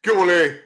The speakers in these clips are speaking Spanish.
¿Qué ole?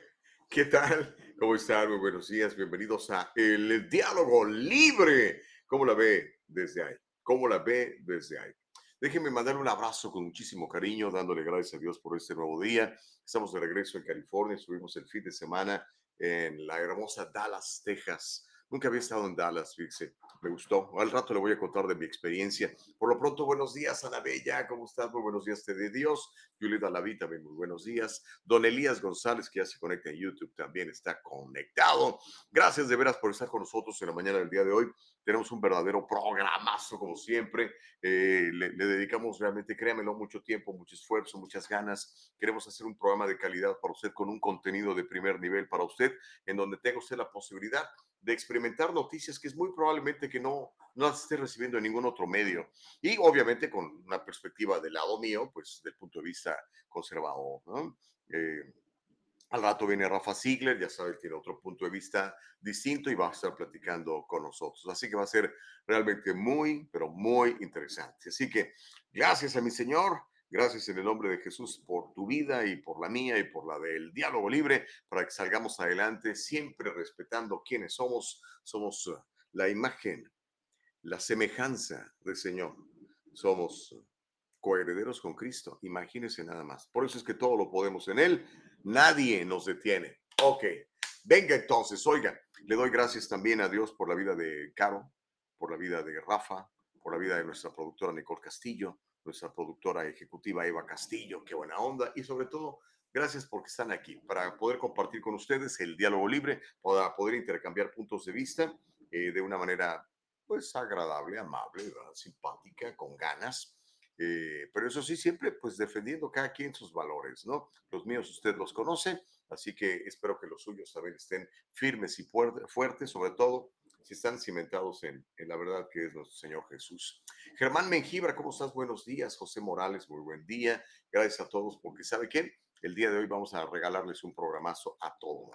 ¿Qué tal? ¿Cómo están? Muy buenos días. Bienvenidos a El Diálogo Libre. ¿Cómo la ve desde ahí? ¿Cómo la ve desde ahí? Déjenme mandarle un abrazo con muchísimo cariño, dándole gracias a Dios por este nuevo día. Estamos de regreso en California. Estuvimos el fin de semana en la hermosa Dallas, Texas. Nunca había estado en Dallas, fíjese. Me gustó. Al rato le voy a contar de mi experiencia. Por lo pronto, buenos días, Ana Bella. ¿Cómo estás? Muy buenos días, te de Dios. Yulita Lavita, muy buenos días. Don Elías González, que ya se conecta en YouTube, también está conectado. Gracias de veras por estar con nosotros en la mañana del día de hoy. Tenemos un verdadero programazo, como siempre. Eh, le, le, dedicamos realmente, créamelo, mucho tiempo, mucho esfuerzo, muchas ganas. Queremos hacer un programa de calidad para usted con un contenido de primer nivel para usted, en donde tenga usted la posibilidad de experimentar noticias que es muy probablemente que no, no las esté recibiendo en ningún otro medio. Y obviamente con una perspectiva del lado mío, pues del punto de vista conservador. ¿no? Eh, al rato viene Rafa Ziegler, ya sabe, tiene otro punto de vista distinto y va a estar platicando con nosotros. Así que va a ser realmente muy, pero muy interesante. Así que gracias a mi Señor. Gracias en el nombre de Jesús por tu vida y por la mía y por la del diálogo libre para que salgamos adelante siempre respetando quiénes somos. Somos uh, la imagen, la semejanza del Señor. Somos coherederos con Cristo. Imagínense nada más. Por eso es que todo lo podemos en Él. Nadie nos detiene. Ok. Venga entonces, oiga, le doy gracias también a Dios por la vida de Caro, por la vida de Rafa, por la vida de nuestra productora Nicole Castillo, nuestra productora ejecutiva Eva Castillo, qué buena onda, y sobre todo, gracias porque están aquí para poder compartir con ustedes el diálogo libre, para poder intercambiar puntos de vista eh, de una manera, pues, agradable, amable, ¿verdad? simpática, con ganas. Eh, pero eso sí, siempre pues defendiendo cada quien sus valores, ¿no? Los míos usted los conoce, así que espero que los suyos también estén firmes y fuertes, sobre todo si están cimentados en, en, la verdad que es nuestro Señor Jesús. Germán Mengibra, ¿cómo estás? Buenos días. José Morales, muy buen día. Gracias a todos porque, ¿sabe qué? El día de hoy vamos a regalarles un programazo a todo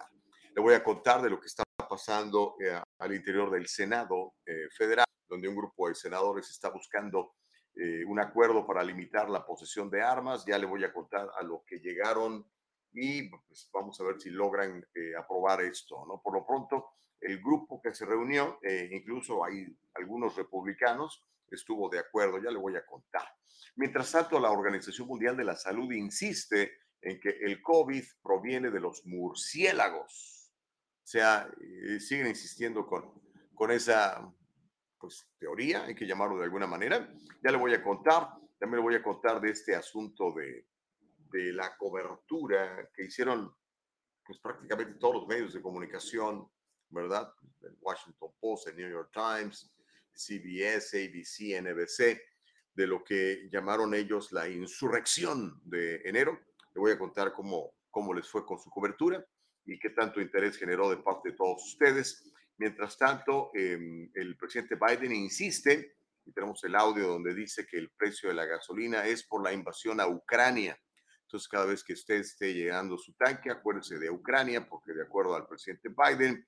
Le voy a contar de lo que está pasando eh, al interior del Senado eh, Federal, donde un grupo de senadores está buscando eh, un acuerdo para limitar la posesión de armas. Ya le voy a contar a lo que llegaron y pues, vamos a ver si logran eh, aprobar esto, ¿no? Por lo pronto, el grupo que se reunió, eh, incluso hay algunos republicanos, estuvo de acuerdo, ya le voy a contar. Mientras tanto, la Organización Mundial de la Salud insiste en que el COVID proviene de los murciélagos. O sea, eh, siguen insistiendo con, con esa pues, teoría, hay que llamarlo de alguna manera. Ya le voy a contar, también le voy a contar de este asunto de, de la cobertura que hicieron pues, prácticamente todos los medios de comunicación ¿verdad? El Washington Post, el New York Times, CBS, ABC, NBC, de lo que llamaron ellos la insurrección de enero. Le voy a contar cómo, cómo les fue con su cobertura y qué tanto interés generó de parte de todos ustedes. Mientras tanto, eh, el presidente Biden insiste, y tenemos el audio donde dice que el precio de la gasolina es por la invasión a Ucrania. Entonces, cada vez que usted esté llegando su tanque, acuérdese de Ucrania, porque de acuerdo al presidente Biden,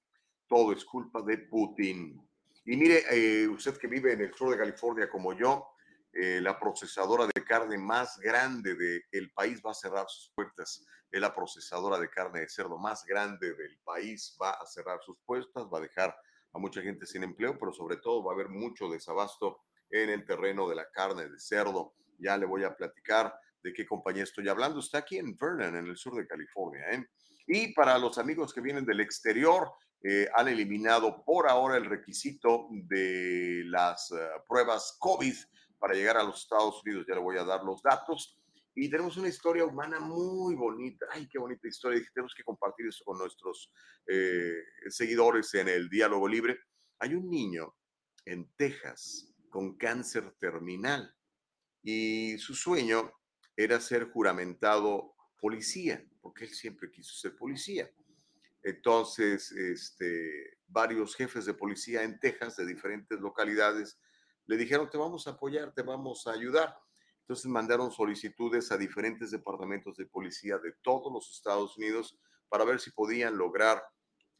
todo es culpa de Putin. Y mire, eh, usted que vive en el sur de California como yo, eh, la procesadora de carne más grande del país va a cerrar sus puertas. Es la procesadora de carne de cerdo más grande del país va a cerrar sus puertas, va a dejar a mucha gente sin empleo, pero sobre todo va a haber mucho desabasto en el terreno de la carne de cerdo. Ya le voy a platicar de qué compañía estoy hablando. Está aquí en Vernon, en el sur de California. ¿eh? Y para los amigos que vienen del exterior, eh, han eliminado por ahora el requisito de las uh, pruebas COVID para llegar a los Estados Unidos. Ya le voy a dar los datos. Y tenemos una historia humana muy bonita. Ay, qué bonita historia. tenemos que compartir eso con nuestros eh, seguidores en el diálogo libre. Hay un niño en Texas con cáncer terminal y su sueño era ser juramentado policía, porque él siempre quiso ser policía. Entonces, este, varios jefes de policía en Texas, de diferentes localidades, le dijeron, te vamos a apoyar, te vamos a ayudar. Entonces mandaron solicitudes a diferentes departamentos de policía de todos los Estados Unidos para ver si podían lograr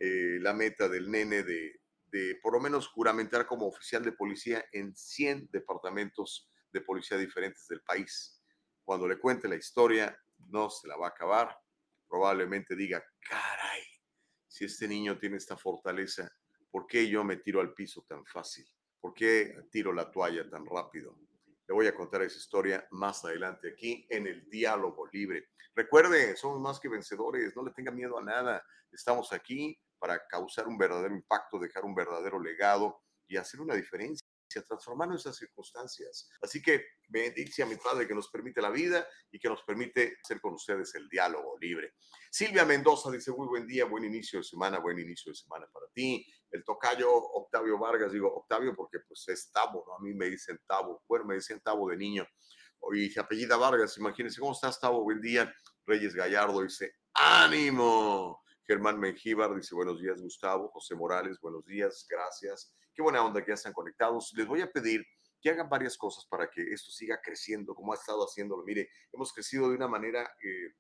eh, la meta del nene de, de por lo menos juramentar como oficial de policía en 100 departamentos de policía diferentes del país. Cuando le cuente la historia, no se la va a acabar probablemente diga, caray, si este niño tiene esta fortaleza, ¿por qué yo me tiro al piso tan fácil? ¿Por qué tiro la toalla tan rápido? Le voy a contar esa historia más adelante aquí en el diálogo libre. Recuerde, somos más que vencedores, no le tenga miedo a nada. Estamos aquí para causar un verdadero impacto, dejar un verdadero legado y hacer una diferencia transformar nuestras circunstancias. Así que bendice a mi Padre que nos permite la vida y que nos permite hacer con ustedes el diálogo libre. Silvia Mendoza dice, muy buen día, buen inicio de semana, buen inicio de semana para ti. El tocayo Octavio Vargas, digo Octavio porque pues es Tavo, ¿no? A mí me dicen Tavo, bueno, me dicen Tavo de niño. Y se apellida Vargas, imagínense, ¿cómo estás Tavo? Buen día. Reyes Gallardo dice, ánimo. Germán Mengíbar dice, buenos días Gustavo. José Morales, buenos días, gracias. Qué buena onda que ya están conectados. Les voy a pedir que hagan varias cosas para que esto siga creciendo como ha estado haciéndolo. Mire, hemos crecido de una manera eh,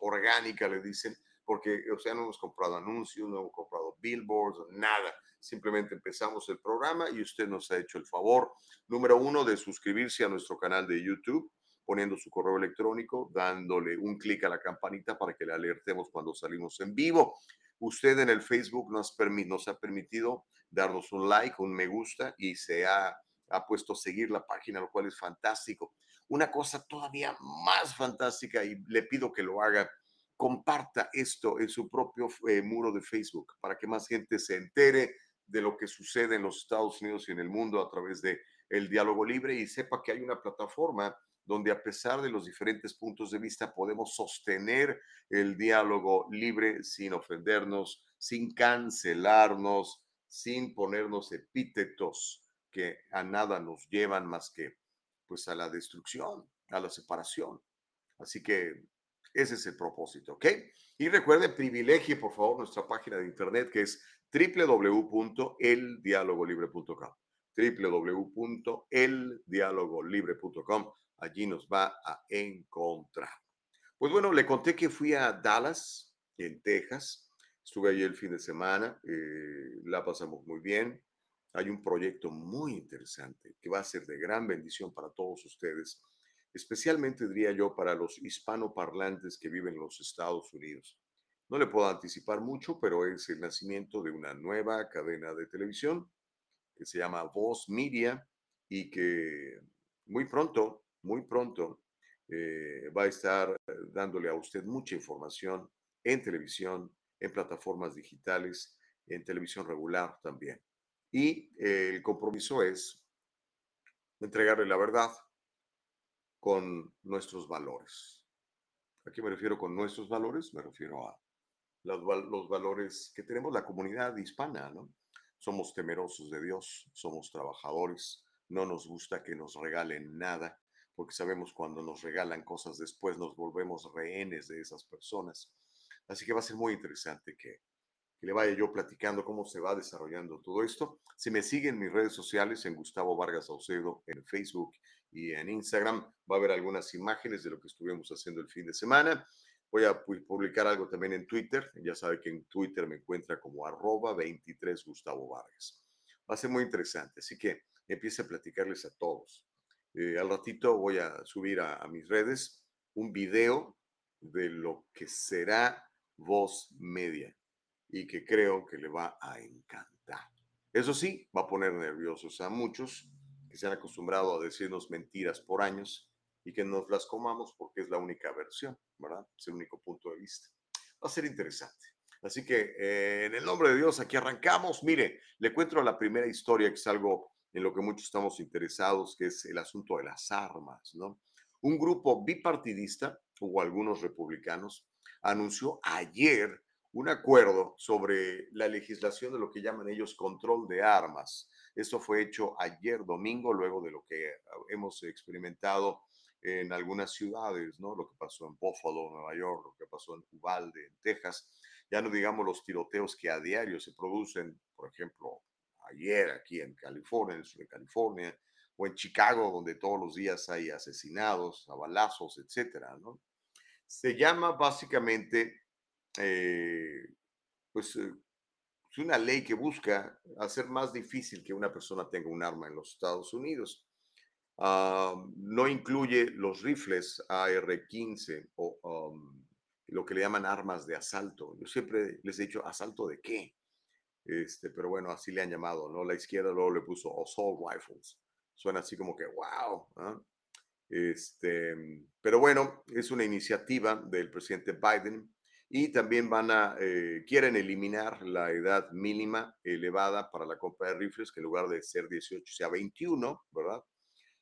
orgánica, le dicen, porque, o sea, no hemos comprado anuncios, no hemos comprado billboards, nada. Simplemente empezamos el programa y usted nos ha hecho el favor, número uno, de suscribirse a nuestro canal de YouTube poniendo su correo electrónico, dándole un clic a la campanita para que le alertemos cuando salimos en vivo. Usted en el Facebook nos, nos ha permitido darnos un like, un me gusta y se ha, ha puesto a seguir la página, lo cual es fantástico. Una cosa todavía más fantástica y le pido que lo haga, comparta esto en su propio eh, muro de Facebook para que más gente se entere de lo que sucede en los Estados Unidos y en el mundo a través de el diálogo libre y sepa que hay una plataforma donde a pesar de los diferentes puntos de vista podemos sostener el diálogo libre sin ofendernos, sin cancelarnos, sin ponernos epítetos que a nada nos llevan más que pues a la destrucción, a la separación. Así que ese es el propósito, ¿ok? Y recuerde, privilegie por favor nuestra página de internet que es www.eldialogolibre.com www.eldialogolibre.com allí nos va a encontrar. Pues bueno, le conté que fui a Dallas, en Texas. Estuve allí el fin de semana, eh, la pasamos muy bien. Hay un proyecto muy interesante que va a ser de gran bendición para todos ustedes, especialmente diría yo para los hispanoparlantes que viven en los Estados Unidos. No le puedo anticipar mucho, pero es el nacimiento de una nueva cadena de televisión que se llama Voz Media y que muy pronto muy pronto eh, va a estar eh, dándole a usted mucha información en televisión, en plataformas digitales, en televisión regular también. Y eh, el compromiso es entregarle la verdad con nuestros valores. ¿A qué me refiero con nuestros valores? Me refiero a los, los valores que tenemos la comunidad hispana, ¿no? Somos temerosos de Dios, somos trabajadores, no nos gusta que nos regalen nada, porque sabemos cuando nos regalan cosas después nos volvemos rehenes de esas personas. Así que va a ser muy interesante que, le vaya yo platicando cómo se va desarrollando todo esto. Si me siguen en mis redes sociales, en Gustavo Vargas Saucedo, en Facebook y en Instagram, va a haber algunas imágenes de lo que estuvimos haciendo el fin de semana. Voy a publicar algo también en Twitter. Ya sabe que en Twitter me encuentra como arroba 23 Gustavo Vargas. Va a ser muy interesante, así que empiece a platicarles a todos. Eh, al ratito voy a subir a, mis redes un video de lo que será voz media y que creo que le va a encantar. Eso sí, va a poner nerviosos a muchos que se han acostumbrado a decirnos mentiras por años y que nos las comamos porque es la única versión, ¿verdad? Es el único punto de vista. Va a ser interesante. Así que eh, en el nombre de Dios, aquí arrancamos. Mire, le cuento la primera historia que es algo en lo que muchos estamos interesados, que es el asunto de las armas, ¿no? Un grupo bipartidista, o algunos republicanos, anunció ayer un acuerdo sobre la legislación de lo que llaman ellos control de armas. Esto fue hecho ayer domingo, luego de lo que hemos experimentado en algunas ciudades, ¿no? Lo que pasó en Buffalo, Nueva York, lo que pasó en Uvalde, en Texas. Ya no digamos los tiroteos que a diario se producen, por ejemplo, ayer aquí en California, en el sur de California, o en Chicago, donde todos los días hay asesinados, a balazos, etcétera, ¿no? Se llama básicamente, eh, pues, eh, es una ley que busca hacer más difícil que una persona tenga un arma en los Estados Unidos. Ah, no incluye los rifles AR-15 o um, lo que le llaman armas de asalto. Yo siempre les he dicho, ¿asalto de qué? Este, pero bueno, así le han llamado, ¿no? La izquierda luego le puso assault rifles. Suena así como que, wow. Este, pero bueno, es una iniciativa del presidente Biden y también van a, eh, quieren eliminar la edad mínima elevada para la compra de rifles, que en lugar de ser 18 sea 21, ¿verdad?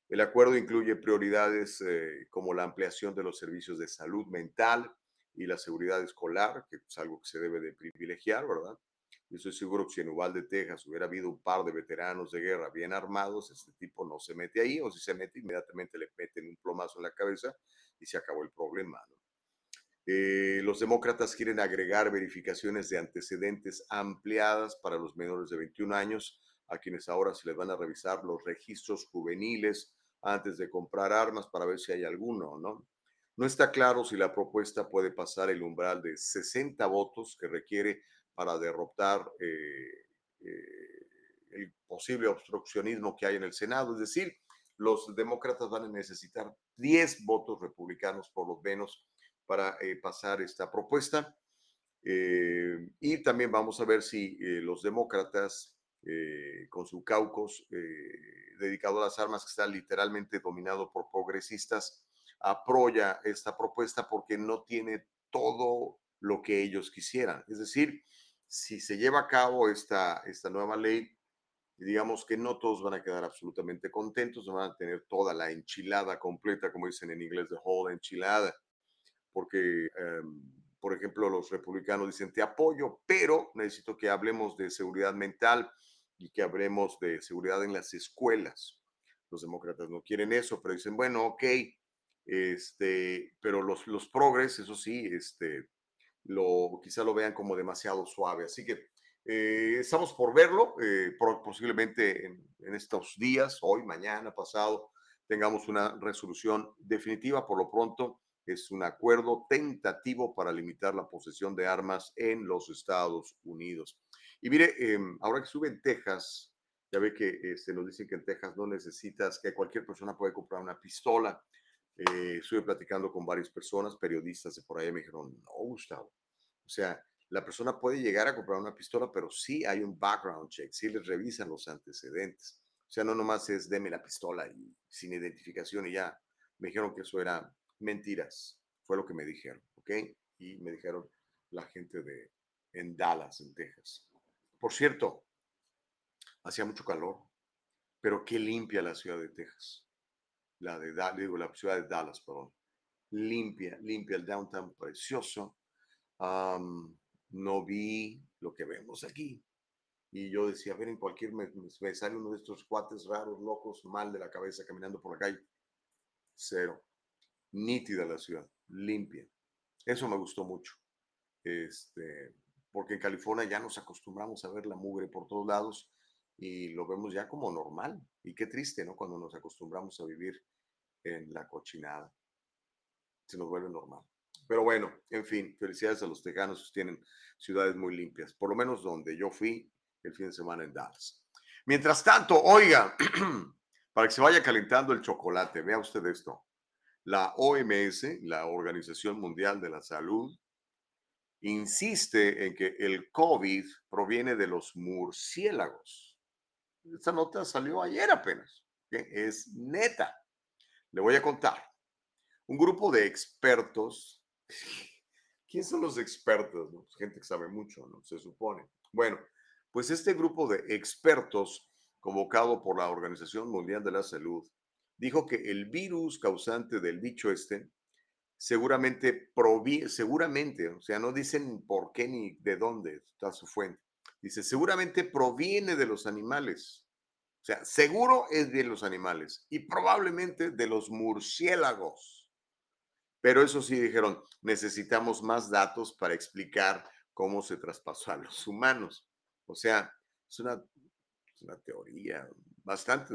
El acuerdo incluye prioridades eh, como la ampliación de los servicios de salud mental y la seguridad escolar, que es algo que se debe de privilegiar, ¿verdad? Yo estoy seguro que si en Uvalde, Texas, hubiera habido un par de veteranos de guerra bien armados, este tipo no se mete ahí, o si se mete, inmediatamente le meten un plomazo en la cabeza y se acabó el problema. ¿no? Eh, los demócratas quieren agregar verificaciones de antecedentes ampliadas para los menores de 21 años, a quienes ahora se les van a revisar los registros juveniles antes de comprar armas para ver si hay alguno, ¿no? No está claro si la propuesta puede pasar el umbral de 60 votos que requiere para derrotar eh, eh, el posible obstruccionismo que hay en el Senado. Es decir, los demócratas van a necesitar 10 votos republicanos por lo menos para eh, pasar esta propuesta. y también vamos a ver si los demócratas, con su caucus dedicado a las armas, que está literalmente dominado por progresistas, apoya esta propuesta porque no tiene todo lo que ellos quisieran. Es decir, si se lleva a cabo esta, esta nueva ley, digamos que no todos van a quedar absolutamente contentos, no van a tener toda la enchilada completa, como dicen en inglés, de whole enchilada, porque, em, por ejemplo, los republicanos dicen, te apoyo, pero necesito que hablemos de seguridad mental y que hablemos de seguridad en las escuelas. Los demócratas no quieren eso, pero dicen, bueno, ok, este, pero los, los progres, eso sí, este, lo, quizá lo vean como demasiado suave. Así que eh, estamos por verlo, eh, posiblemente en, estos días, hoy, mañana, pasado, tengamos una resolución definitiva. Por lo pronto, es un acuerdo tentativo para limitar la posesión de armas en los Estados Unidos. Y mire, em, ahora que sube en Texas, ya ve que se este, nos dicen que en Texas no necesitas, que cualquier persona puede comprar una pistola. Eh, estuve platicando con varias personas, periodistas de por ahí, me dijeron, no, Gustavo. O sea, la persona puede llegar a comprar una pistola, pero sí hay un background check, sí les revisan los antecedentes. O sea, no nomás es deme la pistola sin identificación y ya. Me dijeron que eso era mentiras. Fue lo que me dijeron, ¿ok? Y me dijeron la gente de en Dallas, en Texas. Por cierto, hacía mucho calor, pero qué limpia la ciudad de Texas la de digo, la ciudad de Dallas, perdón. Limpia, limpia el downtown, precioso. no vi lo que vemos aquí. Y yo decía, a ver, en cualquier, me, me, sale uno de estos cuates raros, locos, mal de la cabeza, caminando por la calle. Cero. Nítida la ciudad, limpia. Eso me gustó mucho. Este, porque en California ya nos acostumbramos a ver la mugre por todos lados y lo vemos ya como normal. Y qué triste, ¿no? Cuando nos acostumbramos a vivir en la cochinada. Se nos vuelve normal. Pero bueno, en fin, felicidades a los tejanos, tienen ciudades muy limpias, por lo menos donde yo fui el fin de semana en Dallas. Mientras tanto, oiga, para que se vaya calentando el chocolate, vea usted esto. La OMS, la Organización Mundial de la Salud, insiste en que el COVID proviene de los murciélagos. Esta nota salió ayer apenas, que es neta. Le voy a contar. Un grupo de expertos. ¿Quién son los expertos? Pues gente que sabe mucho, ¿no? Se supone. Bueno, pues este grupo de expertos convocado por la Organización Mundial de la Salud dijo que el virus causante del bicho este seguramente seguramente, o sea, no dicen por qué ni de dónde está su fuente, Dice, seguramente proviene de los animales. O sea, seguro es de los animales y probablemente de los murciélagos. Pero eso sí dijeron, necesitamos más datos para explicar cómo se traspasó a los humanos. O sea, es una, una teoría bastante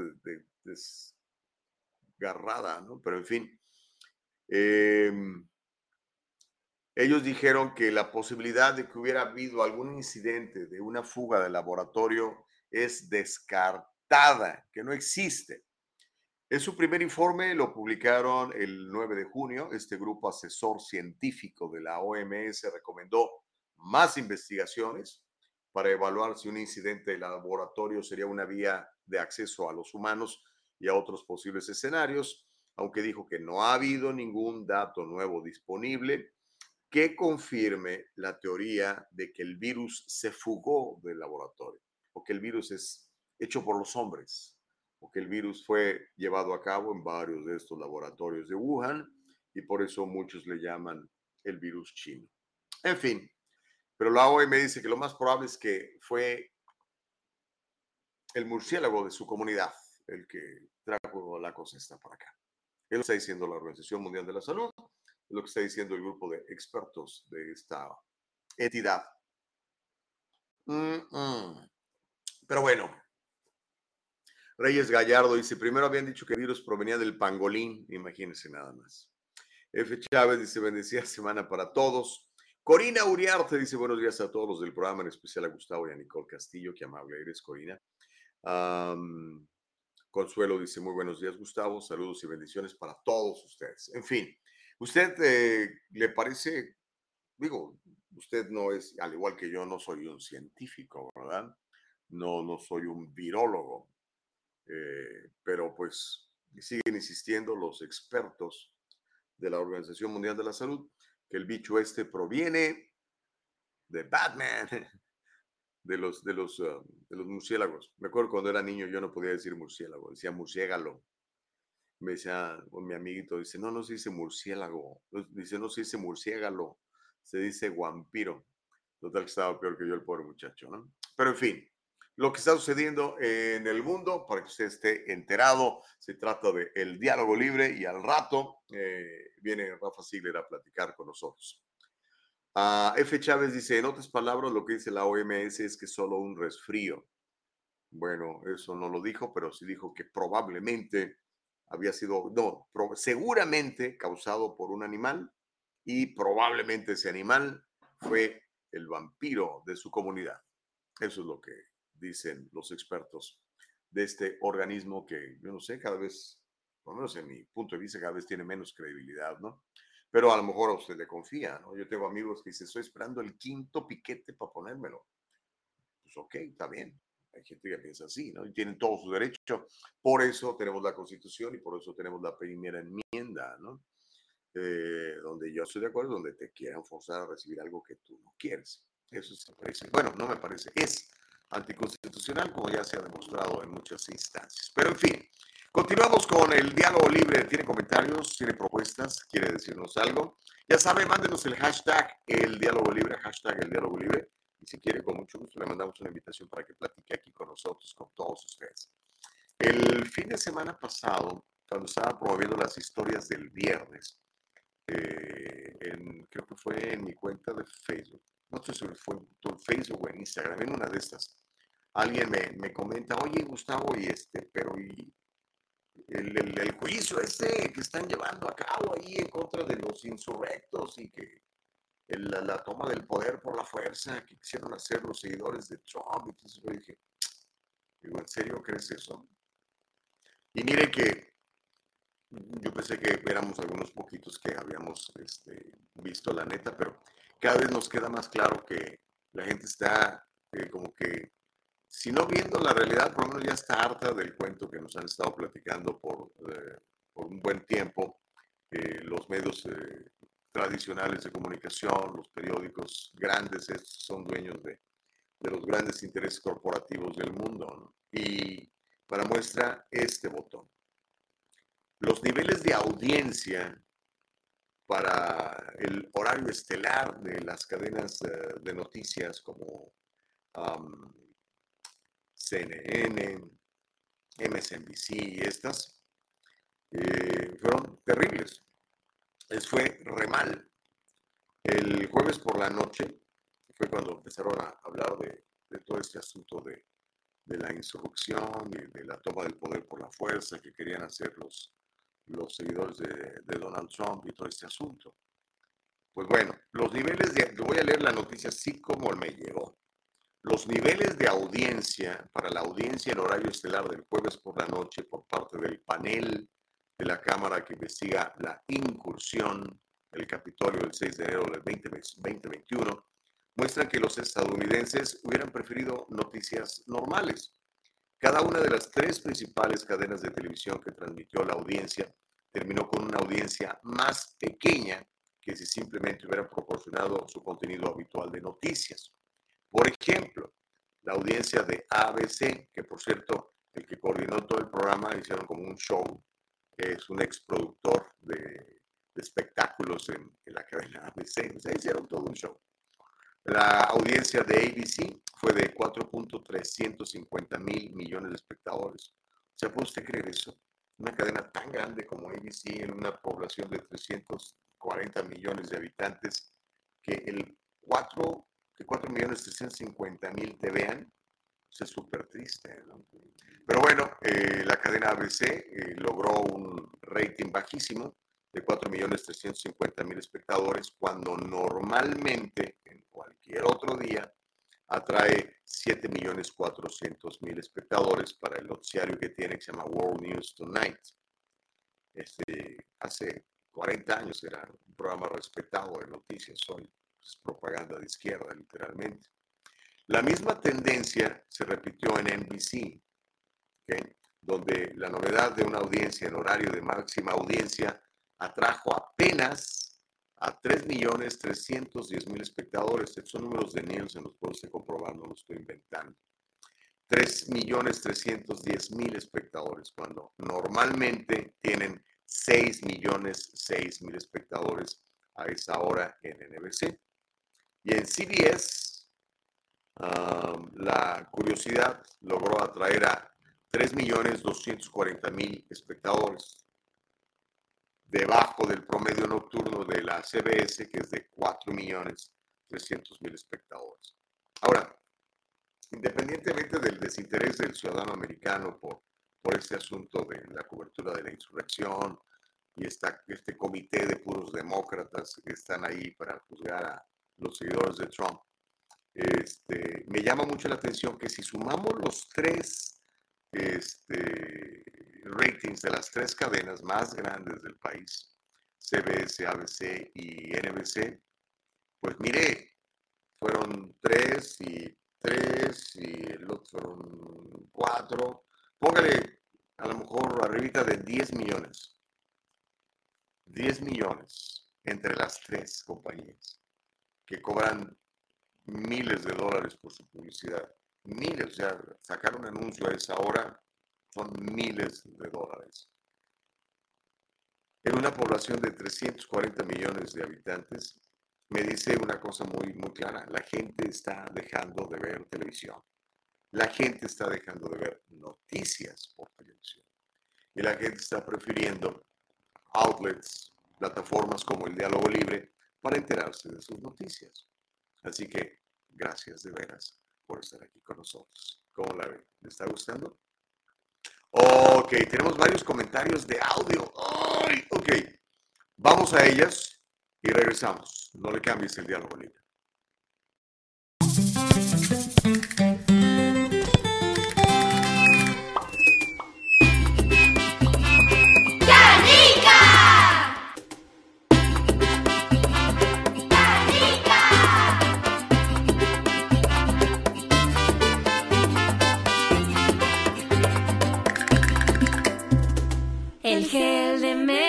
desgarrada, ¿no? Pero en fin. Eh, ellos dijeron que la posibilidad de que hubiera habido algún incidente de una fuga del laboratorio es descartada, que no existe. En su primer informe lo publicaron el 9 de junio. Este grupo asesor científico de la OMS recomendó más investigaciones para evaluar si un incidente de laboratorio sería una vía de acceso a los humanos y a otros posibles escenarios, aunque dijo que no ha habido ningún dato nuevo disponible que confirme la teoría de que el virus se fugó del laboratorio o que el virus es hecho por los hombres que el virus fue llevado a cabo en varios de estos laboratorios de Wuhan y por eso muchos le llaman el virus chino. En fin, pero la OMS dice que lo más probable es que fue el murciélago de su comunidad el que trajo la cosa esta por acá. Que está diciendo la Organización Mundial de la Salud, lo que está diciendo el grupo de expertos de esta entidad. Pero bueno, Reyes Gallardo dice, primero habían dicho que el virus provenía del pangolín, imagínense nada más. F. Chávez dice, bendecida semana para todos. Corina Uriarte dice, buenos días a todos los del programa, en especial a Gustavo y a Nicole Castillo, qué amable eres, Corina. Consuelo dice, muy buenos días, Gustavo, saludos y bendiciones para todos ustedes. En fin, ¿usted eh, le parece, digo, usted no es, al igual que yo, no soy un científico, ¿verdad? No, no soy un virólogo, eh, pero pues siguen insistiendo los expertos de la Organización Mundial de la Salud que el bicho este proviene de Batman, de los, de los, ah, de los murciélagos. Me acuerdo cuando era niño yo no podía decir murciélago, decía murciégalo. Me decía mi amiguito, dice, no, no se dice murciélago, dice, no se dice murciégalo, se dice vampiro. Total que estaba peor que yo el pobre muchacho, ¿no? Pero en fin, lo que está sucediendo en el mundo para que usted esté enterado. Se trata de el diálogo libre y al rato eh, viene Rafa Sigler a platicar con nosotros. Uh, F. Chávez dice, en otras palabras, lo que dice la OMS es que solo un resfrío. Bueno, eso no lo dijo, pero sí dijo que probablemente había sido, no, seguramente causado por un animal y probablemente ese animal fue el vampiro de su comunidad. Eso es lo que dicen los expertos de este organismo que, yo no sé, cada vez, por lo menos en mi punto de vista, cada vez tiene menos credibilidad, ¿no? Pero a lo mejor a usted le confía, ¿no? Yo tengo amigos que dicen, estoy esperando el quinto piquete para ponérmelo. Pues ok, está bien. Hay gente que piensa así, ¿no? Y tienen todo su derecho. Por eso tenemos la Constitución y por eso tenemos la primera enmienda, ¿no? Eh, donde yo estoy de acuerdo, donde te quieran forzar a recibir algo que tú no quieres. Eso se parece. Bueno, no me parece. Es anticonstitucional, como ya se ha demostrado en muchas instancias. Pero en fin, continuamos con el diálogo libre. ¿Tiene comentarios? ¿Tiene propuestas? ¿Quiere decirnos algo? Ya sabe, mándenos el hashtag el diálogo libre, hashtag el diálogo libre. Y si quiere, con mucho gusto le mandamos una invitación para que platique aquí con nosotros, con todos ustedes. El fin de semana pasado, cuando estaba promoviendo las historias del viernes, eh, creo que fue en mi cuenta de Facebook, no sé si fue en Facebook o en Instagram, en una de estas, alguien me, me comenta, oye Gustavo, y este, pero y el, el, juicio este que están llevando a cabo ahí en contra de los insurrectos y que la, toma del poder por la fuerza que quisieron hacer los seguidores de Trump. Entonces yo dije, ¿en serio crees eso? Y mire que yo pensé que éramos algunos poquitos que habíamos este, visto la neta, pero cada vez nos queda más claro que la gente está eh, como que, si no viendo la realidad, por lo menos ya está harta del cuento que nos han estado platicando por, eh, un buen tiempo eh, los medios tradicionales de comunicación, los periódicos grandes, son dueños de, de los grandes intereses corporativos del mundo. Y para muestra este botón. Los niveles de audiencia para el horario estelar de las cadenas eh, de noticias como CNN, MSNBC y estas, eh, fueron terribles. Les fue re mal. El jueves por la noche fue cuando empezaron a hablar de, todo este asunto de, la insurrección y de la toma del poder por la fuerza que querían hacer los, los seguidores de, Donald Trump y todo este asunto. Pues bueno, los niveles de, voy a leer la noticia así como me llegó. los niveles de audiencia para la audiencia en horario estelar del jueves por la noche por parte del panel de la Cámara que investiga la incursión del Capitolio del 6 de enero del 2021 muestran que los estadounidenses hubieran preferido noticias normales. Cada una de las tres principales cadenas de televisión que transmitió la audiencia terminó con una audiencia más pequeña que si simplemente hubieran proporcionado su contenido habitual de noticias. Por ejemplo, la audiencia de ABC, que por cierto, el que coordinó todo el programa, hicieron como un show, es un ex productor de, espectáculos en, la cadena ABC, o sea, hicieron todo un show. La audiencia de ABC fue de 4.350 mil millones de espectadores. O sea, ¿puede usted creer eso? Una cadena tan grande como ABC en una población de 340 millones de habitantes, que el 4, que 4 millones 350 mil te vean, es súper triste. Pero bueno, eh, la cadena ABC eh, logró un rating bajísimo de 4.350.000 espectadores, cuando normalmente en cualquier otro día atrae 7.400.000 espectadores para el noticiario que tiene que se llama World News Tonight. Este, hace 40 años era un programa respetado de noticias, hoy es propaganda de izquierda literalmente. La misma tendencia se repitió en NBC, donde la novedad de una audiencia en horario de máxima audiencia atrajo apenas a 3.310.000 espectadores. Estos son números de Nielsen, los puedo comprobar, no los estoy inventando. 3.310.000 espectadores, cuando normalmente tienen 6.006.000 espectadores a esa hora en NBC. Y en CBS, la curiosidad logró atraer a 3.240.000 espectadores debajo del promedio nocturno de la CBS, que es de 4.300.000 espectadores. Ahora, independientemente del desinterés del ciudadano americano por, por este asunto de la cobertura de la insurrección y este comité de puros demócratas que están ahí para juzgar a los seguidores de Trump, este, me llama mucho la atención que si sumamos los tres este, ratings de las tres cadenas más grandes del país, CBS, ABC y NBC, pues mire, fueron tres y tres y el otro fueron cuatro. Póngale a lo mejor arribita de 10 millones. 10 millones entre las tres compañías que cobran miles de dólares por su publicidad. Miles, sea, sacar un anuncio a esa hora son miles de dólares. En una población de 340 millones de habitantes, me dice una cosa muy, muy clara, la gente está dejando de ver televisión. La gente está dejando de ver noticias por televisión. Y la gente está prefiriendo outlets, plataformas como el Diálogo Libre para enterarse de sus noticias. Así que gracias de veras por estar aquí con nosotros. ¿Cómo la ven? ¿Le está gustando? Ok, tenemos varios comentarios de audio. Ay, ok, vamos a ellas y regresamos. No le cambies el diálogo libre.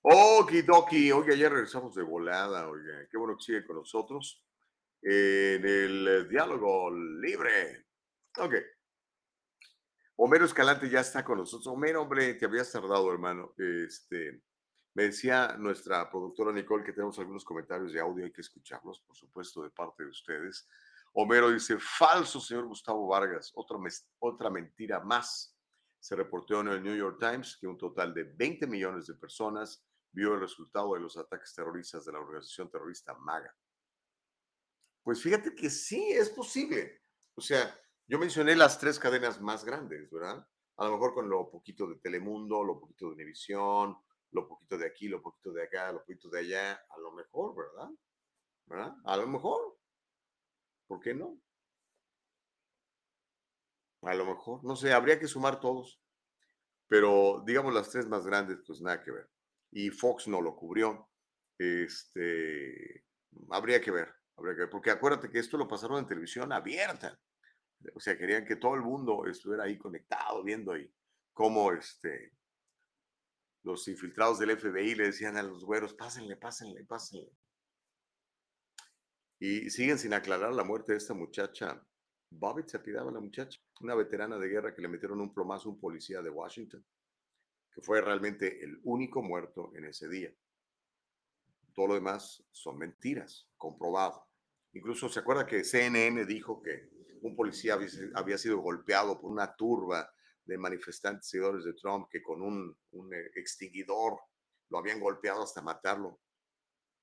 Okidoki, oye, ayer regresamos de volada, oye, qué bueno que sigue con nosotros en el diálogo libre. Ok. Homero Escalante ya está con nosotros. Homero, hombre, te habías tardado, hermano. Este, me decía nuestra productora Nicole que tenemos algunos comentarios de audio, hay que escucharlos, por supuesto, de parte de ustedes. Homero dice, falso, señor Gustavo Vargas, otra, otra mentira más. Se reportó en el New York Times que un total de 20 millones de personas vio el resultado de los ataques terroristas de la organización terrorista MAGA. Pues fíjate que sí, es posible. O sea, yo mencioné las tres cadenas más grandes, ¿verdad? A lo mejor con lo poquito de Telemundo, lo poquito de Univisión, lo poquito de aquí, lo poquito de acá, lo poquito de allá, a lo mejor, ¿verdad? ¿verdad? A lo mejor. ¿Por qué no? A lo mejor, no sé, habría que sumar todos. Pero digamos las tres más grandes, pues nada que ver. Y Fox no lo cubrió. Este, habría que ver, habría que ver. Porque acuérdate que esto lo pasaron en televisión abierta. O sea, querían que todo el mundo estuviera ahí conectado, viendo ahí cómo este, los infiltrados del FBI le decían a los güeros, pásenle, pásenle, pásenle. Y siguen sin aclarar la muerte de esta muchacha. Bobbitt se apidaba la muchacha, una veterana de guerra que le metieron un plomazo a un policía de Washington, que fue realmente el único muerto en ese día. Todo lo demás son mentiras, comprobado. Incluso se acuerda que CNN dijo que un policía había sido golpeado por una turba de manifestantes seguidores de Trump que con un, eh, extinguidor lo habían golpeado hasta matarlo.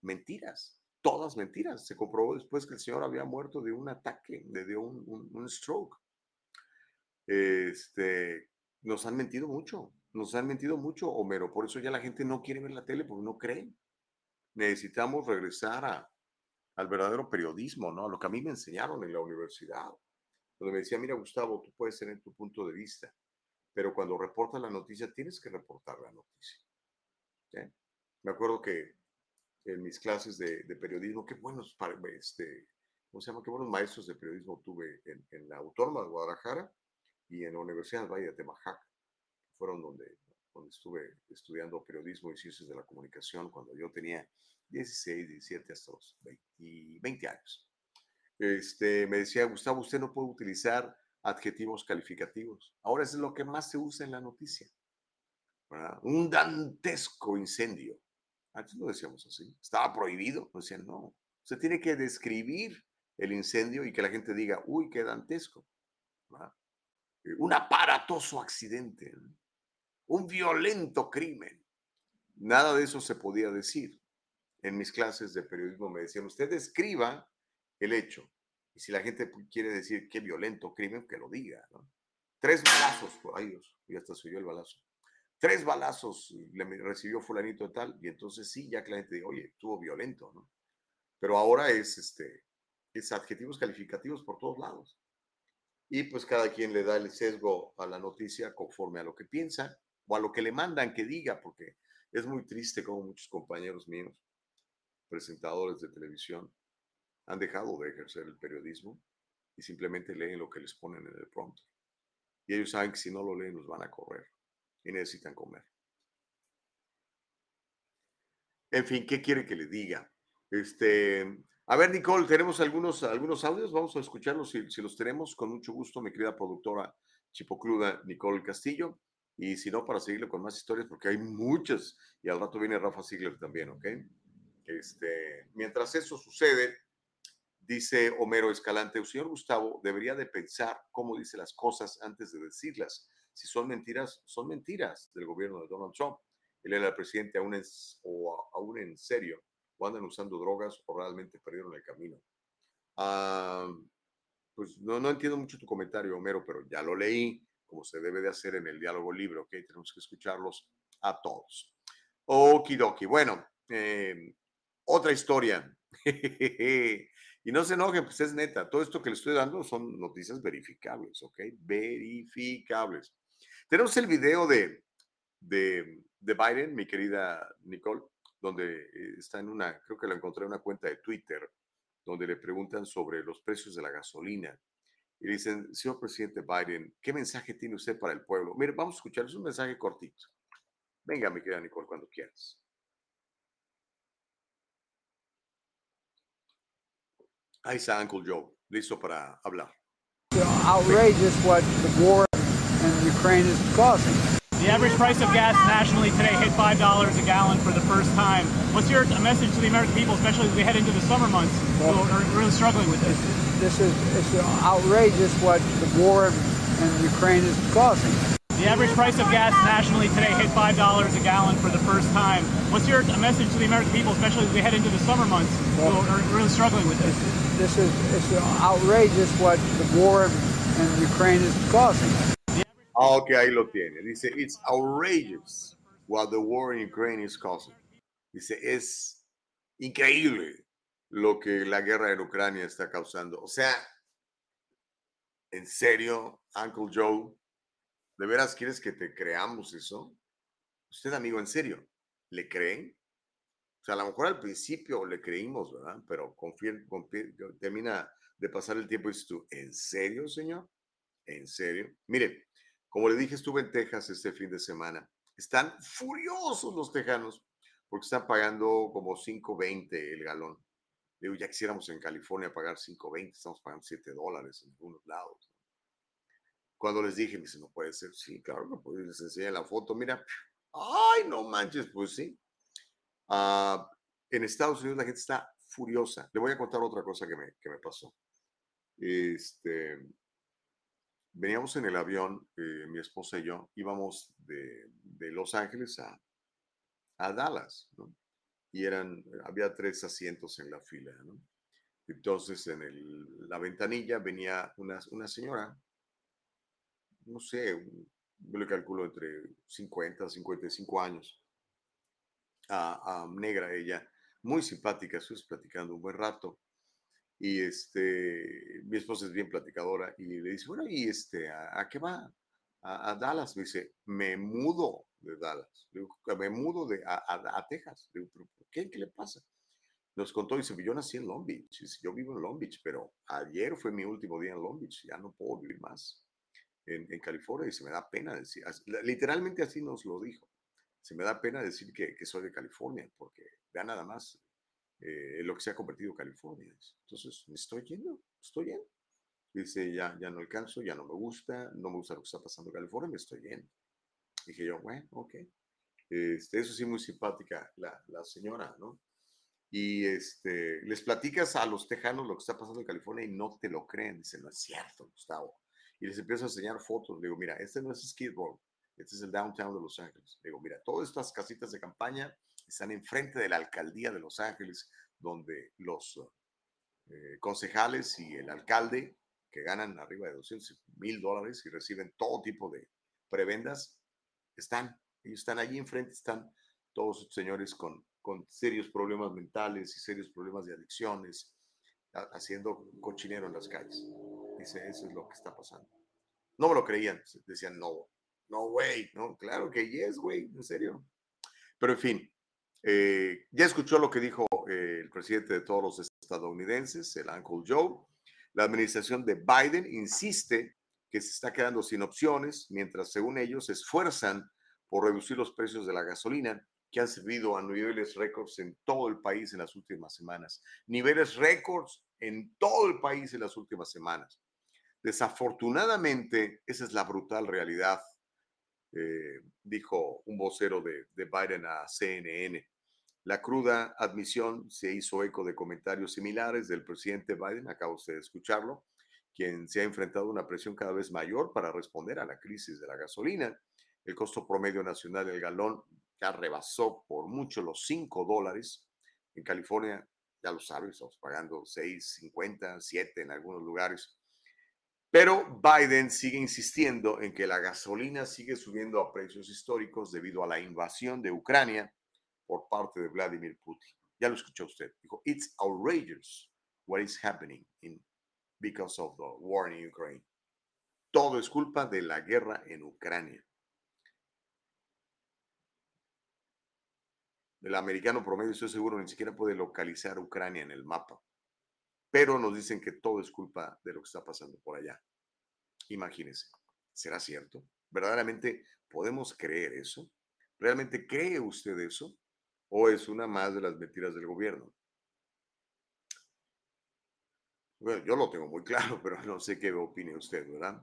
Mentiras todas mentiras. Se comprobó después que el señor había muerto de un ataque, de, un, un, stroke. Este, nos han mentido mucho, nos han mentido mucho, Homero. Por eso ya la gente no quiere ver la tele porque no cree. Necesitamos regresar a, al verdadero periodismo, ¿no? A lo que a mí me enseñaron en la universidad, donde me decía, mira, Gustavo, tú puedes tener tu punto de vista, pero cuando reportas la noticia, tienes que reportar la noticia. Me acuerdo que en mis clases de, periodismo, qué buenos, este, ¿cómo se llama? Qué buenos maestros de periodismo tuve en, la Autónoma de Guadalajara y en la Universidad del Valle de Temajac, fueron donde, donde estuve estudiando periodismo y ciencias de la comunicación cuando yo tenía 16, 17 hasta los 20, años. Este, me decía, Gustavo, usted no puede utilizar adjetivos calificativos. Ahora es lo que más se usa en la noticia. Un dantesco incendio antes no decíamos así. Estaba prohibido. Decían, no. Se tiene que describir el incendio y que la gente diga, uy, qué dantesco. Eh, un aparatoso accidente. Un violento crimen. Nada de eso se podía decir. En mis clases de periodismo me decían, usted describa el hecho. Y si la gente quiere decir qué violento crimen, que lo diga. Tres balazos por ahí, y hasta subió el balazo tres balazos le recibió fulanito tal, y entonces sí, ya que la gente dice, oye, estuvo violento, ¿no? Pero ahora es, este, es adjetivos calificativos por todos lados. Y pues cada quien le da el sesgo a la noticia conforme a lo que piensa o a lo que le mandan que diga, porque es muy triste como muchos compañeros míos, presentadores de televisión, han dejado de ejercer el periodismo y simplemente leen lo que les ponen en el prompter. Y ellos saben que si no lo leen los van a correr y necesitan comer. En fin, ¿qué quiere que le diga? Este, a ver, Nicole, tenemos algunos, algunos audios, vamos a escucharlos si, si los tenemos, con mucho gusto, mi querida productora chipocluda Nicole Castillo. Y si no, para seguirle con más historias, porque hay muchas. Y al rato viene Rafa Ziegler también, ¿ok? Este, mientras eso sucede, dice Homero Escalante, el señor Gustavo debería de pensar cómo dice las cosas antes de decirlas si son mentiras, son mentiras del gobierno de Donald Trump. Él era el presidente aún en, o aún en serio, o andan usando drogas o realmente perdieron el camino. Ah, pues no, no entiendo mucho tu comentario, Homero, pero ya lo leí, como se debe de hacer en el diálogo libre, ¿ok? Tenemos que escucharlos a todos. Okidoki. Bueno, em, otra historia. Y no se enojen, pues es neta. Todo esto que le estoy dando son noticias verificables, ¿ok? Verificables. Tenemos el video de, de, Biden, mi querida Nicole, donde eh, está en una, creo que lo encontré en una cuenta de Twitter, donde le preguntan sobre los precios de la gasolina. Y dicen, señor presidente Biden, ¿qué mensaje tiene usted para el pueblo? Mire, vamos a escuchar, es un mensaje cortito. Venga, mi querida Nicole, cuando quieras. Ahí está Uncle Joe, listo para hablar. Outrageous what the war in Ukraine is causing. The average price of gas nationally today hit $5 a gallon for the first time. What's your message to the American people, especially as we head into the summer months, who are really struggling with this? This is it's outrageous what the war in Ukraine is causing. The average price of gas nationally today hit $5 a gallon for the first time. What's your message to the American people, especially as we head into the summer months, well, who are really struggling with this? This is it's outrageous what the war in Ukraine is causing. Ok, ahí lo tiene. Dice, it's outrageous what the war in Ukraine is causing. Dice, es increíble lo que la guerra en Ucrania está causando. O sea, ¿en serio, Uncle Joe? ¿De veras quieres que te creamos eso? Usted, amigo, en serio, ¿le creen? O sea, a lo mejor al principio le creímos, ¿verdad? Pero termina de pasar el tiempo y dices tú, ¿en serio, señor? ¿En serio? Mire, como le dije, estuve en Texas este fin de semana. Están furiosos los tejanos porque están pagando como 5.20 el galón. Digo, ya quisiéramos en California pagar 5.20, estamos pagando 7 dólares en algunos lados. Cuando les dije, me dice, no puede ser. Sí, claro que puede. Les enseñé la foto. Mira, ay, no manches, pues sí. Ah, en Estados Unidos la gente está furiosa. Le voy a contar otra cosa que me, que me pasó. Este, veníamos en el avión, eh, mi esposa y yo, íbamos de, de Los Ángeles a, a Dallas, ¿no? Y eran, había tres asientos en la fila, ¿no? Entonces, en el, la ventanilla venía una, una señora, no sé, yo le calculo entre 50 y 55 años, a, negra ella, muy simpática, estuvimos platicando un buen rato. Y este, mi esposa es bien platicadora y le dice, bueno, ¿y este, a, qué va? A, Dallas. Me dice, me mudo de Dallas. me mudo de, a, Texas. Digo, por qué? ¿Qué le pasa? Nos contó, dice, yo nací en Long Beach. yo vivo en Long Beach, pero ayer fue mi último día en Long Beach. Ya no puedo vivir más en, en California y se me da pena decir. Literalmente así nos lo dijo se me da pena decir que, soy de California, porque vea nada más eh, lo que se ha convertido California. Entonces, me estoy yendo, estoy yendo. Dice, ya, ya no alcanzo, ya no me gusta, no me gusta lo que está pasando en California, me estoy yendo. Dije yo, bueno, ok. Este, eso sí, muy simpática la, la señora, ¿no? Y este, les platicas a los tejanos lo que está pasando en California y no te lo creen. Dicen, no es cierto, Gustavo. Y les empiezo a enseñar fotos. Le digo, mira, este no es Skid Row. Este es el downtown de Los Ángeles. Digo, mira, todas estas casitas de campaña están enfrente de la alcaldía de Los Ángeles, donde los eh, concejales y el alcalde, que ganan arriba de 200 mil dólares y reciben todo tipo de prebendas, están. Ellos están allí enfrente, están todos los señores con, con serios problemas mentales y serios problemas de adicciones, haciendo cochinero en las calles. Dice, eso es lo que está pasando. No me lo creían, decían, no, no, güey, no, claro que yes, güey, en serio. Pero en fin, eh, ya escuchó lo que dijo eh, el presidente de todos los estadounidenses, el Uncle Joe. La administración de Biden insiste que se está quedando sin opciones, mientras según ellos se esfuerzan por reducir los precios de la gasolina, que han servido a niveles récords en todo el país en las últimas semanas. Niveles récords en todo el país en las últimas semanas. Desafortunadamente, esa es la brutal realidad eh, dijo un vocero de, Biden a CNN. La cruda admisión se hizo eco de comentarios similares del presidente Biden, usted de escucharlo, quien se ha enfrentado a una presión cada vez mayor para responder a la crisis de la gasolina. El costo promedio nacional del galón ya rebasó por mucho los 5 dólares. En California, ya lo saben, estamos pagando 6.50, 7 en algunos lugares. Pero Biden sigue insistiendo en que la gasolina sigue subiendo a precios históricos debido a la invasión de Ucrania por parte de Vladimir Putin. Ya lo escuchó usted. Dijo, it's outrageous what is happening in, because of the war in Ukraine. Todo es culpa de la guerra en Ucrania. El americano promedio, estoy seguro, ni siquiera puede localizar Ucrania en el mapa pero nos dicen que todo es culpa de lo que está pasando por allá. Imagínense, ¿será cierto? ¿Verdaderamente podemos creer eso? ¿Realmente cree usted eso? ¿O es una más de las mentiras del gobierno? Bueno, yo lo tengo muy claro, pero no sé qué opine usted, ¿verdad?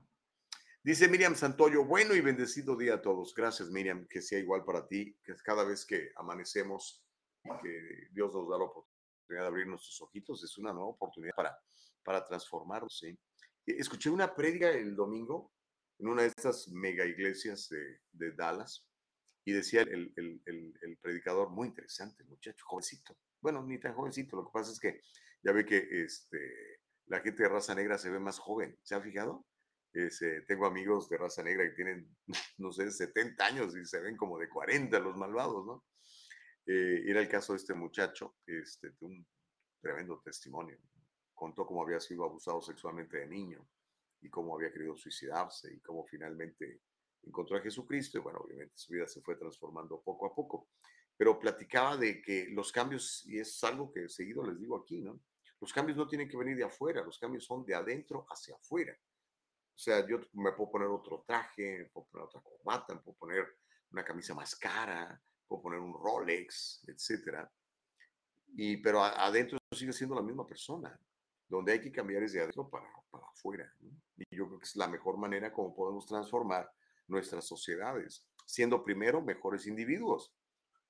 Dice Miriam Santoyo, bueno y bendecido día a todos. Gracias, Miriam, que sea igual para ti, que cada vez que amanecemos que Dios nos da la oportunidad de abrir nuestros ojitos, es una nueva oportunidad para, para transformarnos. ¿sí? Escuché una prédica el domingo en una de estas mega iglesias de, de Dallas y decía el, el, el, predicador, muy interesante, muchacho, jovencito. Bueno, ni tan jovencito, lo que pasa es que ya ve que este, la gente de raza negra se ve más joven, ¿se ha fijado? Ese, tengo amigos de raza negra que tienen, no sé, 70 años y se ven como de 40 los malvados, ¿no? Eh, era el caso de este muchacho, este, de un tremendo testimonio. Contó cómo había sido abusado sexualmente de niño y cómo había querido suicidarse y cómo finalmente encontró a Jesucristo y bueno, obviamente su vida se fue transformando poco a poco. Pero platicaba de que los cambios, y es algo que seguido les digo aquí, ¿no? Los cambios no tienen que venir de afuera, los cambios son de adentro hacia afuera. O sea, yo me puedo poner otro traje, me puedo poner otra corbata, me puedo poner una camisa más cara, puedo poner un Rolex, etcétera. Y, pero adentro sigue siendo la misma persona. Donde hay que cambiar es de adentro para, para afuera. Y yo creo que es la mejor manera como podemos transformar nuestras sociedades, siendo primero mejores individuos.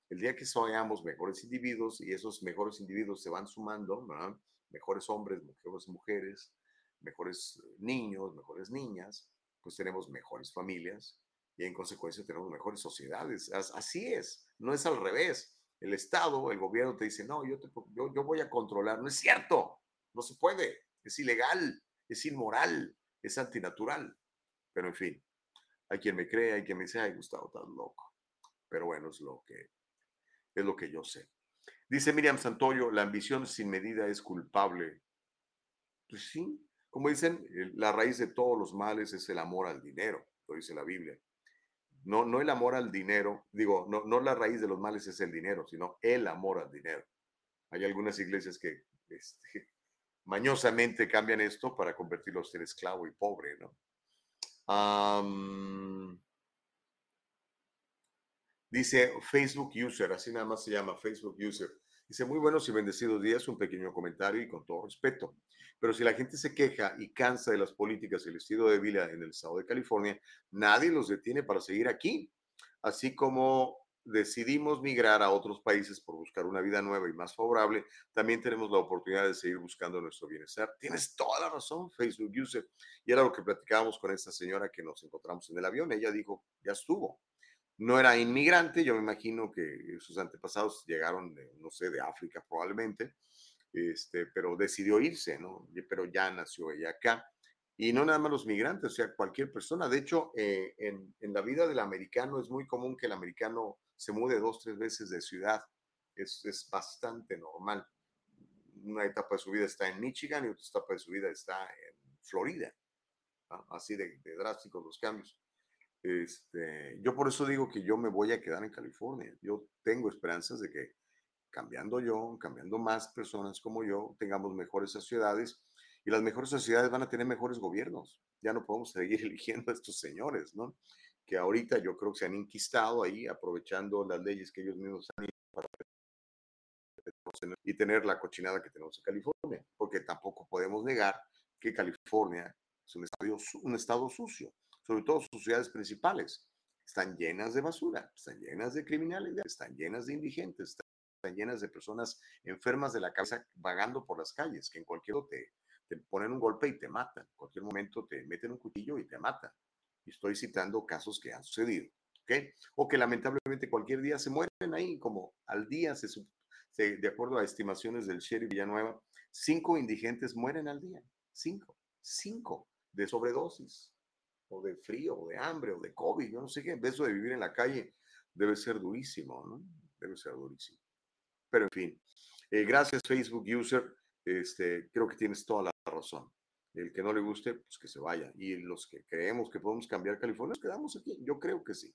El día que seamos mejores individuos y esos mejores individuos se van sumando, mejores hombres, mejores mujeres, mejores niños, mejores niñas, pues tenemos mejores familias y en consecuencia tenemos mejores sociedades. Así es, no es al revés. El Estado, el gobierno te dice, no, yo, yo, yo voy a controlar. No es cierto, no se puede, es ilegal, es inmoral, es antinatural. Pero en fin, hay quien me cree, hay quien me dice, ay, Gustavo, estás loco. Pero bueno, es lo que, es lo que yo sé. Dice Miriam Santoyo, la ambición sin medida es culpable. Pues sí, como dicen, la raíz de todos los males es el amor al dinero, lo dice la Biblia. No, no el amor al dinero, digo, no, no la raíz de los males es el dinero, sino el amor al dinero. Hay algunas iglesias que este, mañosamente cambian esto para convertirlos en esclavo y pobre, ¿no? dice Facebook User, así nada más se llama Facebook User. Dice, muy buenos y bendecidos días, un pequeño comentario y con todo respeto. Pero si la gente se queja y cansa de las políticas y el estilo de vida en el estado de California, nadie los detiene para seguir aquí. Así como decidimos migrar a otros países por buscar una vida nueva y más favorable, también tenemos la oportunidad de seguir buscando nuestro bienestar. Tienes toda la razón, Facebook User. Y era lo que platicábamos con esta señora que nos encontramos en el avión. Ella dijo, ya estuvo. No era inmigrante, yo me imagino que sus antepasados llegaron, de, no sé, de África probablemente, este, pero decidió irse, ¿no? Pero ya nació ella acá. Y no nada más los migrantes, o sea, cualquier persona. De hecho, eh, en, en, la vida del americano es muy común que el americano se mude dos, tres veces de ciudad. Es, es bastante normal. Una etapa de su vida está en Michigan y otra etapa de su vida está en Florida. Así de, de, drásticos los cambios. Este, yo por eso digo que yo me voy a quedar en California. Yo tengo esperanzas de que cambiando yo, cambiando más personas como yo, tengamos mejores sociedades y las mejores sociedades van a tener mejores gobiernos. Ya no podemos seguir eligiendo a estos señores, ¿no? Que ahorita yo creo que se han inquistado ahí, aprovechando las leyes que ellos mismos han para y tener la cochinada que tenemos en California, porque tampoco podemos negar que California es un un estado sucio, sobre todo sus ciudades principales. Están llenas de basura, están llenas de criminalidad, están llenas de indigentes, están llenas de personas enfermas de la cabeza vagando por las calles, que en cualquier momento te, te ponen un golpe y te matan, en cualquier momento te meten un cuchillo y te matan. Y estoy citando casos que han sucedido, ¿ok? O que lamentablemente cualquier día se mueren ahí, como al día, se, de acuerdo a estimaciones del sheriff Villanueva, cinco indigentes mueren al día, cinco, cinco de sobredosis, o de frío, o de hambre, o de COVID, yo no sé qué, eso de vivir en la calle debe ser durísimo, ¿no? Debe ser durísimo. Pero en fin, eh, gracias Facebook User, este, creo que tienes toda la razón. El que no le guste, pues que se vaya. Y los que creemos que podemos cambiar California, quedamos aquí. Yo creo que sí.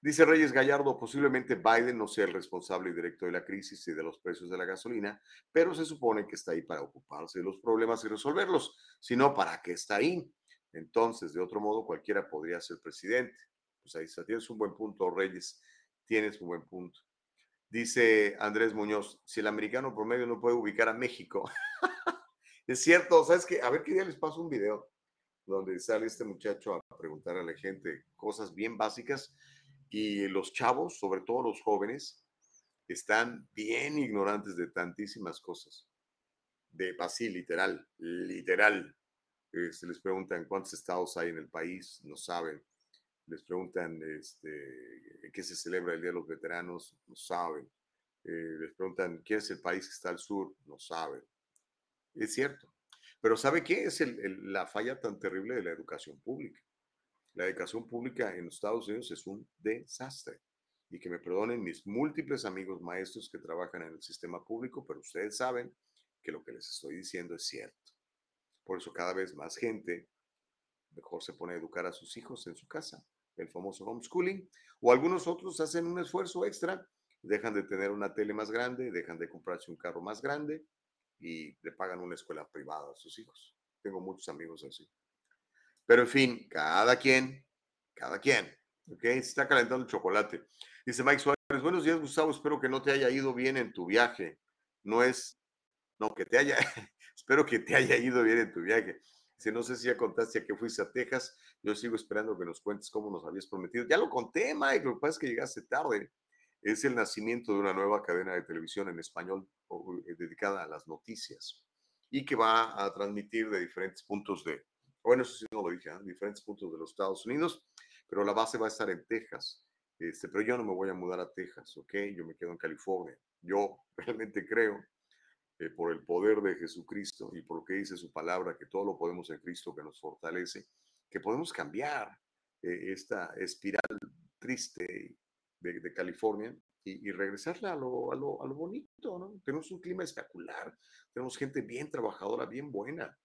Dice Reyes Gallardo, posiblemente Biden no sea el responsable directo de la crisis y de los precios de la gasolina, pero se supone que está ahí para ocuparse de los problemas y resolverlos, sino para qué está ahí. Entonces, de otro modo, cualquiera podría ser presidente. Pues ahí está, tienes un buen punto, Reyes, tienes un buen punto. Dice Andrés Muñoz, si el americano promedio no puede ubicar a México. es cierto, ¿sabes qué? A ver qué día les paso un video donde sale este muchacho a preguntar a la gente cosas bien básicas y los chavos, sobre todo los jóvenes, están bien ignorantes de tantísimas cosas. De así, literal, literal. Se este, les preguntan cuántos estados hay en el país, no saben les preguntan este, qué se celebra el Día de los Veteranos, no saben. Eh, les preguntan quién es el país que está al sur, no saben. Es cierto. Pero ¿sabe qué es la falla tan terrible de la educación pública? La educación pública en Estados Unidos es un desastre. Y que me perdonen mis múltiples amigos maestros que trabajan en el sistema público, pero ustedes saben que lo que les estoy diciendo es cierto. Por eso cada vez más gente mejor se pone a educar a sus hijos en su casa, el famoso homeschooling, o algunos otros hacen un esfuerzo extra, dejan de tener una tele más grande, dejan de comprarse un carro más grande y le pagan una escuela privada a sus hijos. Tengo muchos amigos así. Pero en fin, cada quien, cada quien, ¿ok? Se está calentando el chocolate. Dice Mike Suárez, buenos días Gustavo, espero que no te haya ido bien en tu viaje. No es, no, que te haya, espero que te haya ido bien en tu viaje. Dice, no sé si ya contaste a que fuiste a Texas, yo sigo esperando que nos cuentes cómo nos habías prometido. Ya lo conté, Mike, lo que pasa es que llegaste tarde. Es el nacimiento de una nueva cadena de televisión en español eh, dedicada a las noticias y que va a transmitir de diferentes puntos de, bueno, eso sí no lo dije, ¿eh? diferentes puntos de los Estados Unidos, pero la base va a estar en Texas. Este, pero yo no me voy a mudar a Texas, ¿ok? Yo me quedo en California. Yo realmente creo, eh, por el poder de Jesucristo y por lo que dice su palabra, que todo lo podemos en Cristo que nos fortalece, que podemos cambiar eh, esta espiral triste de, California y, y regresarla a lo, a, lo, a lo bonito, ¿no? Tenemos un clima espectacular, tenemos gente bien trabajadora, bien buena,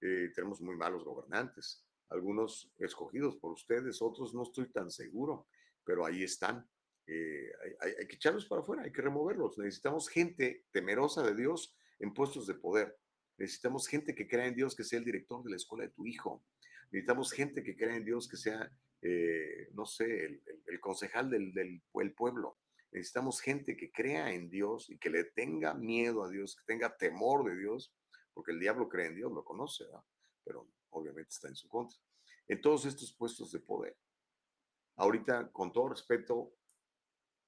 eh, tenemos muy malos gobernantes, algunos escogidos por ustedes, otros no estoy tan seguro, pero ahí están. Eh, hay, que echarlos para afuera, hay que removerlos. Necesitamos gente temerosa de Dios en puestos de poder. Necesitamos gente que crea en Dios, que sea el director de la escuela de tu hijo. Necesitamos gente que crea en Dios, que sea, eh, no sé, el, concejal del, del el pueblo. Necesitamos gente que crea en Dios y que le tenga miedo a Dios, que tenga temor de Dios, porque el diablo cree en Dios, lo conoce, ¿verdad? pero obviamente está en su contra. En todos estos puestos de poder. Ahorita, con todo respeto,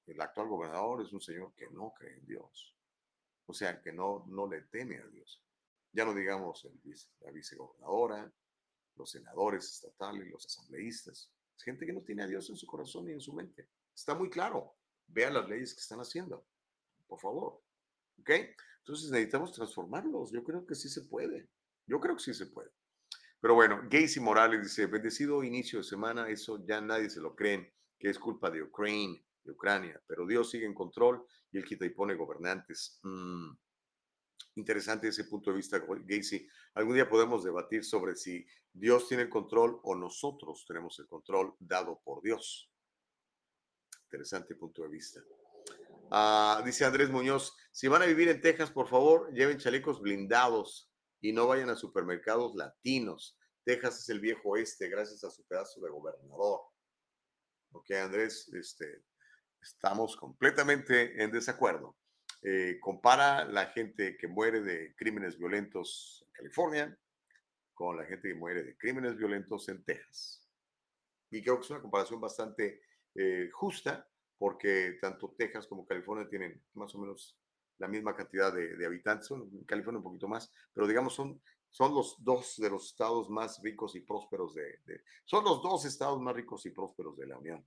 el actual gobernador es un señor que no cree en Dios. O sea, que no, no le teme a Dios. Ya no digamos el vice, la vicegobernadora, los senadores estatales, los asambleístas. Es gente que no tiene a Dios en su corazón ni en su mente. Está muy claro. Vea las leyes que están haciendo. Por favor. ¿Ok? Entonces necesitamos transformarlos. Yo creo que sí se puede. Yo creo que sí se puede. Pero bueno, Gacy Morales dice, bendecido inicio de semana, eso ya nadie se lo creen, que es culpa de Ucrania, de Ucrania, pero Dios sigue en control y él quita y pone gobernantes. Mm, interesante ese punto de vista, Gacy. Algún día podemos debatir sobre si Dios tiene el control o nosotros tenemos el control dado por Dios. Interesante punto de vista. Uh, dice Andrés Muñoz, si van a vivir en Texas, por favor, lleven chalecos blindados y no vayan a supermercados latinos. Texas es el viejo oeste, gracias a su pedazo de gobernador. Ok, Andrés, este, estamos completamente en desacuerdo. Eh, compara la gente que muere de crímenes violentos en California con la gente que muere de crímenes violentos en Texas. Y creo que es una comparación bastante eh, justa porque tanto Texas como California tienen más o menos la misma cantidad de, habitantes, California un poquito más, pero digamos son, son los dos de los estados más ricos y prósperos de, de, son los dos estados más ricos y prósperos de la Unión.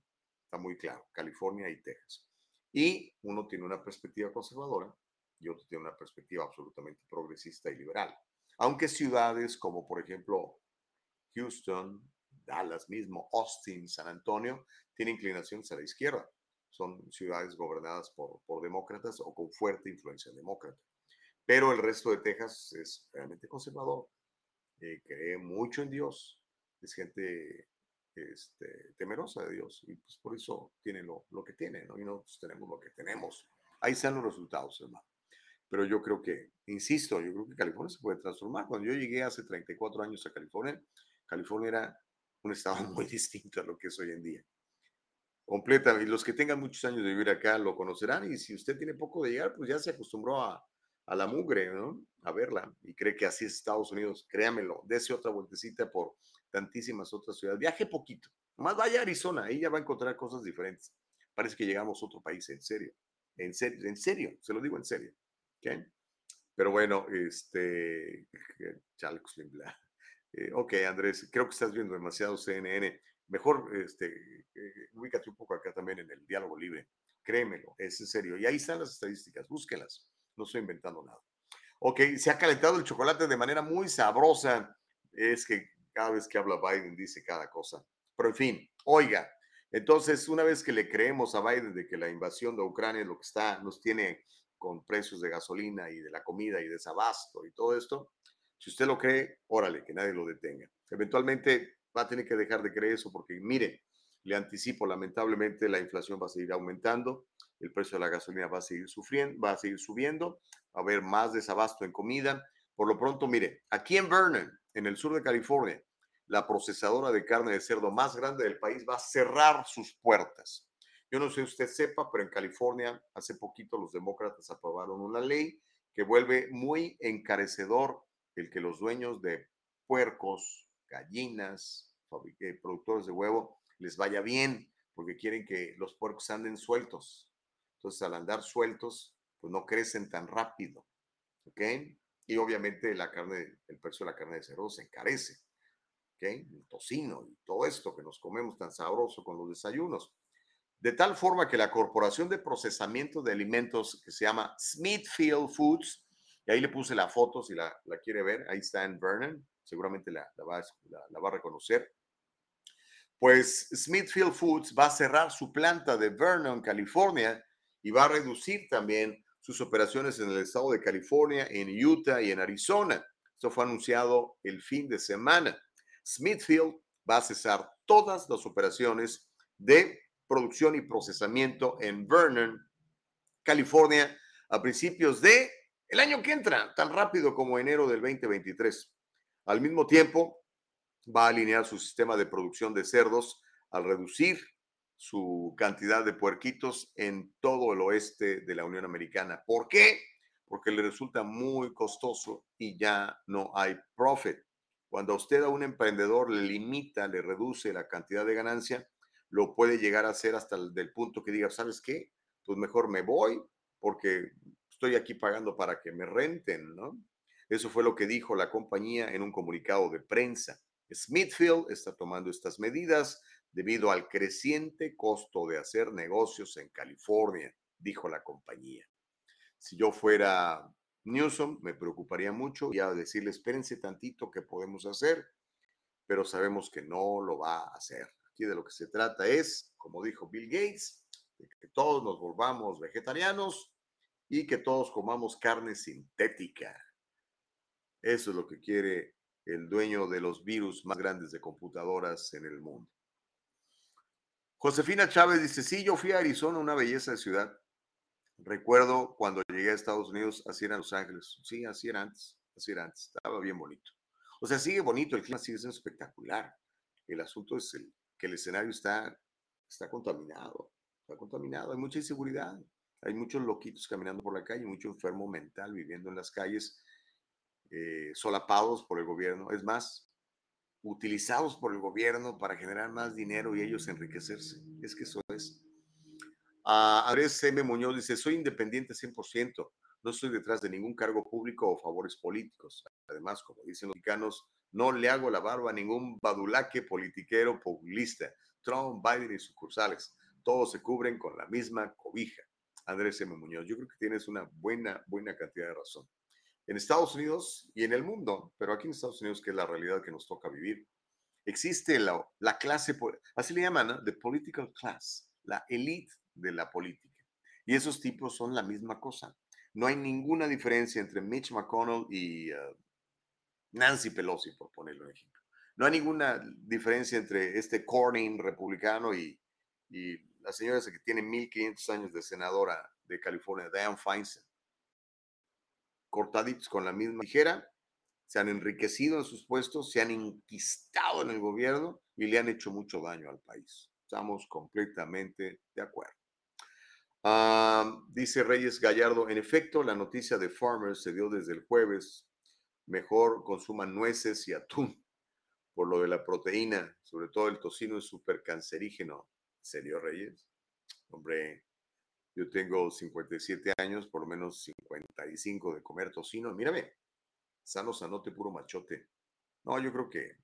Está muy claro, California y Texas. Y uno tiene una perspectiva conservadora y otro tiene una perspectiva absolutamente progresista y liberal. Aunque ciudades como por ejemplo Houston, Dallas mismo, Austin, San Antonio, tienen inclinaciones a la izquierda son ciudades gobernadas por, por, demócratas o con fuerte influencia demócrata. Pero el resto de Texas es realmente conservador, eh, cree mucho en Dios, es gente este, temerosa de Dios y pues por eso tiene lo, lo que tiene, ¿no? Y nosotros tenemos lo que tenemos. Ahí están los resultados, hermano. Pero yo creo que, insisto, yo creo que California se puede transformar. Cuando yo llegué hace 34 años a California, California era un estado muy distinto a lo que es hoy en día completa. Y los que tengan muchos años de vivir acá lo conocerán. Y si usted tiene poco de llegar, pues ya se acostumbró a, a la mugre, ¿no? A verla. Y cree que así es Estados Unidos. Créamelo, dése otra vueltecita por tantísimas otras ciudades. Viaje poquito. Más vaya a Arizona, ahí ya va a encontrar cosas diferentes. Parece que llegamos a otro país, en serio. En serio, en serio, se lo digo en serio. ¿Okay? Pero bueno, este. Chalecos eh, ok, Andrés, creo que estás viendo demasiado CNN mejor este, eh, ubícate un poco acá también en el diálogo libre. Créemelo, es en serio. Y ahí están las estadísticas, búsquenlas. No estoy inventando nada. Ok, se ha calentado el chocolate de manera muy sabrosa. Es que cada vez que habla Biden dice cada cosa. Pero en fin, oiga, entonces una vez que le creemos a Biden de que la invasión de Ucrania lo que está, nos tiene con precios de gasolina y de la comida y desabasto y todo esto, si usted lo cree, órale, que nadie lo detenga. Eventualmente va a tener que dejar de creer eso porque, mire, le anticipo, lamentablemente la inflación va a seguir aumentando, el precio de la gasolina va a seguir sufriendo, va a seguir subiendo, va a haber más desabasto en comida. Por lo pronto, mire, aquí en Vernon, en el sur de California, la procesadora de carne de cerdo más grande del país va a cerrar sus puertas. Yo no sé si usted sepa, pero en California hace poquito los demócratas aprobaron una ley que vuelve muy encarecedor el que los dueños de puercos, gallinas, eh, productores de huevo les vaya bien, porque quieren que los puercos anden sueltos. Entonces, al andar sueltos, pues no crecen tan rápido. ¿Ok? Y obviamente la carne, el precio de la carne de cerdo se encarece. ¿Ok? El tocino y todo esto que nos comemos tan sabroso con los desayunos. De tal forma que la Corporación de Procesamiento de Alimentos, que se llama Smithfield Foods, y ahí le puse la foto si la, quiere ver, ahí está en Vernon, seguramente la, va, la va a reconocer. Pues Smithfield Foods va a cerrar su planta de Vernon, California, y va a reducir también sus operaciones en el estado de California, en Utah y en Arizona. Esto fue anunciado el fin de semana. Smithfield va a cesar todas las operaciones de producción y procesamiento en Vernon, California, a principios de el año que entra, tan rápido como enero del 2023. Al mismo tiempo, va a alinear su sistema de producción de cerdos al reducir su cantidad de puerquitos en todo el oeste de la Unión Americana. ¿Por qué? Porque le resulta muy costoso y ya no hay profit. Cuando usted a un emprendedor le limita, le reduce la cantidad de ganancia, lo puede llegar a hacer hasta el del punto que diga, ¿sabes qué? Pues mejor me voy porque estoy aquí pagando para que me renten, ¿no? Eso fue lo que dijo la compañía en un comunicado de prensa. Smithfield está tomando estas medidas debido al creciente costo de hacer negocios en California, dijo la compañía. Si yo fuera Newsom, me preocuparía mucho y a decirle, espérense tantito que podemos hacer, pero sabemos que no lo va a hacer. Aquí de lo que se trata es, como dijo Bill Gates, de que todos nos volvamos vegetarianos y que todos comamos carne sintética. Eso es lo que quiere el dueño de los virus más grandes de computadoras en el mundo. Josefina Chávez dice, sí, yo fui a Arizona, una belleza de ciudad. Recuerdo cuando llegué a Estados Unidos, así era Los Ángeles. Sí, así era antes, así era antes. Estaba bien bonito. O sea, sigue bonito, el clima sigue siendo espectacular. El asunto es el, que el escenario está, está contaminado. Está contaminado, hay mucha inseguridad. Hay muchos loquitos caminando por la calle, mucho enfermo mental viviendo en las calles, eh, solapados por el gobierno. Es más, utilizados por el gobierno para generar más dinero y ellos enriquecerse. Es que eso es. Uh, Andrés M. Muñoz dice, soy independiente 100%, no estoy detrás de ningún cargo público o favores políticos. Además, como dicen los mexicanos, no le hago la barba a ningún badulaque politiquero populista. Trump, Biden y sucursales, todos se cubren con la misma cobija. Andrés M. Muñoz. Yo creo que tienes una buena, buena cantidad de razón. En Estados Unidos y en el mundo, pero aquí en Estados Unidos, que es la realidad que nos toca vivir, existe la, la clase, así le llaman, ¿no? The political class, la elite de la política. Y esos tipos son la misma cosa. No hay ninguna diferencia entre Mitch McConnell y uh, Nancy Pelosi, por ponerlo en ejemplo. No hay ninguna diferencia entre este Corning republicano y, la señora que tiene 1500 años de senadora de California, Diane Feinstein, cortaditos con la misma tijera, se han enriquecido en sus puestos, se han inquistado en el gobierno y le han hecho mucho daño al país. Estamos completamente de acuerdo. Dice Reyes Gallardo, en efecto, la noticia de Farmers se dio desde el jueves. Mejor consuman nueces y atún por lo de la proteína, sobre todo el tocino es súper cancerígeno. ¿Serio, Reyes? Hombre, yo tengo 57 años, por lo menos 55 de comer tocino. Mírame, sano, sanote, puro machote. No, yo creo que,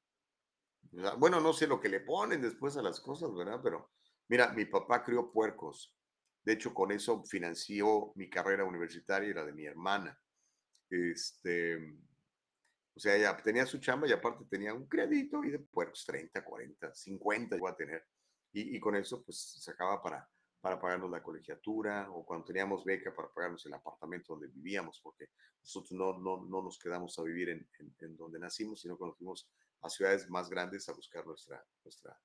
bueno, no sé lo que le ponen después a las cosas, ¿verdad? Pero mira, mi papá crió puercos. De hecho, con eso financió mi carrera universitaria y la de mi hermana. Este, o sea, ya tenía su chamba y aparte tenía un crédito y después 30, 40, 50 iba a tener. Y, y con eso pues sacaba para, para pagarnos la colegiatura o cuando teníamos beca para pagarnos el apartamento donde vivíamos, porque nosotros no, no, no nos quedamos a vivir en, en, donde nacimos, sino cuando fuimos a ciudades más grandes a buscar nuestra, nuestra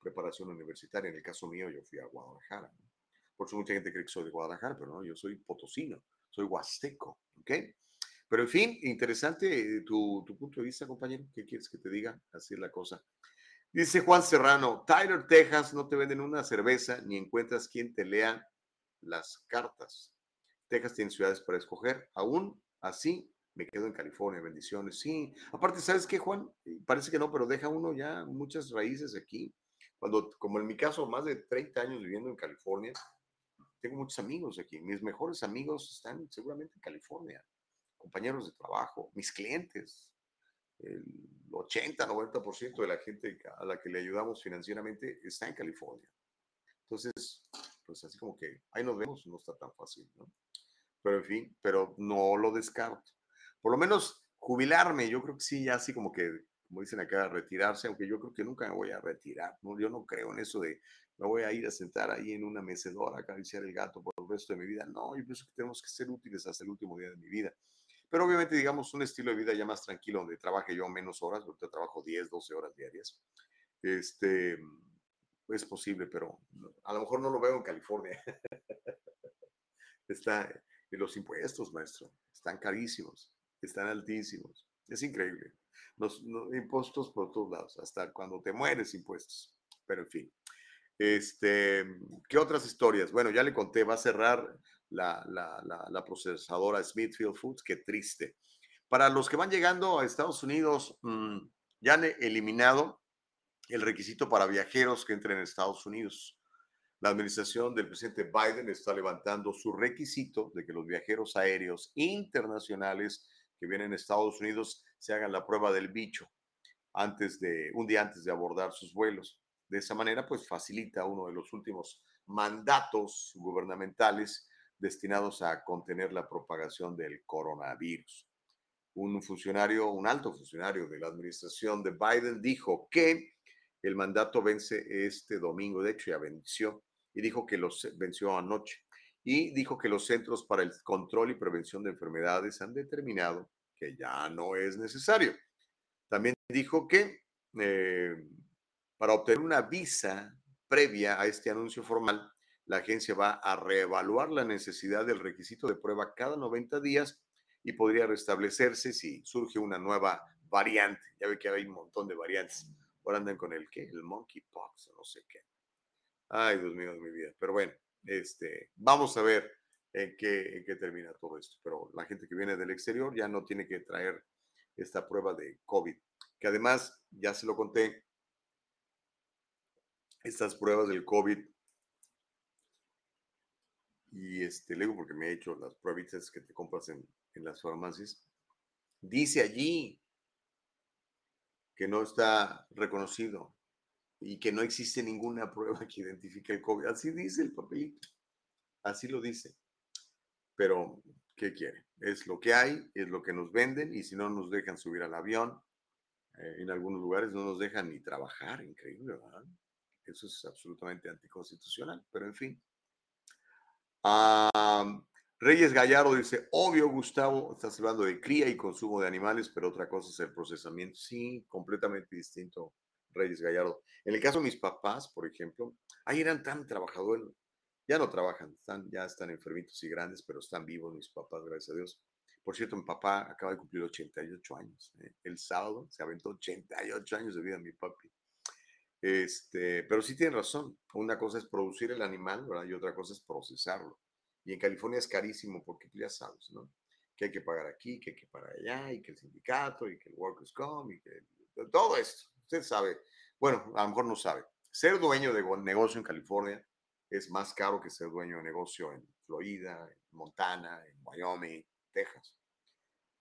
preparación universitaria. En el caso mío, yo fui a Guadalajara. Por eso mucha gente cree que soy de Guadalajara, pero no, yo soy potosino, soy huasteco, ¿ok? Pero en fin, interesante tu, tu punto de vista, compañero. ¿Qué quieres que te diga? Así es la cosa. Dice Juan Serrano, Tyler, Texas, no te venden una cerveza ni encuentras quien te lea las cartas. Texas tiene ciudades para escoger. Aún así, me quedo en California. Bendiciones. Sí, aparte, ¿sabes qué, Juan? Parece que no, pero deja uno ya muchas raíces aquí. Cuando, como en mi caso, más de 30 años viviendo en California, tengo muchos amigos aquí. Mis mejores amigos están seguramente en California. Compañeros de trabajo, mis clientes, el 80-90% de la gente a la que le ayudamos financieramente está en California. Entonces, pues así como que ahí nos vemos, no está tan fácil, ¿no? Pero en fin, pero no lo descarto. Por lo menos jubilarme, yo creo que sí, ya así como que, como dicen acá, retirarse, aunque yo creo que nunca me voy a retirar, ¿no? Yo no creo en eso de me voy a ir a sentar ahí en una mecedora a acariciar el gato por el resto de mi vida. No, yo pienso que tenemos que ser útiles hasta el último día de mi vida. Pero obviamente, digamos, un estilo de vida ya más tranquilo, donde trabaje yo menos horas, ahorita trabajo 10, 12 horas diarias. Este, es posible, pero a lo mejor no lo veo en California. Está, los impuestos, maestro, están carísimos, están altísimos. Es increíble. Los, impuestos por todos lados, hasta cuando te mueres impuestos. Pero en fin. Este, ¿Qué otras historias? Bueno, ya le conté, va a cerrar la, procesadora Smithfield Foods, qué triste. Para los que van llegando a Estados Unidos, mm, ya han eliminado el requisito para viajeros que entren en Estados Unidos. La administración del presidente Biden está levantando su requisito de que los viajeros aéreos internacionales que vienen a Estados Unidos se hagan la prueba del bicho antes de un día antes de abordar sus vuelos. De esa manera, pues facilita uno de los últimos mandatos gubernamentales destinados a contener la propagación del coronavirus. Un funcionario, un alto funcionario de la administración de Biden dijo que el mandato vence este domingo, de hecho ya venció, y dijo que los venció anoche, y dijo que los Centros para el Control y Prevención de Enfermedades han determinado que ya no es necesario. También dijo que eh, para obtener una visa previa a este anuncio formal, la agencia va a reevaluar la necesidad del requisito de prueba cada 90 días y podría restablecerse si surge una nueva variante. Ya ve que hay un montón de variantes. Ahora andan con el que el monkeypox no sé qué. Ay, Dios mío de mi vida. Pero bueno, este, vamos a ver qué, en qué termina todo esto. Pero la gente que viene del exterior ya no tiene que traer esta prueba de COVID, que además, ya se lo conté, estas pruebas del COVID y este, luego porque me he hecho las pruebas que te compras en, en las farmacias, dice allí que no está reconocido y que no existe ninguna prueba que identifique el COVID. Así dice el papelito, así lo dice. Pero, ¿qué quiere? Es lo que hay, es lo que nos venden y si no nos dejan subir al avión, eh, en algunos lugares no nos dejan ni trabajar, increíble, ¿verdad? Eso es absolutamente anticonstitucional, pero en fin. Reyes Gallardo dice, obvio Gustavo, estás hablando de cría y consumo de animales, pero otra cosa es el procesamiento. Sí, completamente distinto, Reyes Gallardo. En el caso de mis papás, por ejemplo, ahí eran tan trabajadores, ya no trabajan, ya están enfermitos y grandes, pero están vivos mis papás, gracias a Dios. Por cierto, mi papá acaba de cumplir 88 años. ¿eh? El sábado se aventó 88 años de vida mi papi. Este, pero sí tiene razón. Una cosa es producir el animal, ¿verdad? Y otra cosa es procesarlo. Y en California es carísimo porque tú ya sabes, ¿no? Que hay que pagar aquí, que hay que pagar allá, y que el sindicato, y que el Workers' Comp, y que todo esto. Usted sabe. Bueno, a lo mejor no sabe. Ser dueño de negocio en California es más caro que ser dueño de negocio en Florida, Montana, en Wyoming, Texas.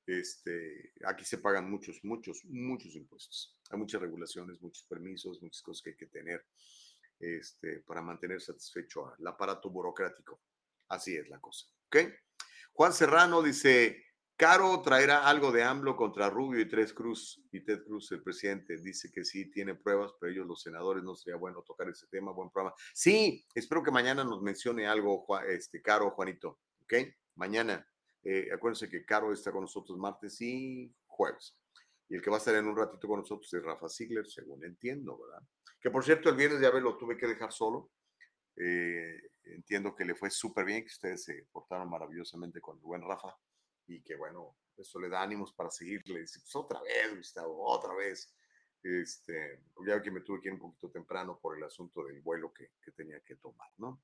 Este, aquí se pagan muchos, muchos, muchos impuestos. Hay muchas regulaciones, muchos permisos, muchas cosas que hay que tener este, para mantener satisfecho al aparato burocrático. Así es la cosa. ¿Ok? Juan Serrano dice, Caro traerá algo de AMLO contra Rubio y Ted Cruz. Y Ted Cruz, el presidente, dice que sí tiene pruebas, pero ellos, los senadores, no sería bueno tocar ese tema. Buen programa. Sí, espero que mañana nos mencione algo, este, Caro, Juanito. ¿Ok? Mañana. Eh, acuérdense que Caro está con nosotros martes y jueves. Y el que va a estar en un ratito con nosotros es Rafa Ziegler, según entiendo, ¿verdad? Que por cierto, el viernes ya lo tuve que dejar solo. Eh, entiendo que le fue súper bien, que ustedes se portaron maravillosamente con el buen Rafa y que bueno, eso le da ánimos para seguirle. Dice, pues otra vez, Gustavo, otra vez. Este, ya que me tuve que ir un poquito temprano por el asunto del vuelo que, que tenía que tomar, ¿no?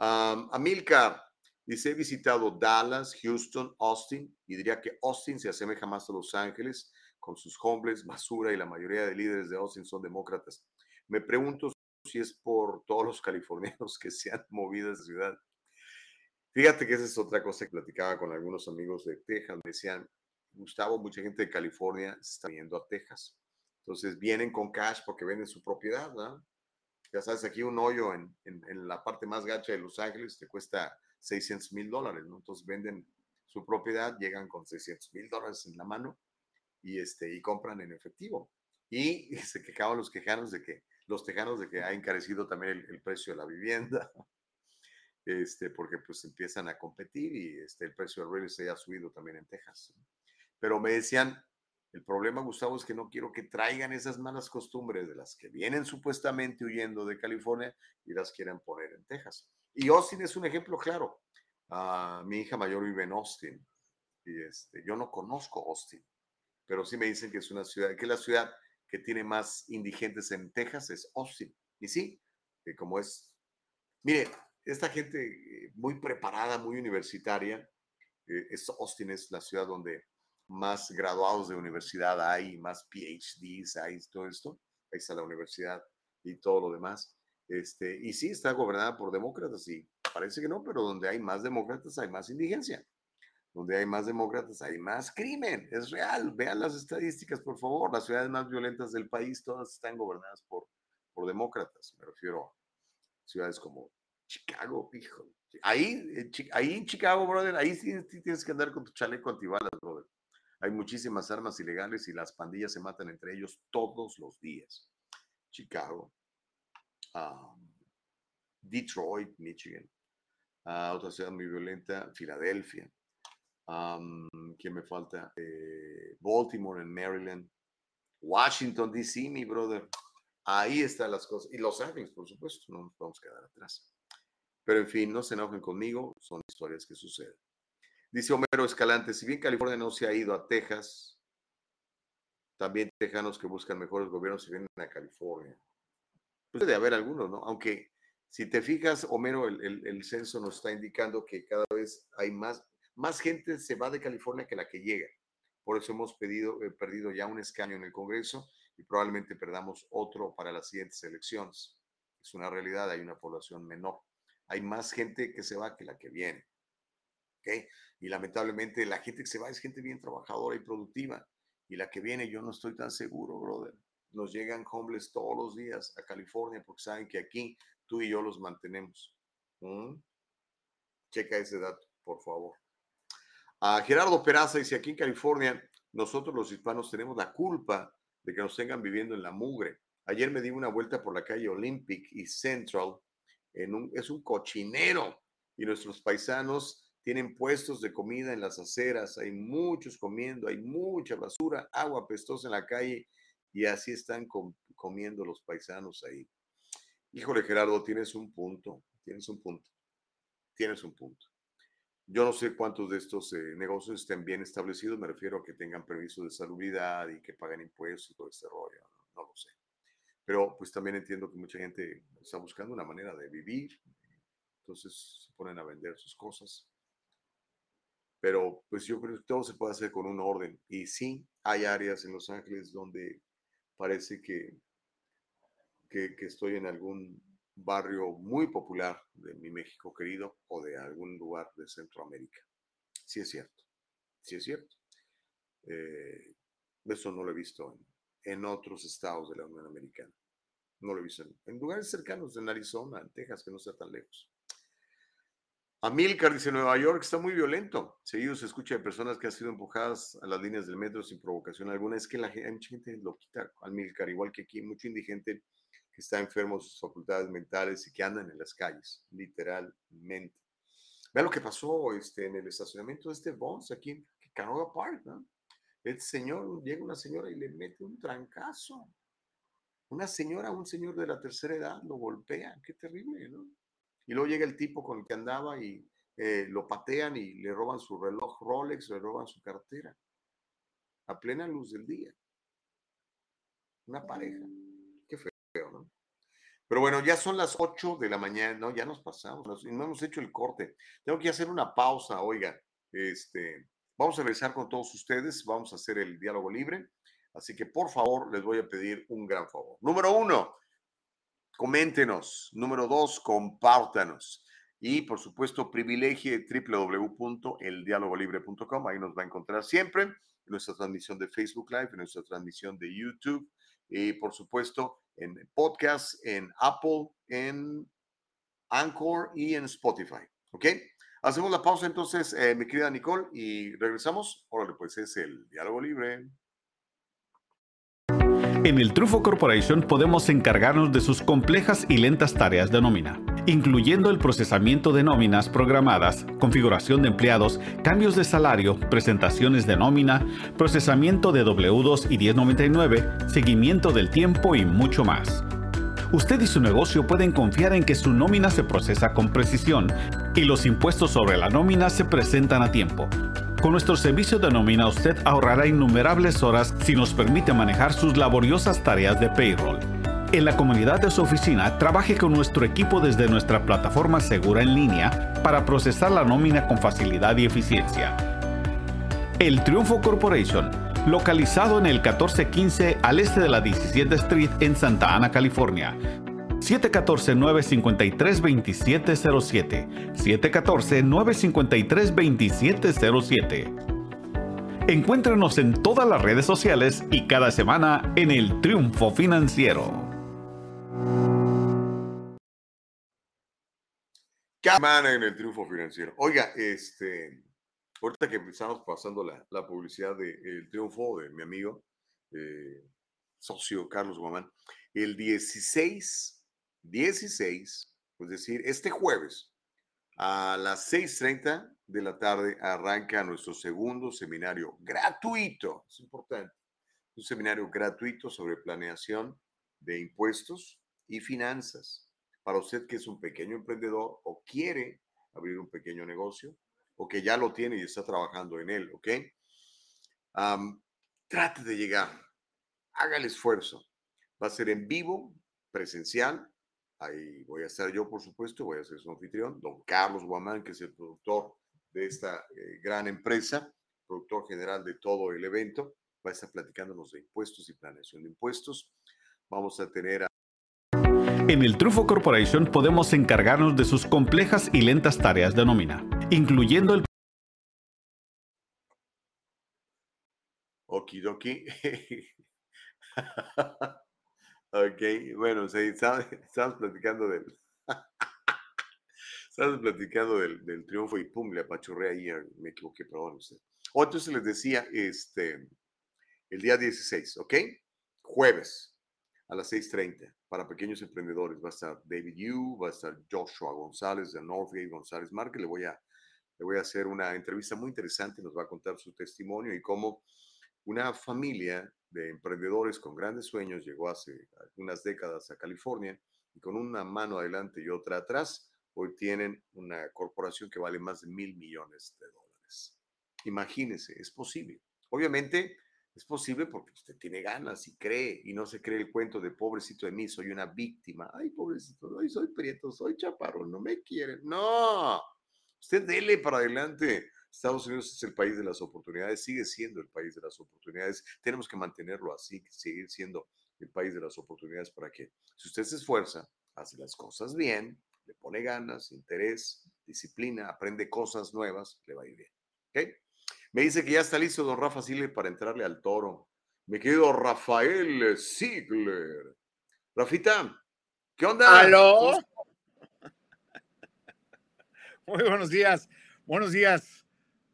Um, Amilcar dice, he visitado Dallas, Houston, Austin, y diría que Austin se asemeja más a Los Ángeles, con sus hombres, basura, y la mayoría de líderes de Austin son demócratas. Me pregunto si es por todos los californianos que se han movido a esa ciudad Fíjate que esa es otra cosa que platicaba con algunos amigos de Texas. Me decían, Gustavo, mucha gente de California está yendo a Texas. Entonces vienen con cash porque venden su propiedad, ¿no? Ya sabes, aquí un hoyo en, la parte más gacha de Los Ángeles te cuesta 600 mil dólares. Entonces venden su propiedad, llegan con 600 mil dólares en la mano y, este, y compran en efectivo. Y, se quejaban los quejanos de que, los tejanos de que ha encarecido también el, precio de la vivienda este, porque pues empiezan a competir y este, el precio del real estate ha subido también en Texas. Pero me decían, el problema, Gustavo, es que no quiero que traigan esas malas costumbres de las que vienen supuestamente huyendo de California y las quieran poner en Texas. Y Austin es un ejemplo claro. Uh, mi hija mayor vive en Austin y este, yo no conozco Austin, pero sí me dicen que es una ciudad, que la ciudad que tiene más indigentes en Texas es Austin. Y sí, que como es, mire, esta gente eh, muy preparada, muy universitaria, eh, es, Austin es la ciudad donde más graduados de universidad hay, más PhDs hay, todo esto. Ahí está la universidad y todo lo demás. Este, y sí, está gobernada por demócratas y parece que no, pero donde hay más demócratas hay más indigencia. Donde hay más demócratas hay más crimen. Es real. Vean las estadísticas, por favor. Las ciudades más violentas del país todas están gobernadas por, por demócratas. Me refiero a ciudades como Chicago, hijo. Ahí, ahí en Chicago, brother, ahí sí, tienes que andar con tu chaleco antibalas, brother. Hay muchísimas armas ilegales y las pandillas se matan entre ellos todos los días. Chicago, Detroit, Michigan, uh, otra ciudad muy violenta, Filadelfia. Um, ¿Quién me falta? Eh, Baltimore en Maryland. Washington, D.C., mi brother. Ahí están las cosas. Y Los Ángeles, por supuesto, no nos vamos a quedar atrás. Pero en fin, no se enojen conmigo, son historias que suceden. Dice Homero Escalante, si bien California no se ha ido a Texas, también tejanos que buscan mejores gobiernos se vienen a California. Puede haber algunos, ¿no? Aunque si te fijas, Homero, el, censo nos está indicando que cada vez hay más, más gente se va de California que la que llega. Por eso hemos pedido, eh, perdido ya un escaño en el Congreso y probablemente perdamos otro para las siguientes elecciones. Es una realidad, hay una población menor hay más gente que se va que la que viene. Y lamentablemente la gente que se va es gente bien trabajadora y productiva. Y la que viene yo no estoy tan seguro, brother. Nos llegan homeless todos los días a California porque saben que aquí tú y yo los mantenemos. ¿Mm? Checa ese dato, por favor. A Gerardo Peraza dice, aquí en California, nosotros los hispanos tenemos la culpa de que nos tengan viviendo en la mugre. Ayer me di una vuelta por la calle Olympic y Central es un cochinero y nuestros paisanos tienen puestos de comida en las aceras, hay muchos comiendo, hay mucha basura, agua pestosa en la calle y así están comiendo los paisanos ahí. Híjole Gerardo, tienes un punto, tienes un punto, tienes un punto. Yo no sé cuántos de estos eh, negocios estén bien establecidos, me refiero a que tengan permiso de salubridad y que paguen impuestos y todo este rollo, no lo sé. Pero pues también entiendo que mucha gente está buscando una manera de vivir, entonces se ponen a vender sus cosas. Pero pues yo creo que todo se puede hacer con un orden. Y sí, hay áreas en Los Ángeles donde parece que, que, que estoy en algún barrio muy popular de mi México querido o de algún lugar de Centroamérica. Sí es cierto, sí es cierto. Eh, eso no lo he visto en, otros estados de la Unión Americana. No lo he visto en, lugares cercanos, en Arizona, en Texas, que no sea tan lejos. Amilcar dice Nueva York está muy violento. Seguido se escucha de personas que han sido empujadas a las líneas del metro sin provocación alguna. Es que la gente, hay mucha gente loquita, Amilcar, igual que aquí, mucho indigente que está enfermo sus facultades mentales y que andan en las calles, literalmente. Vea lo que pasó este, en el estacionamiento de este Bones aquí en Canoga Park, ¿no? El señor, llega una señora y le mete un trancazo. Una señora, un señor de la tercera edad lo golpea. Qué terrible, ¿no? Y luego llega el tipo con el que andaba y eh, lo patean y le roban su reloj Rolex, le roban su cartera. A plena luz del día. Una pareja. Pero bueno, ya son las 8 de la mañana, ¿no? Ya nos pasamos, no hemos hecho el corte. Tengo que hacer una pausa, oiga. Este, vamos a regresar con todos ustedes, vamos a hacer el diálogo libre. Así que por favor, les voy a pedir un gran favor. Número uno, coméntenos. Número dos, compártanos. Y por supuesto, privilegie www.eldialogolibre.com. Ahí nos va a encontrar siempre nuestra transmisión de Facebook Live, nuestra transmisión de YouTube y por supuesto en podcast, en Apple, en Anchor y en Spotify. ¿Ok? Hacemos la pausa entonces, eh, mi querida Nicole, y regresamos. Órale, pues es el diálogo libre. En el Trufo Corporation podemos encargarnos de sus complejas y lentas tareas de nómina, incluyendo el procesamiento de nóminas programadas, configuración de empleados, cambios de salario, presentaciones de nómina, procesamiento de W2 y 1099, seguimiento del tiempo y mucho más. Usted y su negocio pueden confiar en que su nómina se procesa con precisión y los impuestos sobre la nómina se presentan a tiempo con nuestro servicio de nómina usted ahorrará innumerables horas si nos permite manejar sus laboriosas tareas de payroll. En la comunidad de su oficina, trabaje con nuestro equipo desde nuestra plataforma segura en línea para procesar la nómina con facilidad y eficiencia. El Triunfo Corporation, localizado en el 1415 al este de la 17 Street en Santa Ana, California 714-953-2707. 714-953-2707. Encuéntrenos en todas las redes sociales y cada semana en el Triunfo Financiero. Cada semana en el Triunfo Financiero. Oiga, este, ahorita que estamos pasando la, la publicidad del Triunfo de mi amigo, eh, socio Carlos Guamán, el 16 16, es decir, este jueves a las 6.30 de la tarde arranca nuestro segundo seminario gratuito, es importante, un seminario gratuito sobre planeación de impuestos y finanzas. Para usted que es un pequeño emprendedor o quiere abrir un pequeño negocio o que ya lo tiene y está trabajando en él, ¿ok? trate de llegar, haga el esfuerzo. Va a ser en vivo, presencial, Ahí voy a estar yo, por supuesto, voy a ser su anfitrión, don Carlos Guamán, que es el productor de esta eh, gran empresa, productor general de todo el evento, va a estar platicándonos de impuestos y planeación de impuestos. Vamos a tener a en el Trufo Corporation podemos encargarnos de sus complejas y lentas tareas de nómina, incluyendo el... Okidoki. Ok, bueno, sí, estamos, platicando del. estamos platicando del, triunfo y pum, le apachurré ahí, ah, me equivoqué, perdón usted. O entonces les decía, este, el día 16, ¿ok? Jueves a las 6:30 para pequeños emprendedores. Va a estar David Yu, va a estar Joshua González de Northgate González Market. Le voy a, le voy a hacer una entrevista muy interesante, nos va a contar su testimonio y cómo una familia de emprendedores con grandes sueños llegó hace algunas décadas a California y con una mano adelante y otra atrás, hoy tienen una corporación que vale más de mil millones de dólares. Imagínese, es posible. Obviamente es posible porque usted tiene ganas y cree y no se cree el cuento de pobrecito de mí, soy una víctima. Ay, pobrecito, ay, soy prieto, soy chaparro, no me quieren. No, usted dele para adelante. Estados Unidos es el país de las oportunidades, sigue siendo el país de las oportunidades. Tenemos que mantenerlo así, seguir siendo el país de las oportunidades para que, si usted se esfuerza, hace las cosas bien, le pone ganas, interés, disciplina, aprende cosas nuevas, le va a ir bien. ¿Okay? Me dice que ya está listo don Rafa Sigler para entrarle al toro. Mi querido Rafael Sigler. Rafita, ¿qué onda? ¿Aló? Muy buenos días. Buenos días,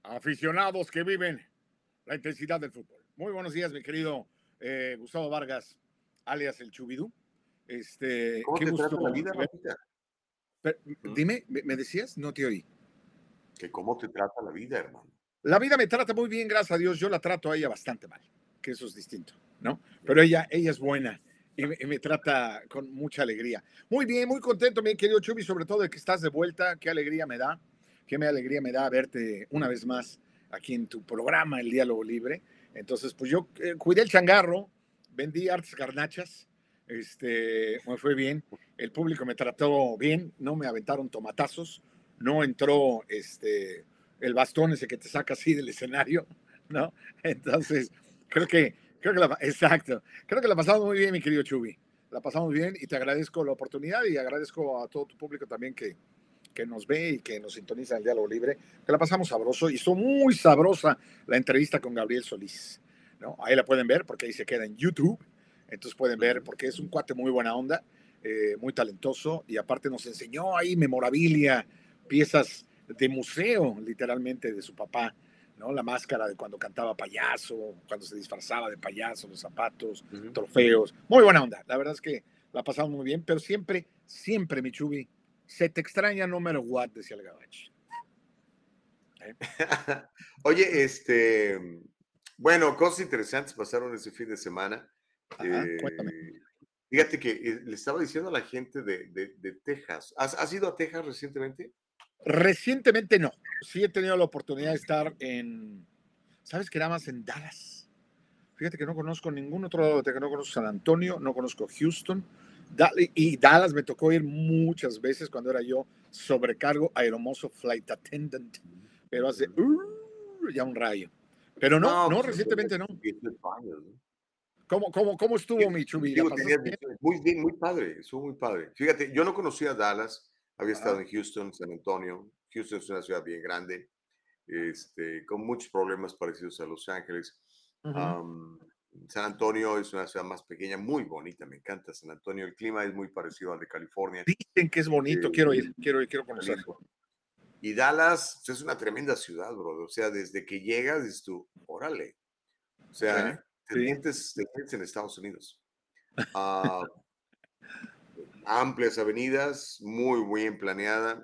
aficionados que viven la intensidad del fútbol. Muy buenos días, mi querido eh, Gustavo Vargas, alias el Chubidú. Este, ¿Cómo qué te gusto trata la vida, Rafita? Pero, Dime, ¿me me decías? No te oí. Que cómo te trata la vida, hermano. La vida me trata muy bien, gracias a Dios. Yo la trato a ella bastante mal, que eso es distinto, ¿no? Pero ella, ella es buena y me, trata con mucha alegría. Muy bien, muy contento, mi querido Chubi, sobre todo de que estás de vuelta. Qué alegría me da, qué me alegría me da verte una vez más aquí en tu programa, El Diálogo Libre. Entonces, pues yo eh, cuidé el changarro, vendí artes garnachas, este, me fue bien. El público me trató bien, no me aventaron tomatazos, no entró este el bastón ese que te saca así del escenario, ¿no? Entonces, creo que, creo que la, exacto, creo que la pasamos muy bien, mi querido Chubi. La pasamos bien y te agradezco la oportunidad y agradezco a todo tu público también que, que nos ve y que nos sintoniza en el diálogo libre, que la pasamos sabroso y estuvo muy sabrosa la entrevista con Gabriel Solís, ¿no? Ahí la pueden ver porque ahí se queda en YouTube, entonces pueden ver porque es un cuate muy buena onda, eh, muy talentoso y aparte nos enseñó ahí memorabilia, piezas de museo, literalmente, de su papá, ¿no? La máscara de cuando cantaba payaso, cuando se disfrazaba de payaso, los zapatos, trofeos. Muy buena onda. La verdad es que la pasamos muy bien, pero siempre, siempre, mi Chubi, se te extraña no matter what, decía el gabacho. Oye, este, bueno, cosas interesantes pasaron ese fin de semana. Ajá, Eh, cuéntame. fíjate que eh, le estaba diciendo a la gente de, de- de Texas. ¿Has, has ido a Texas recientemente? Recientemente no. Sí he tenido la oportunidad de estar en, ¿sabes que era más en Dallas? Fíjate que no conozco ningún otro lado, que no conozco San Antonio, no conozco Houston. Y Dallas me tocó ir muchas veces cuando era yo sobrecargo aeromozo flight attendant, pero hace uh, ya un rayo. Pero no, no, pues, recientemente no. 18 años, ¿no? ¿Cómo, cómo, cómo estuvo mi chubi? ¿La Digo, pasaste tenía bien? 18, Muy bien, muy padre, estuvo muy padre. Fíjate, yo no conocía Dallas, había estado en Houston, San Antonio. Houston es una ciudad bien grande, este, con muchos problemas parecidos a Los Ángeles. Am, San Antonio es una ciudad más pequeña, muy bonita, me encanta San Antonio. El clima es muy parecido al de California. Dicen que es bonito, Eh, quiero ir, quiero ir, quiero conocer. Y Dallas pues, es una tremenda ciudad, bro. O sea, desde que llegas, dices tú, órale. O sea, Sí, te, sí. sientes, te sientes en Estados Unidos. Ah, amplias avenidas, muy bien planeada,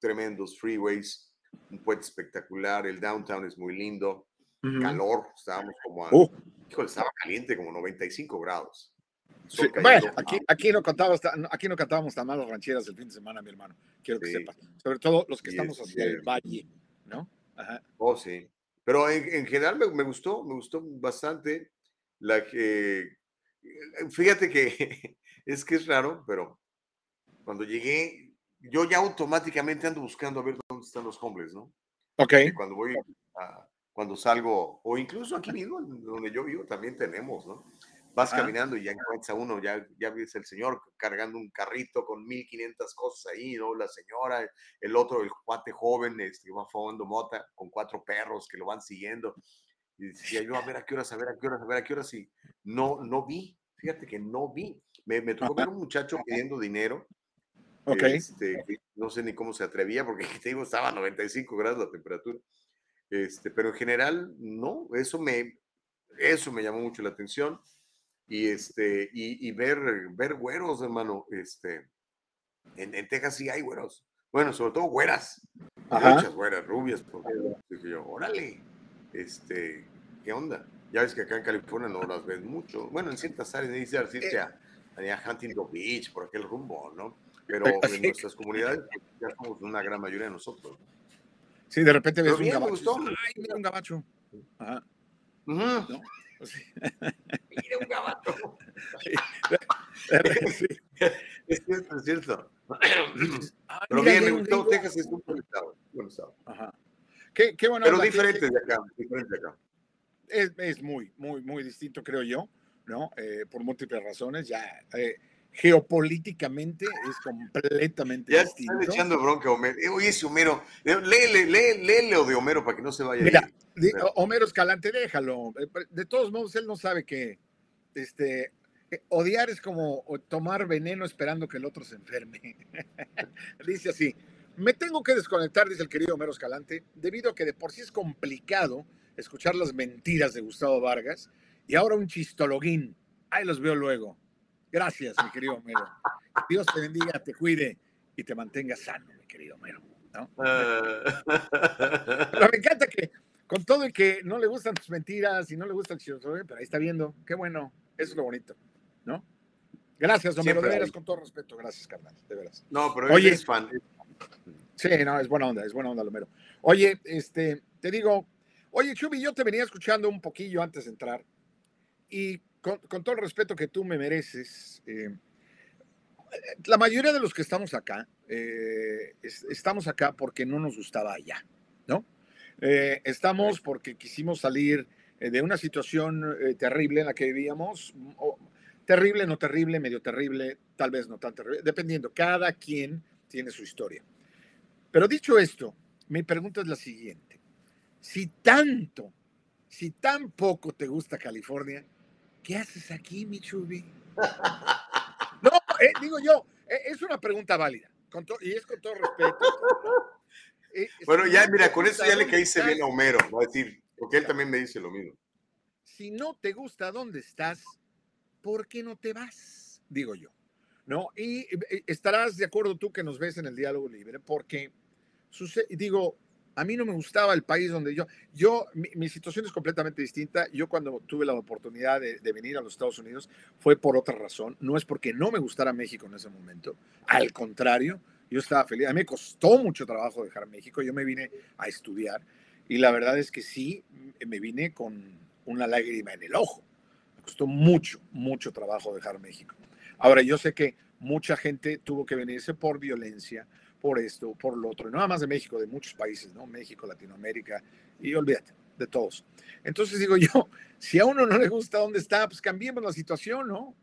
tremendos freeways, un puente espectacular, el downtown es muy lindo, Ujú. calor, estábamos como a, Uh, híjole, estaba caliente, como 95 grados. Sí, Bueno, aquí, aquí, no cantábamos, aquí no cantábamos tan mal las rancheras el fin de semana, mi hermano. Quiero que Sí. sepas. Sobre todo los que Sí, estamos es hacia el valle, ¿no? Ajá. Oh, sí. Pero en, en general me, me gustó, me gustó bastante. La que, eh, fíjate que es que es raro, pero cuando llegué, yo ya automáticamente ando buscando a ver dónde están los hombres, ¿no? Ok. Que cuando voy, a- cuando salgo, o incluso aquí mismo, donde yo vivo, también tenemos, ¿no? Vas Ajá. caminando y ya encuentras a uno, ya, ya ves el señor cargando un carrito con 1500 cosas ahí, ¿no? La señora, el otro, el cuate joven, este, va fumando mota con cuatro perros que lo van siguiendo. Y decía yo, a ver a qué horas, a ver a qué horas, a ver a qué horas, y no, no vi, fíjate que no vi. Me, me tocó ver un muchacho pidiendo dinero, Ok. este, no sé ni cómo se atrevía, porque te digo, estaba a 95 grados la temperatura. Este, pero en general, no, eso me, eso me llamó mucho la atención. Y, este, y, y ver, ver güeros, hermano, este, en, en Texas sí hay güeros. Bueno, sobre todo güeras. Ajá. Muchas güeras, rubias. Porque dije yo, órale, este, ¿qué onda? Ya ves que acá en California no las ves mucho. Bueno, en ciertas áreas, necesitas irte a, a Huntington Beach, por aquel rumbo, ¿no? Pero en nuestras comunidades pues, ya somos una gran mayoría de nosotros. Sí, de repente ves un me gabacho. y gustó. Ay, mira un gabacho. Ajá. Ujú. ¿No? Sí. Mira un gabacho. Sí. Es cierto, es cierto. Ah, Pero mira, bien, me gustó. gringo. Texas es un buen estado. buen estado. Ajá. Qué, qué buena Pero diferente de acá, diferente de acá. es, es muy, muy, muy distinto, creo yo, ¿no? Eh, por múltiples razones. Ya eh, geopolíticamente es completamente Ya distinto. están echando bronca a Homero. Eh, Oye, ese Homero, eh, léele, léele lo de Homero para que no se vaya Mira, Homero Escalante, déjalo. Eh, De todos modos, él no sabe que este, odiar es como tomar veneno esperando que el otro se enferme. Dice así, Me tengo que desconectar, dice el querido Homero Escalante, debido a que de por sí es complicado escuchar las mentiras de Gustavo Vargas y ahora un chistologuín. Ahí los veo luego. Gracias, mi querido Homero. Dios te bendiga, te cuide y te mantenga sano, mi querido Homero. ¿no? Pero me encanta que con todo y que no le gustan tus mentiras y no le gusta el pero ahí está viendo. Qué bueno. Eso es lo bonito, ¿no? Gracias, Homero, Siempre de veras, hay. con todo respeto. Gracias, carnal, de veras. No, pero Oye. es fan. Sí, no, es buena onda, es buena onda, Lomero. Oye, este, te digo, oye, Chubi, yo te venía escuchando un poquillo antes de entrar y con, con todo el respeto que tú me mereces, eh, la mayoría de los que estamos acá, eh, es- estamos acá porque no nos gustaba allá, ¿no? Eh, estamos porque quisimos salir de una situación terrible en la que vivíamos, o terrible, no terrible, medio terrible, tal vez no tan terrible, dependiendo, cada quien tiene su historia. Pero dicho esto, mi pregunta es la siguiente. Si tanto, si tan poco te gusta California, ¿qué haces aquí, mi chubi? No, eh, digo yo, eh, es una pregunta válida, con y es con todo respeto. Eh, Bueno, ya, mira, con eso ya le caíste bien a Homero, va a decir, porque él también me dice lo mismo. Si no te gusta dónde estás, ¿por qué no te vas? Digo yo. ¿No? Y estarás de acuerdo tú que nos ves en el diálogo libre, porque digo, a mí no me gustaba el país donde yo, yo, mi, situación es completamente distinta. Yo cuando tuve la oportunidad de, de venir a los Estados Unidos fue por otra razón. No es porque no me gustara México en ese momento. Al contrario, yo estaba feliz. A mí me costó mucho trabajo dejar México. Yo me vine a estudiar y la verdad es que sí, me vine con una lágrima en el ojo. Me costó mucho, mucho trabajo dejar México. Ahora, yo sé que mucha gente tuvo que venirse por violencia, por esto, por lo otro, y no nada más de México, de muchos países, ¿no? México, Latinoamérica, y olvídate, de todos. Entonces digo yo, si a uno no le gusta dónde está, pues cambiemos la situación, ¿no?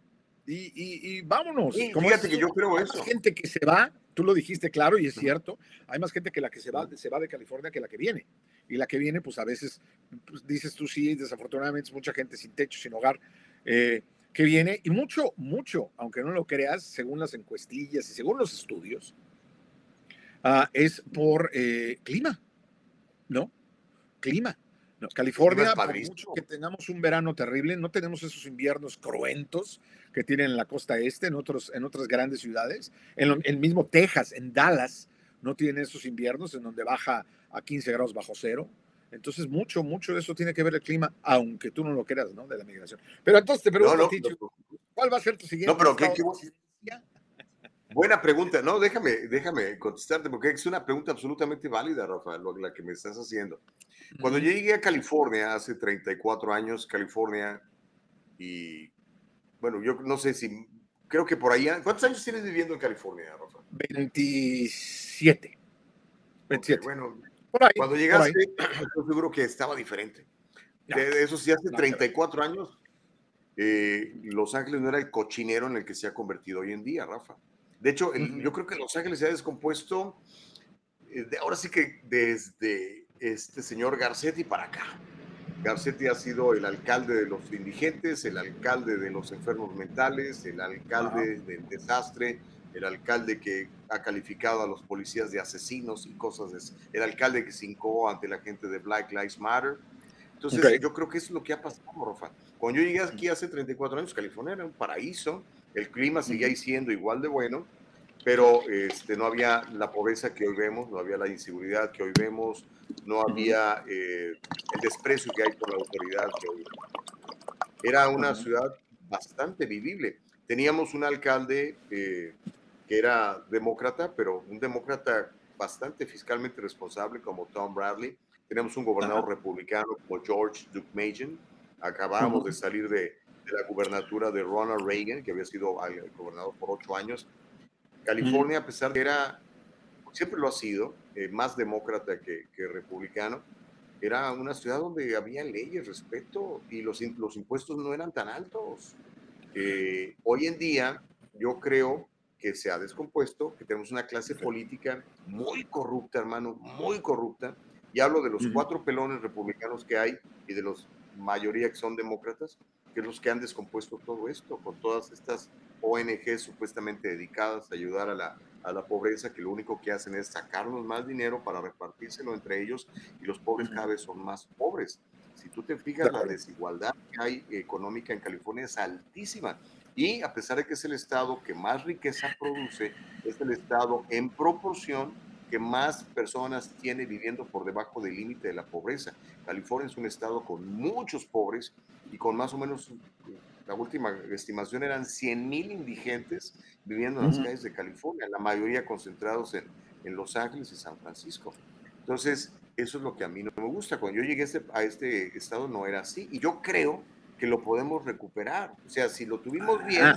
Y, y, y vámonos. Sí, Como fíjate es- que yo creo hay eso. más gente que se va, tú lo dijiste claro y es cierto, hay más gente que la que se va, se va de California que la que viene. Y la que viene, pues a veces, pues, dices tú sí, desafortunadamente es mucha gente sin techo, sin hogar, eh, que viene, y mucho, mucho, aunque no lo creas, según las encuestillas y según los estudios, ah, es por eh, clima, ¿no? Clima. No, California, por mucho que tengamos un verano terrible, no tenemos esos inviernos cruentos que tienen en la costa este, en, otros, en otras grandes ciudades. En lo- el mismo Texas, en Dallas, no tiene esos inviernos en donde baja a 15 grados bajo cero. Entonces, mucho, mucho de eso tiene que ver el clima, aunque tú no lo creas, ¿no? De la migración. Pero entonces te pregunto No, no, ¿cuál va a ser tu siguiente? No, pero qué- qué? Buena pregunta. No, déjame, déjame contestarte porque es una pregunta absolutamente válida, Rafa, lo- la que me estás haciendo. Cuando yo llegué a California hace 34 años, California, y bueno, yo no sé si, creo que por ahí, ¿cuántos años tienes viviendo en California, Rafa? 27. 27. Ok, bueno, por ahí. cuando llegaste, estoy seguro que estaba diferente. De, eso sí, hace No, 34 años, eh, Los Ángeles no era el cochinero en el que se ha convertido hoy en día, Rafa. De hecho, el- yo creo que Los Ángeles se ha descompuesto, eh, de- ahora sí que desde este señor Garcetti para acá. Garcetti ha sido el alcalde de los indigentes, el alcalde de los enfermos mentales, el alcalde del desastre, el alcalde que ha calificado a los policías de asesinos y cosas de eso, el alcalde que se hincó ante la gente de Black Lives Matter. Entonces, yo creo que eso es lo que ha pasado, Rafa. Cuando yo llegué aquí hace 34 años, California era un paraíso, el clima seguía ahí siendo igual de bueno, pero este, no había la pobreza que hoy vemos, no había la inseguridad que hoy vemos, no había eh, el desprecio que hay por la autoridad que hoy Era una ciudad bastante vivible. Teníamos un alcalde eh, que era demócrata, pero un demócrata bastante fiscalmente responsable como Tom Bradley. Tenemos un gobernador republicano como George Mason. Acabamos Ujú. de salir de, de la gubernatura de Ronald Reagan, que había sido al- gobernador por ocho años. California, a pesar de que era, siempre lo ha sido, eh, más demócrata que, que republicano, era una ciudad donde había leyes, respeto y los, los impuestos no eran tan altos. Eh, hoy en día, yo creo que se ha descompuesto, que tenemos una clase política muy corrupta, hermano, muy corrupta. Y hablo de los cuatro pelones republicanos que hay y de los mayoría que son demócratas, que los que han descompuesto todo esto, con todas estas ONGs supuestamente dedicadas a ayudar a la a la pobreza que lo único que hacen es sacarnos más dinero para repartírselo entre ellos y los pobres cada vez son más pobres. Si tú te fijas, la desigualdad que hay económica en California es altísima. Y a pesar de que es el estado que más riqueza produce, es el estado en proporción que más personas tiene viviendo por debajo del límite de la pobreza. California es un estado con muchos pobres y con más o menos, la última estimación eran 100 mil indigentes viviendo en las calles de California, la mayoría concentrados en, en, Los Ángeles y San Francisco. Entonces, eso es lo que a mí no me gusta. Cuando yo llegué a este, a este estado no era así y yo creo que lo podemos recuperar. O sea, si lo tuvimos bien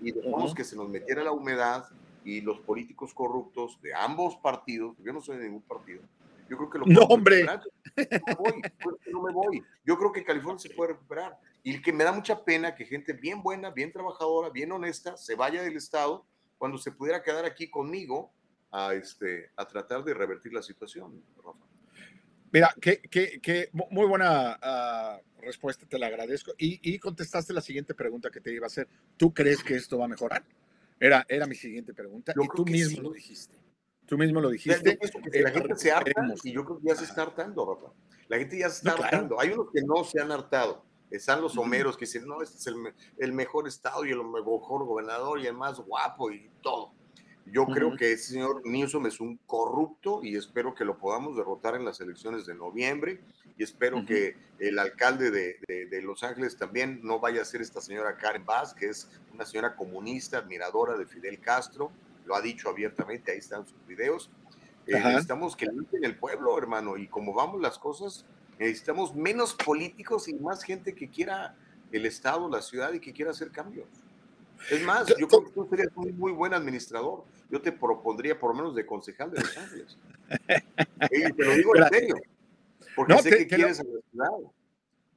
y dejamos que se nos metiera la humedad y los políticos corruptos de ambos partidos, yo no soy de ningún partido, yo creo que lo No, hombre. No me, voy, no me voy. Yo creo que California se puede recuperar. Y que me da mucha pena que gente bien buena, bien trabajadora, bien honesta, se vaya del Estado cuando se pudiera quedar aquí conmigo a, este, a tratar de revertir la situación, Rafa. Mira, qué, qué, qué, muy buena uh, respuesta, te la agradezco. Y, y, contestaste la siguiente pregunta que te iba a hacer. ¿Tú crees que esto va a mejorar? Era, era mi siguiente pregunta. Yo y tú mismo sí. lo dijiste. Tú mismo lo dijiste. Yo que la gente se harta y yo creo que ya se está hartando, Rafa. La gente ya se está No, claro. hartando. Hay unos que no se han hartado. Están los homeros que dicen, no, este es el, el mejor estado y el mejor gobernador y el más guapo y todo. Yo creo Ujú. que ese señor Newsom es un corrupto y espero que lo podamos derrotar en las elecciones de noviembre y espero Ujú. que el alcalde de, de- de Los Ángeles también no vaya a ser esta señora Karen Bass, que es una señora comunista, admiradora de Fidel Castro, lo ha dicho abiertamente, ahí están sus videos. Eh, necesitamos que limpien el pueblo, hermano, y como vamos las cosas, necesitamos menos políticos y más gente que quiera el Estado, la ciudad y que quiera hacer cambios. Es más, yo creo que tú serías un muy buen administrador. Yo te propondría por lo menos de concejal de Los Ángeles. Y te lo digo en serio, porque no, sé te- que te lo- quieres a la ciudad.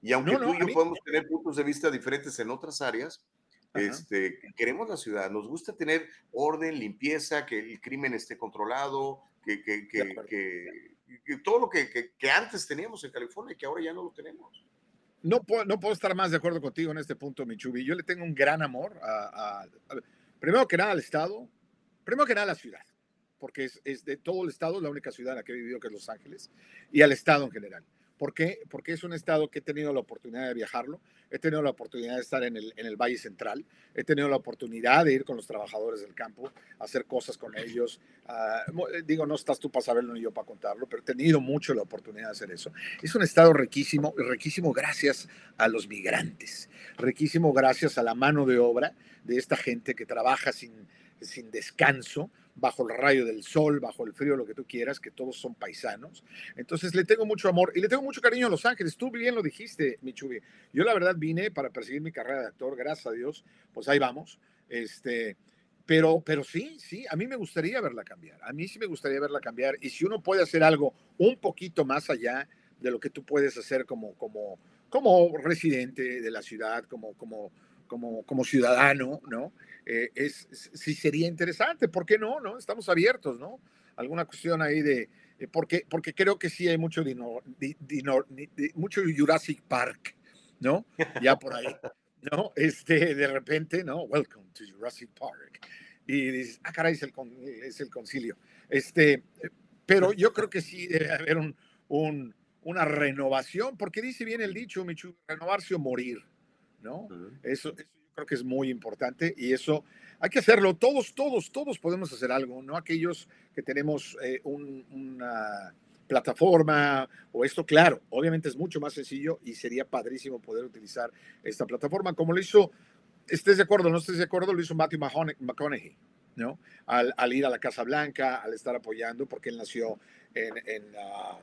Y aunque No, no, tú y yo mí- podemos tener puntos de vista diferentes en otras áreas, Ajá. este, queremos la ciudad, nos gusta tener orden, limpieza, que el crimen esté controlado, que, que, que, que- todo lo que, que- que antes teníamos en California y que ahora ya no lo tenemos. No puedo, no puedo estar más de acuerdo contigo en este punto, Michubi. Yo le tengo un gran amor a, a- a- primero que nada al Estado, primero que nada la ciudad, porque es, es de todo el Estado la única ciudad en la que he vivido que es Los Ángeles, y al Estado en general. ¿Por qué? Porque es un Estado que he tenido la oportunidad de viajarlo, he tenido la oportunidad de estar en el, en el Valle Central, he tenido la oportunidad de ir con los trabajadores del campo, hacer cosas con ellos. Eh, digo, no estás tú para saberlo ni yo para contarlo, pero he tenido mucho la oportunidad de hacer eso. Es un estado riquísimo, riquísimo gracias a los migrantes, riquísimo gracias a la mano de obra de esta gente que trabaja sin, sin descanso, bajo el rayo del sol, bajo el frío, lo que tú quieras, que todos son paisanos. Entonces le tengo mucho amor y le tengo mucho cariño a Los Ángeles. Tú bien lo dijiste, Michubi. Yo la verdad vine para perseguir mi carrera de actor, gracias a Dios, pues ahí vamos. Este, pero, pero sí, sí, a mí me gustaría verla cambiar. A mí sí me gustaría verla cambiar. Y si uno puede hacer algo un poquito más allá de lo que tú puedes hacer como, como, como residente de la ciudad, como, como, como, como ciudadano, ¿no? Eh, es, sí sería interesante. ¿Por qué no? ¿no? Estamos abiertos, ¿no? Alguna cuestión ahí de... eh, porque, porque creo que sí hay mucho, dino- di- dino- di- mucho Jurassic Park, ¿no? Ya por ahí, ¿no? Este, de repente, ¿no? Welcome to Jurassic Park. Y dices, ah, caray, es el, es el concilio. Este, pero yo creo que sí debe haber un, un- una renovación, porque dice bien el dicho, Michu, renovarse o morir, ¿no? Eso, eso yo creo que es muy importante y eso hay que hacerlo. Todos, todos, todos podemos hacer algo, no aquellos que tenemos eh, un- una plataforma o esto, claro, obviamente es mucho más sencillo y sería padrísimo poder utilizar esta plataforma como lo hizo, estés de acuerdo o no estés de acuerdo, lo hizo Matthew McConaughey, ¿no? Al, al ir a la Casa Blanca, al estar apoyando, porque él nació en, en, ah,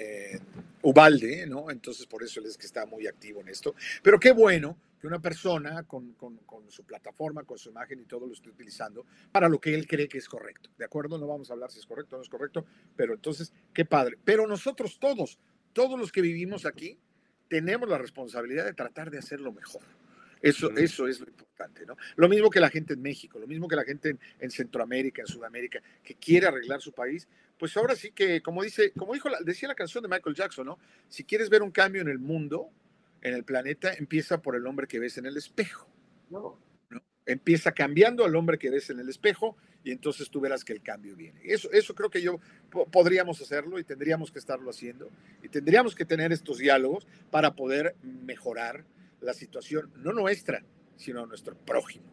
en Ubalde, ¿no? Entonces por eso él es que está muy activo en esto. Pero qué bueno que una persona con, con, con, su plataforma, con su imagen y todo lo esté utilizando para lo que él cree que es correcto. ¿De acuerdo? No vamos a hablar si es correcto o no es correcto, pero entonces, qué padre. Pero nosotros todos, todos los que vivimos aquí, tenemos la responsabilidad de tratar de hacerlo mejor. Eso, eso es lo importante, ¿no? Lo mismo que la gente en México, lo mismo que la gente en, en Centroamérica, en Sudamérica, que quiere arreglar su país, pues ahora sí que, como dice, como dijo, la- decía la canción de Michael Jackson, ¿no? Si quieres ver un cambio en el mundo, en el planeta, empieza por el hombre que ves en el espejo. No, Empieza cambiando al hombre que ves en el espejo y entonces tú verás que el cambio viene. Eso, eso creo que yo podríamos hacerlo y tendríamos que estarlo haciendo y tendríamos que tener estos diálogos para poder mejorar la situación, no nuestra, sino nuestro prójimo,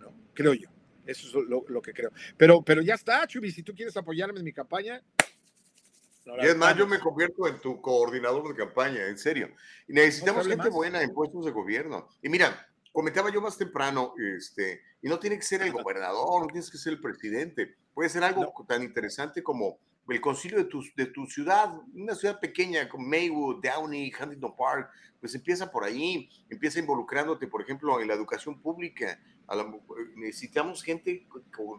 ¿no? Creo yo. Eso es lo, que creo. Pero, pero ya está, Chubi, si tú quieres apoyarme en mi campaña. Y es más, yo me convierto en tu coordinador de campaña, en serio. Y necesitamos gente buena en puestos de gobierno. Y mira, comentaba yo más temprano, este, y no tiene que ser el gobernador, no tienes que ser el presidente, puede ser algo tan interesante como el concilio de tu, de tu ciudad, una ciudad pequeña como Maywood, Downey, Huntington Park, pues empieza por ahí, empieza involucrándote, por ejemplo, en la educación pública. necesitamos gente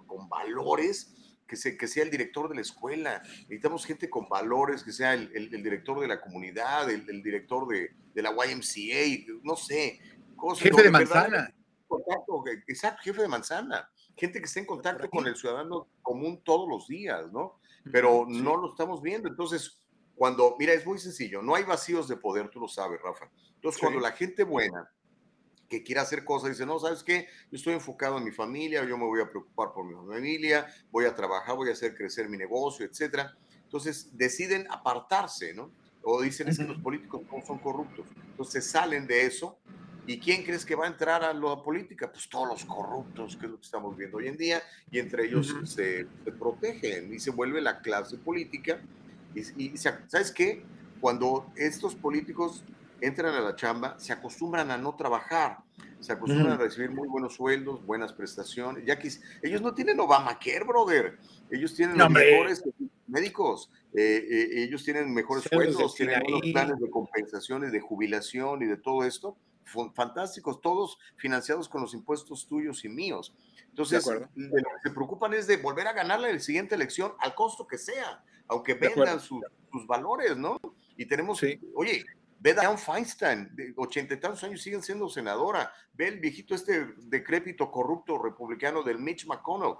con, valores, que, que, sea el director de la escuela, necesitamos gente con valores, que sea el, el, director de la comunidad, el, el director de, de, la YMCA, no sé, jefe de manzana. exacto, jefe de manzana. Gente que esté en contacto con el ciudadano común todos los días, ¿no? Pero no lo estamos viendo. Entonces, cuando, mira, es muy sencillo, no hay vacíos de poder, tú lo sabes, Rafa. Entonces, cuando la gente buena que quiere hacer cosas, dice, no, ¿sabes qué? Yo estoy enfocado en mi familia, yo me voy a preocupar por mi familia, voy a trabajar, voy a hacer crecer mi negocio, etcétera. Entonces, deciden apartarse, ¿no? O dicen, es que los políticos no son corruptos. Entonces, salen de eso ¿Y quién crees que va a entrar a la política? Pues todos los corruptos, que es lo que estamos viendo hoy en día, y entre ellos se, protegen y se vuelve la clase política. Y, ¿sabes qué? Cuando estos políticos entran a la chamba, se acostumbran a no trabajar, se acostumbran a recibir muy buenos sueldos, buenas prestaciones. Ya que ellos no tienen Obamacare, brother. Ellos tienen los mejores médicos, eh, eh, ellos tienen mejores sueldos, tienen buenos planes de compensaciones, de jubilación y de todo esto fantásticos, todos financiados con los impuestos tuyos y míos. Entonces, lo que se preocupan es de volver a ganarle la siguiente elección al costo que sea, aunque vendan sus valores, ¿no? Y tenemos, oye, ve a Diane Feinstein, de ochenta y tantos años siguen siendo senadora, ve el viejito este decrépito, corrupto republicano del Mitch McConnell,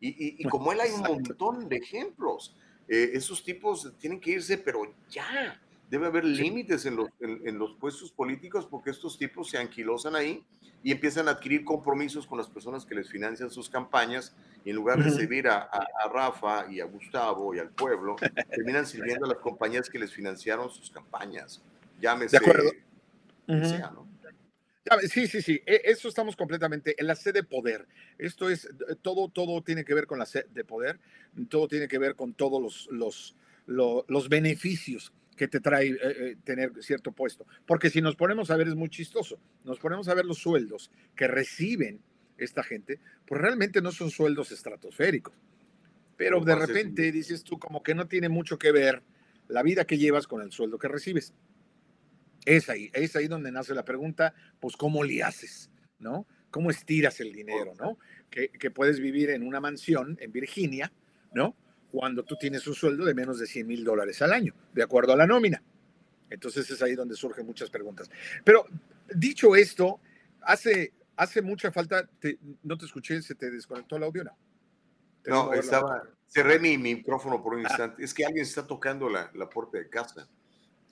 y, como él hay un montón de ejemplos. Eh, esos tipos tienen que irse, pero ya, debe haber límites en los, en, los puestos políticos porque estos tipos se anquilosan ahí y empiezan a adquirir compromisos con las personas que les financian sus campañas y en lugar de servir a, a, Rafa y a Gustavo y al pueblo, terminan sirviendo a las compañías que les financiaron sus campañas. Llámese. De acuerdo. Sí, sí, sí, e, eso estamos completamente en la sede de poder. Esto es, todo, todo tiene que ver con la sede de poder, todo tiene que ver con todos los, los, los, los beneficios que te trae eh, eh, tener cierto puesto. Porque si nos ponemos a ver, es muy chistoso, nos ponemos a ver los sueldos que reciben esta gente, pues realmente no son sueldos estratosféricos. Pero de repente dices tú como que no tiene mucho que ver la vida que llevas con el sueldo que recibes. Es ahí, es ahí donde nace la pregunta, pues ¿cómo le haces? ¿No? ¿Cómo estiras el dinero? ¿No? Que, que puedes vivir en una mansión en Virginia, ¿no? Cuando tú tienes un sueldo de menos de 100 mil dólares al año, de acuerdo a la nómina. Entonces es ahí donde surgen muchas preguntas. Pero dicho esto, hace, hace mucha falta, no te escuché, se te desconectó el audio, ¿no? No, estaba, cerré mi, micrófono por un ah. instante. Es que alguien está tocando la, la puerta de casa.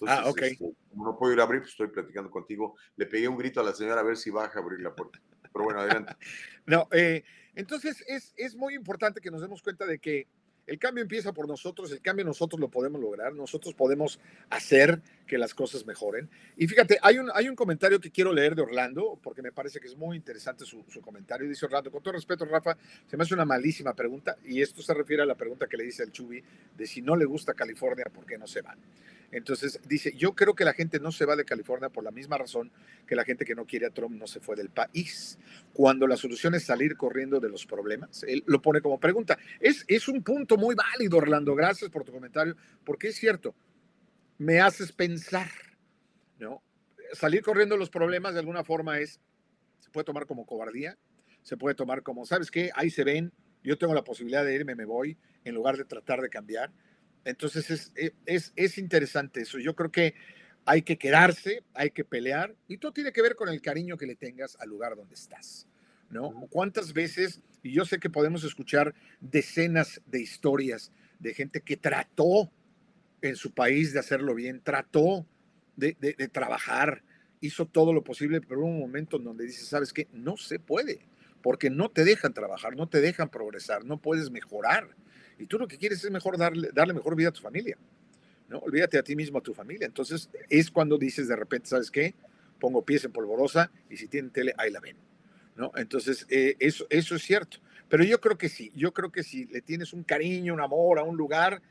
ah, ok. Este, como no puedo ir a abrir, pues estoy platicando contigo. Le pegué un grito a la señora a ver si baja a abrir la puerta. Pero bueno, adelante. no, eh, entonces es, es muy importante que nos demos cuenta de que el cambio empieza por nosotros, el cambio nosotros lo podemos lograr, nosotros podemos hacer que las cosas mejoren. Y fíjate, hay un, hay un comentario que quiero leer de Orlando, porque me parece que es muy interesante su, su comentario. Dice Orlando, con todo respeto, Rafa, se me hace una malísima pregunta, y esto se refiere a la pregunta que le dice el Chubi, de si no le gusta California, ¿por qué no se van? Entonces dice, yo creo que la gente no se va de California por la misma razón que la gente que no quiere a Trump no se fue del país. Cuando la solución es salir corriendo de los problemas, él lo pone como pregunta. Es, es un punto muy válido, Orlando. Gracias por tu comentario, porque es cierto, me haces pensar, ¿no? Salir corriendo de los problemas de alguna forma es, se puede tomar como cobardía, se puede tomar como, ¿sabes qué? Ahí se ven, yo tengo la posibilidad de irme, me voy, en lugar de tratar de cambiar entonces e, es, es, interesante eso. Yo creo que hay que quedarse, hay que pelear y todo tiene que ver con el cariño que le tengas al lugar donde estás. ¿no? ¿Cuántas veces, y yo sé que podemos escuchar decenas de historias de gente que trató en su país de hacerlo bien, trató de, trabajar, hizo todo lo posible, pero hubo un momento en donde dice, ¿sabes qué? No se puede. porque no te dejan trabajar, no te dejan progresar, no puedes mejorar. Y tú lo que quieres es mejor darle, darle mejor vida a tu familia. ¿no? Olvídate a ti mismo, a tu familia. Entonces es cuando dices de repente, ¿sabes qué? Pongo pies en polvorosa y si tienen tele, ahí la ven. ¿no? Entonces, eh, eso, eso es cierto. Pero yo creo que sí, yo creo que si le tienes un cariño, un amor a un lugar,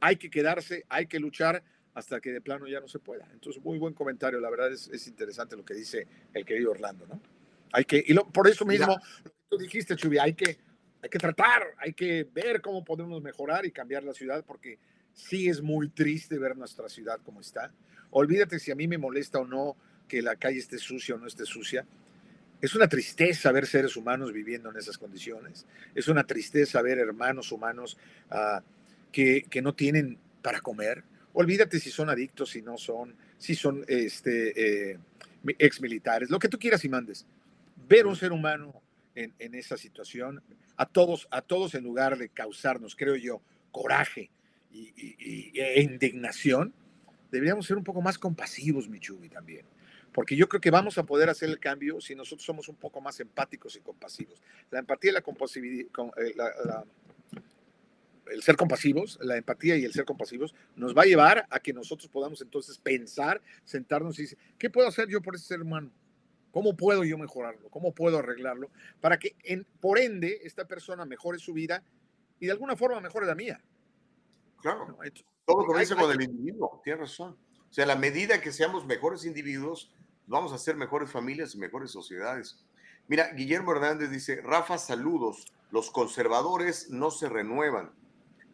hay que quedarse, hay que luchar hasta que de plano ya no se pueda. Entonces, muy buen comentario, la verdad es, es interesante lo que dice el querido Orlando, ¿no? Hay que, y lo, por eso mismo, lo que tú dijiste, Chubi, hay que, hay que tratar, hay que ver cómo podemos mejorar y cambiar la ciudad, porque sí es muy triste ver nuestra ciudad como está. Olvídate si a mí me molesta o no que la calle esté sucia o no esté sucia. Es una tristeza ver seres humanos viviendo en esas condiciones. Es una tristeza ver hermanos humanos uh, que, que, no tienen para comer. Olvídate si son adictos, si no son, si son este, eh, ex militares, lo que tú quieras y mandes. Ver un ser humano en, en, esa situación, a todos, a todos en lugar de causarnos, creo yo, coraje y, y, y e indignación, deberíamos ser un poco más compasivos, Michubi, también porque yo creo que vamos a poder hacer el cambio si nosotros somos un poco más empáticos y compasivos. La empatía y la compasividad, la, el ser compasivos, la empatía y el ser compasivos nos va a llevar a que nosotros podamos entonces pensar, sentarnos y decir, ¿qué puedo hacer yo por ese ser humano? ¿Cómo puedo yo mejorarlo? ¿Cómo puedo arreglarlo? Para que, en, por ende, esta persona mejore su vida y de alguna forma mejore la mía. Claro. ¿No? Entonces, Todo comienza con el individuo, tienes razón. O sea, a la medida que seamos mejores individuos, vamos a ser mejores familias y mejores sociedades. Mira, Guillermo Hernández dice, Rafa, saludos, los conservadores no se renuevan.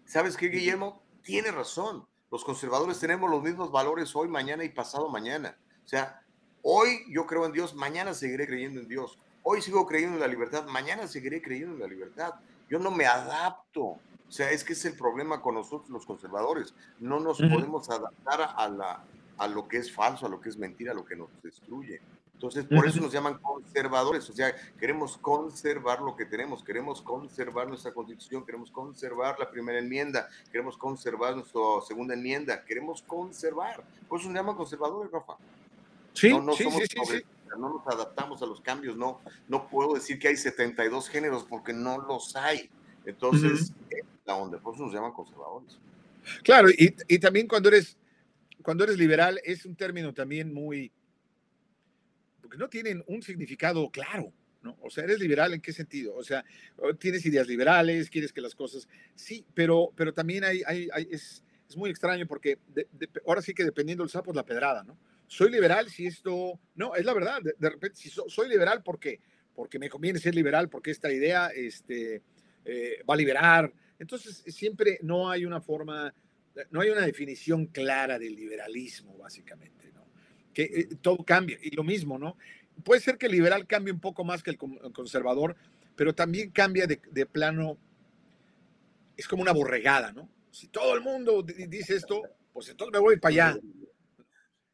¿Sabes qué, Guillermo? Tiene razón. Los conservadores tenemos los mismos valores hoy, mañana y pasado mañana. O sea, hoy yo creo en Dios, mañana seguiré creyendo en Dios. Hoy sigo creyendo en la libertad, mañana seguiré creyendo en la libertad. Yo no me adapto. O sea, es que es el problema con nosotros los conservadores. No nos uh -huh. podemos adaptar a la, a lo que es falso, a lo que es mentira, a lo que nos destruye. Entonces, por eso nos llaman conservadores, o sea, queremos conservar lo que tenemos, queremos conservar nuestra constitución, queremos conservar la primera enmienda, queremos conservar nuestra segunda enmienda, queremos conservar. Por eso nos llaman conservadores, Rafa. Sí, no, no sí, somos sí, no nos adaptamos a los cambios, no, no puedo decir que hay 72 géneros porque no los hay. Entonces, uh -huh. la onda, por eso nos llaman conservadores. Claro, y, y también cuando eres cuando eres liberal es un término también muy, porque no tienen un significado claro, ¿no? O sea, eres liberal en qué sentido? O sea, tienes ideas liberales, quieres que las cosas, sí, pero, pero también hay, hay, hay es, es, muy extraño porque de, de, ahora sí que dependiendo del sapo es la pedrada, ¿no? Soy liberal si esto, no, es la verdad, de, de repente, si so, soy liberal, ¿por qué? Porque me conviene ser liberal, porque esta idea este, eh, va a liberar. Entonces, siempre no hay una forma no hay una definición clara del liberalismo, básicamente, ¿no? Que eh, todo cambia, y lo mismo, ¿no? Puede ser que el liberal cambie un poco más que el conservador, pero también cambia de, de plano, es como una borregada, ¿no? Si todo el mundo dice esto, pues entonces me voy para allá.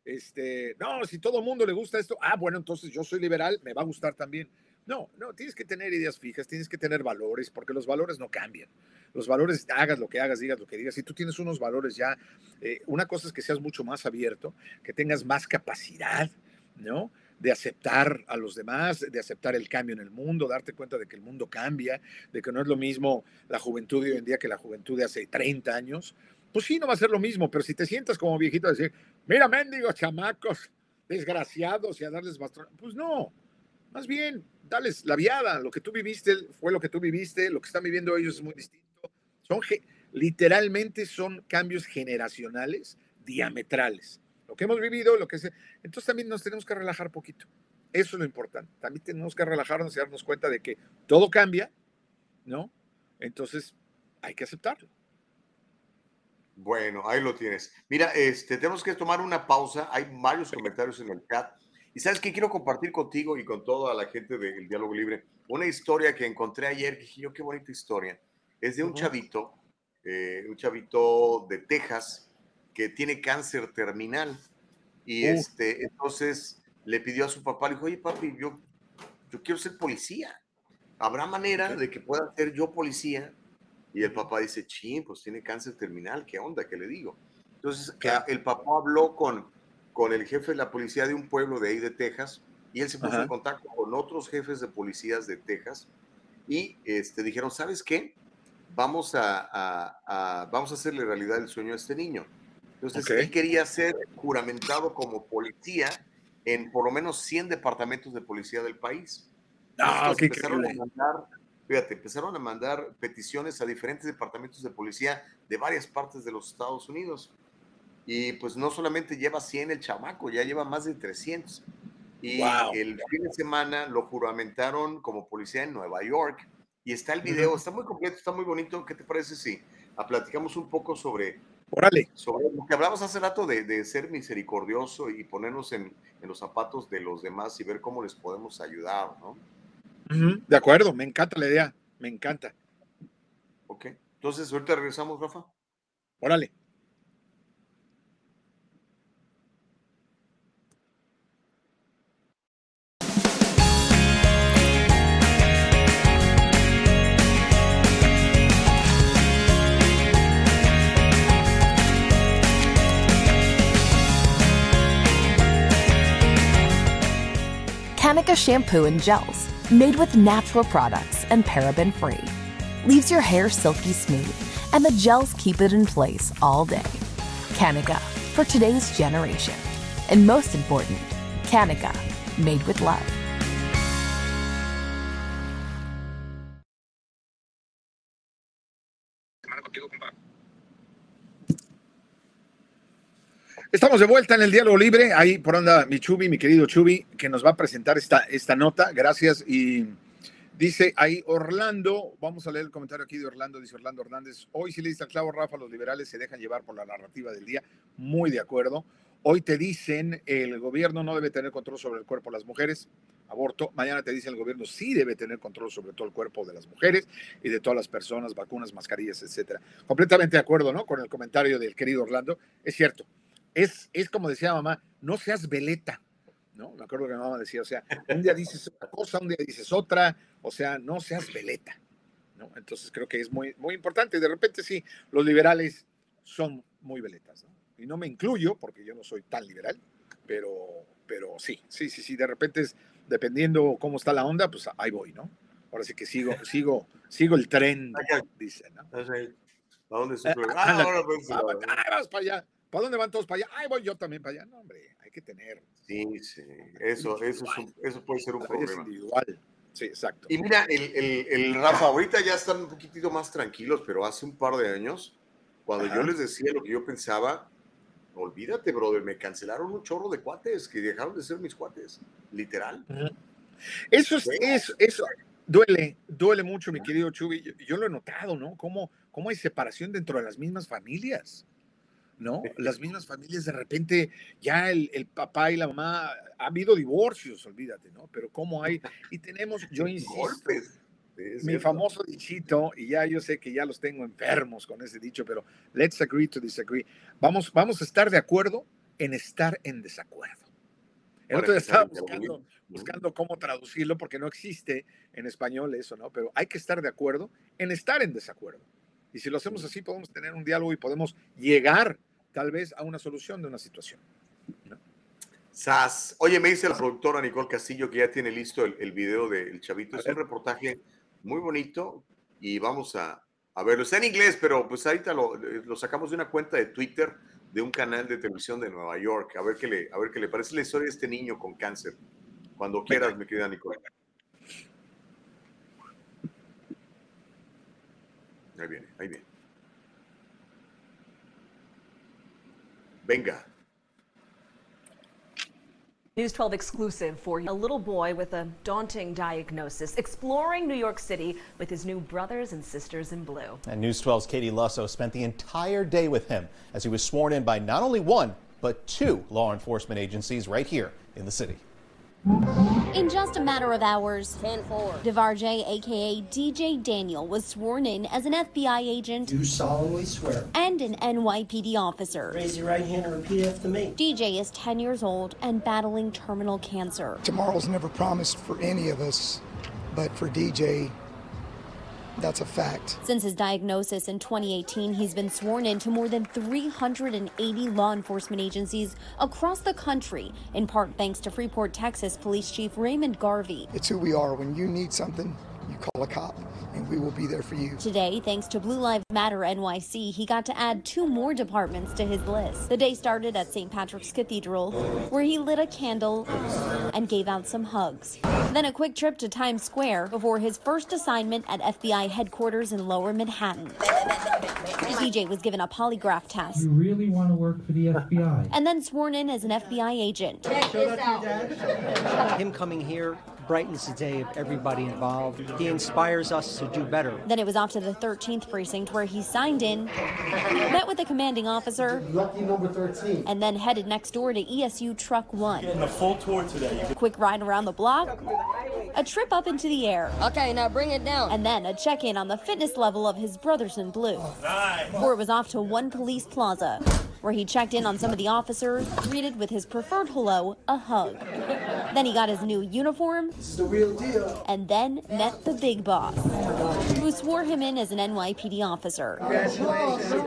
Este, no, si todo el mundo le gusta esto, ah, bueno, entonces yo soy liberal, me va a gustar también. No, no, tienes que tener ideas fijas, tienes que tener valores, porque los valores no cambian. Los valores, hagas lo que hagas, digas lo que digas. Si tú tienes unos valores ya, eh, una cosa es que seas mucho más abierto, que tengas más capacidad, ¿no? De aceptar a los demás, de aceptar el cambio en el mundo, darte cuenta de que el mundo cambia, de que no es lo mismo la juventud de hoy en día que la juventud de hace 30 años. Pues sí, no va a ser lo mismo, pero si te sientas como viejito a decir, mira, mendigos chamacos, desgraciados y a darles bastón, pues no, más bien, dales la viada, lo que tú viviste fue lo que tú viviste, lo que están viviendo ellos es muy distinto. Son literalmente son cambios generacionales diametrales. Lo que hemos vivido, lo que se... Entonces también nos tenemos que relajar poquito. Eso es lo importante. También tenemos que relajarnos y darnos cuenta de que todo cambia, ¿no? Entonces hay que aceptarlo. Bueno, ahí lo tienes. Mira, este, tenemos que tomar una pausa. Hay varios comentarios en el chat. Y sabes que quiero compartir contigo y con toda la gente del Diálogo Libre una historia que encontré ayer. Que dije yo, qué bonita historia. Es de un uh -huh. chavito, eh, un chavito de Texas que tiene cáncer terminal. Y uh. este, entonces le pidió a su papá, le dijo, oye papi, yo, yo quiero ser policía. ¿Habrá manera de que pueda ser yo policía? Y el papá dice, ching, pues tiene cáncer terminal, ¿qué onda? ¿Qué le digo? Entonces el papá habló con, con el jefe de la policía de un pueblo de ahí de Texas Y él se puso Ajá. en contacto con otros jefes de policías de Texas y este, dijeron, ¿sabes qué? Vamos a, a- a- vamos a hacerle realidad el sueño a este niño. Entonces, Ok. él quería ser juramentado como policía en por lo menos 100 departamentos de policía del país. Ah, Entonces, qué empezaron a mandar, fíjate, empezaron a mandar peticiones a diferentes departamentos de policía de varias partes de los Estados Unidos. Y pues no solamente lleva 100 el chamaco, ya lleva más de 300. Y Wow. el fin de semana lo juramentaron como policía en Nueva York. Y está el video, está muy completo, está muy bonito. ¿Qué te parece si ah, platicamos un poco sobre, sobre lo que hablamos hace rato de, de ser misericordioso y ponernos en, en los zapatos de los demás y ver cómo les podemos ayudar, ¿no? De acuerdo, me encanta la idea. Me encanta. Ok. Entonces, ahorita regresamos, Rafa. Órale. Kanika shampoo and gels, made with natural products and paraben free. Leaves your hair silky smooth, and the gels keep it in place all day. Kanika, for today's generation. And most important, Kanika, made with love. Estamos de vuelta en el diálogo libre. Ahí por onda mi Chubi, mi querido Chubi, que nos va a presentar esta, esta nota. Gracias. Y dice ahí Orlando, vamos a leer el comentario aquí de Orlando, dice Orlando Hernández. Hoy sí le dice al clavo, Rafa, los liberales se dejan llevar por la narrativa del día. Muy de acuerdo. Hoy te dicen el gobierno no debe tener control sobre el cuerpo de las mujeres, aborto. Mañana te dicen el gobierno sí debe tener control sobre todo el cuerpo de las mujeres y de todas las personas, vacunas, mascarillas, etcétera. Completamente de acuerdo, ¿no? Con el comentario del querido Orlando. Es cierto. Es, es como decía mamá, no seas veleta, ¿no? Me acuerdo que mi mamá decía, o sea, un día dices una cosa, un día dices otra, o sea, no seas veleta, ¿no? Entonces creo que es muy, muy importante. De repente sí, los liberales son muy veletas, ¿no? Y no me incluyo, porque yo no soy tan liberal, pero, pero sí, sí, sí, sí, de repente es, dependiendo cómo está la onda, pues ahí voy, ¿no? Ahora sí que sigo, sigo, sigo el tren, dice, ¿no? ¿A dónde se Eh, fue? ándale. Ah, ahora Ah, ah, vamos para allá. ¿Para dónde van todos para allá? Ay, voy yo también para allá. No, hombre, hay que tener. Sí, sí. Eso, eso, es un- eso puede ser un problema. individual. Sí, exacto. Y mira, el, el, el Rafa, ahorita ya están un poquitito más tranquilos, pero hace un par de años, cuando Ajá. yo les decía lo que yo pensaba, olvídate, brother, me cancelaron un chorro de cuates que dejaron de ser mis cuates, literal. Eso es, eso, eso duele, duele mucho, mi querido Chubi. Yo, yo lo he notado, ¿no? Cómo, cómo hay separación dentro de las mismas familias, ¿no? Las mismas familias, de repente, ya el, el papá y la mamá, ha habido divorcios, olvídate, ¿no? Pero cómo hay, y tenemos, yo insisto, Golpes. Mi cierto. famoso dichito, y ya yo sé que ya los tengo enfermos con ese dicho, pero let's agree to disagree. Vamos, vamos a estar de acuerdo en estar en desacuerdo. El otro día estaba buscando, buscando cómo traducirlo porque no existe en español eso, ¿no? Pero hay que estar de acuerdo en estar en desacuerdo. Y si lo hacemos así, podemos tener un diálogo y podemos llegar tal vez a una solución de una situación. Sas. Oye, me dice la productora Nicole Castillo que ya tiene listo el, el video del chavito. A Es un reportaje muy bonito y vamos a, a verlo. Está en inglés, pero pues ahorita lo, lo sacamos de una cuenta de Twitter de un canal de televisión de Nueva York. A ver qué le, a ver qué le parece la historia de este niño con cáncer. Cuando quieras, mi querida Nicole. Ahí viene, ahí viene. Venga. News 12 exclusive for you. A little boy with a daunting diagnosis exploring New York City with his new brothers and sisters in blue. And News 12's Katie Lusso spent the entire day with him as he was sworn in by not only one, but two law enforcement agencies right here in the city. In just a matter of hours, DeVarjay, aka DJ Daniel, was sworn in as an FBI agent Do solemnly swear. and an NYPD officer. Raise your right hand and repeat after me. DJ is 10 years old and battling terminal cancer. Tomorrow's never promised for any of us, but for DJ, That's a fact. Since his diagnosis in 2018, he's been sworn into more than 380 law enforcement agencies across the country, in part thanks to Freeport, Texas Police Chief Raymond Garvey. It's who we are. When you need something, you call a cop, and we will be there for you. Today, thanks to Blue Lives Matter NYC, he got to add two more departments to his list. The day started at St. Patrick's Cathedral, where he lit a candle and gave out some hugs. Then a quick trip to Times Square before his first assignment at FBI headquarters in Lower Manhattan. DJ was given a polygraph test You really want to work for the FBI? and then sworn in as an FBI agent. Him coming here brightens the day of everybody involved. He inspires us to do better. Then it was off to the 13th precinct where he signed in, met with the commanding officer, Lucky number 13. and then headed next door to ESU Truck 1. Getting a full tour today. Quick ride around the block, a trip up into the air, Okay, now bring it down. and then a check in on the fitness level of his brothers in blue. Or it was off to one police plaza, where he checked in on some of the officers, greeted with his preferred hello, a hug. Then he got his new uniform, This is the real deal. and then met the big boss, who swore him in as an NYPD officer.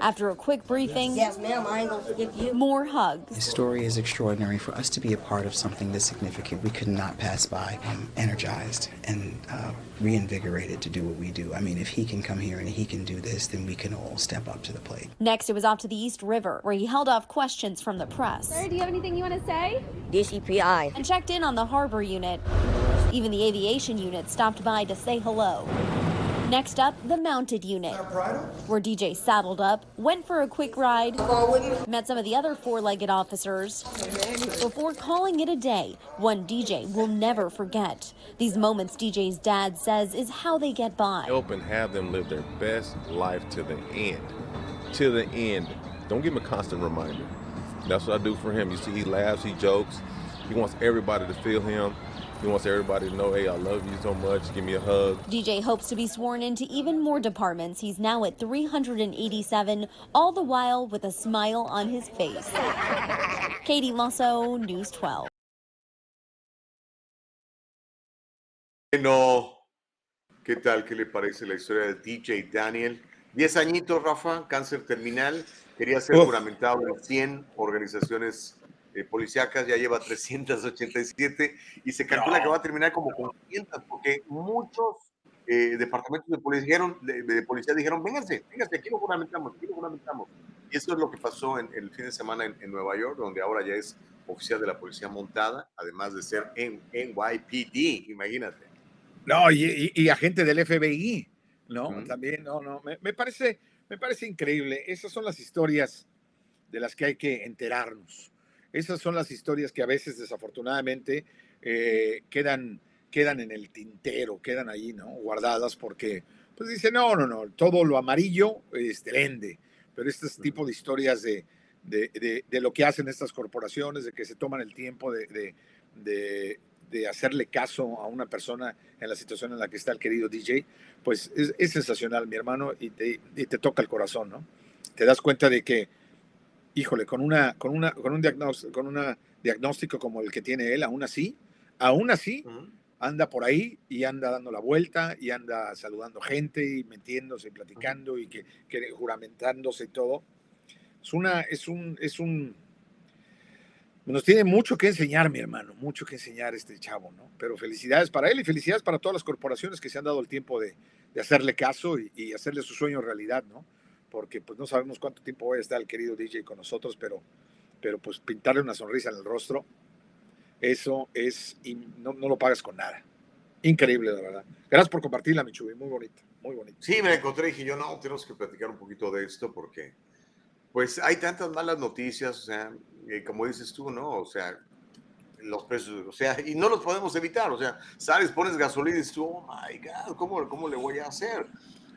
After a quick briefing, Yes, ma'am, I ain't gonna forget you. more hugs. The story is extraordinary. For us to be a part of something this significant, we could not pass by. I'm energized and uh, reinvigorated to do what we do. I mean, if he can come here and he can do this, then we can all step up to the plate. Next, it was off to the East River, where he held off questions from the press. Sir, do you have anything you want to say? DCPI. and checked in on the harbor unit. Even the aviation unit stopped by to say hello. Next up, the mounted unit, where DJ saddled up, went for a quick ride, met some of the other four legged officers, before calling it a day, one DJ will never forget. These moments, DJ's dad says, is how they get by. help and have them live their best life to the end. To the end. Don't give him a constant reminder. That's what I do for him. You see, he laughs, he jokes. He wants everybody to feel him. He wants everybody to know, hey, I love you so much. Give me a hug. DJ hopes to be sworn into even more departments. He's now at 387, all the while with a smile on his face. Katie Lasso, News 12. Bueno, ¿qué tal? ¿Qué le parece la historia del DJ Daniel? Diez añitos, Rafa, cáncer terminal. Quería ser juramentado en 100 organizaciones eh, policíacas, ya lleva 387 y se calcula No. que va a terminar como con 500 porque muchos eh, departamentos de policía, dijeron, de, de policía dijeron, vénganse, vénganse, aquí lo juramentamos, aquí lo juramentamos. Y eso es lo que pasó en, el fin de semana en, en Nueva York, donde ahora ya es oficial de la policía montada, además de ser en NYPD, imagínate. No, y, y- y agente del FBI, ¿no? También, no, no. Me, me parece, me parece increíble. Esas son las historias de las que hay que enterarnos. Esas son las historias que a veces, desafortunadamente, eh, quedan, quedan en el tintero, quedan ahí, ¿no? Guardadas porque, pues dice, no, no, no, todo lo amarillo este, vende. Pero este tipo de historias de, de, de- de lo que hacen estas corporaciones, de que se toman el tiempo de, de- de- de hacerle caso a una persona en la situación en la que está el querido DJ, pues es, es sensacional, mi hermano, y te, y te toca el corazón, ¿no? Te das cuenta de que, híjole, con, una, con, una, con, un diagnóstico, con una diagnóstico como el que tiene él, aún así, aún así, anda por ahí y anda dando la vuelta y anda saludando gente y metiéndose y platicando y que, que juramentándose y todo. Es una, es un, es un, nos tiene mucho que enseñar, mi hermano, mucho que enseñar este chavo, ¿no? Pero felicidades para él y felicidades para todas las corporaciones que se han dado el tiempo de, de hacerle caso y, y hacerle su sueño realidad, ¿no? Porque pues no sabemos cuánto tiempo va a estar el querido DJ con nosotros, pero, pero pues pintarle una sonrisa en el rostro, eso es, y no, no lo pagas con nada. Increíble, la verdad. Gracias por compartirla, Michubi, muy bonita, muy bonita. Sí, me la encontré y dije yo, no, tenemos que platicar un poquito de esto porque, pues, hay tantas malas noticias, o sea, eh, como dices tú, ¿no? O sea, los precios, o sea, y no los podemos evitar, o sea, sales, pones gasolina y dices tú, oh my God, ¿cómo, cómo le voy a hacer?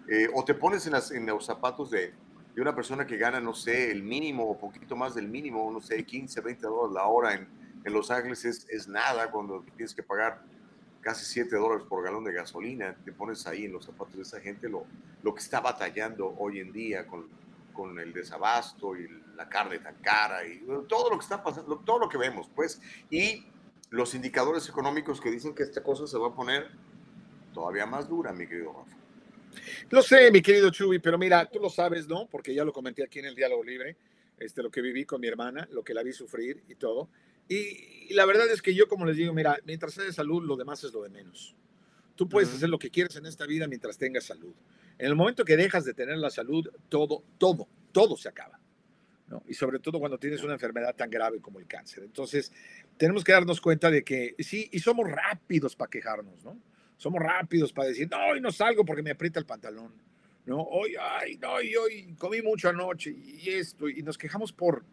Eh, o te pones en, las- en los zapatos de, de una persona que gana, no sé, el mínimo o poquito más del mínimo, no sé, 15, 20 dólares la hora en, en Los Ángeles es, es nada cuando tienes que pagar casi 7 dólares por galón de gasolina, te pones ahí en los zapatos de esa gente, lo, lo que está batallando hoy en día con, con el desabasto y la carne tan cara y todo lo que está pasando, todo lo que vemos, pues, y los indicadores económicos que dicen que esta cosa se va a poner todavía más dura, mi querido Rafa. Lo sé, mi querido Chuy, pero mira, tú lo sabes, ¿no? Porque ya lo comenté aquí en el Diálogo Libre, este, lo que viví con mi hermana, lo que la vi sufrir y todo. Y, y la verdad es que yo, como les digo, mira, mientras sea de salud, lo demás es lo de menos. Tú puedes hacer lo que quieres en esta vida mientras tengas salud. En el momento que dejas de tener la salud, todo, todo, todo se acaba. ¿no? Y sobre todo cuando tienes una enfermedad tan grave como el cáncer. Entonces, tenemos que darnos cuenta de que sí, y somos rápidos para quejarnos, ¿no? Somos rápidos para decir, no, hoy no salgo porque me aprieta el pantalón, ¿no? Hoy, ay, no, y hoy comí mucho anoche y esto, y nos quejamos por,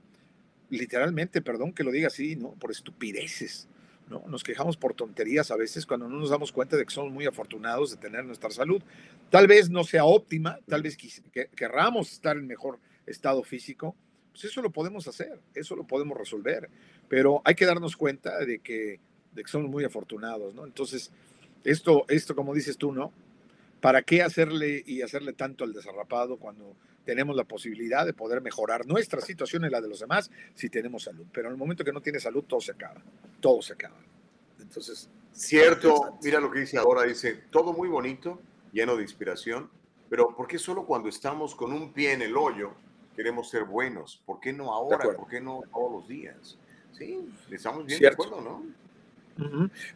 literalmente, perdón que lo diga así, ¿no? Por estupideces, ¿no? Nos quejamos por tonterías a veces cuando no nos damos cuenta de que somos muy afortunados de tener nuestra salud. Tal vez no sea óptima, tal vez querramos estar en mejor estado físico, pues eso lo podemos hacer, eso lo podemos resolver, pero hay que darnos cuenta de que, de que somos muy afortunados, ¿no? Entonces, esto, esto, como dices tú, ¿no? ¿Para qué hacerle y hacerle tanto al desarrapado cuando tenemos la posibilidad de poder mejorar nuestra situación y la de los demás si tenemos salud? Pero en el momento que no tienes salud, todo se acaba, todo se acaba. Entonces, Cierto, mira lo que dice ahora, dice, todo muy bonito, lleno de inspiración, pero ¿por qué solo cuando estamos con un pie en el hoyo queremos ser buenos? ¿Por qué no ahora? ¿Por qué no todos los días? Sí, estamos bien Cierto. de acuerdo, ¿no?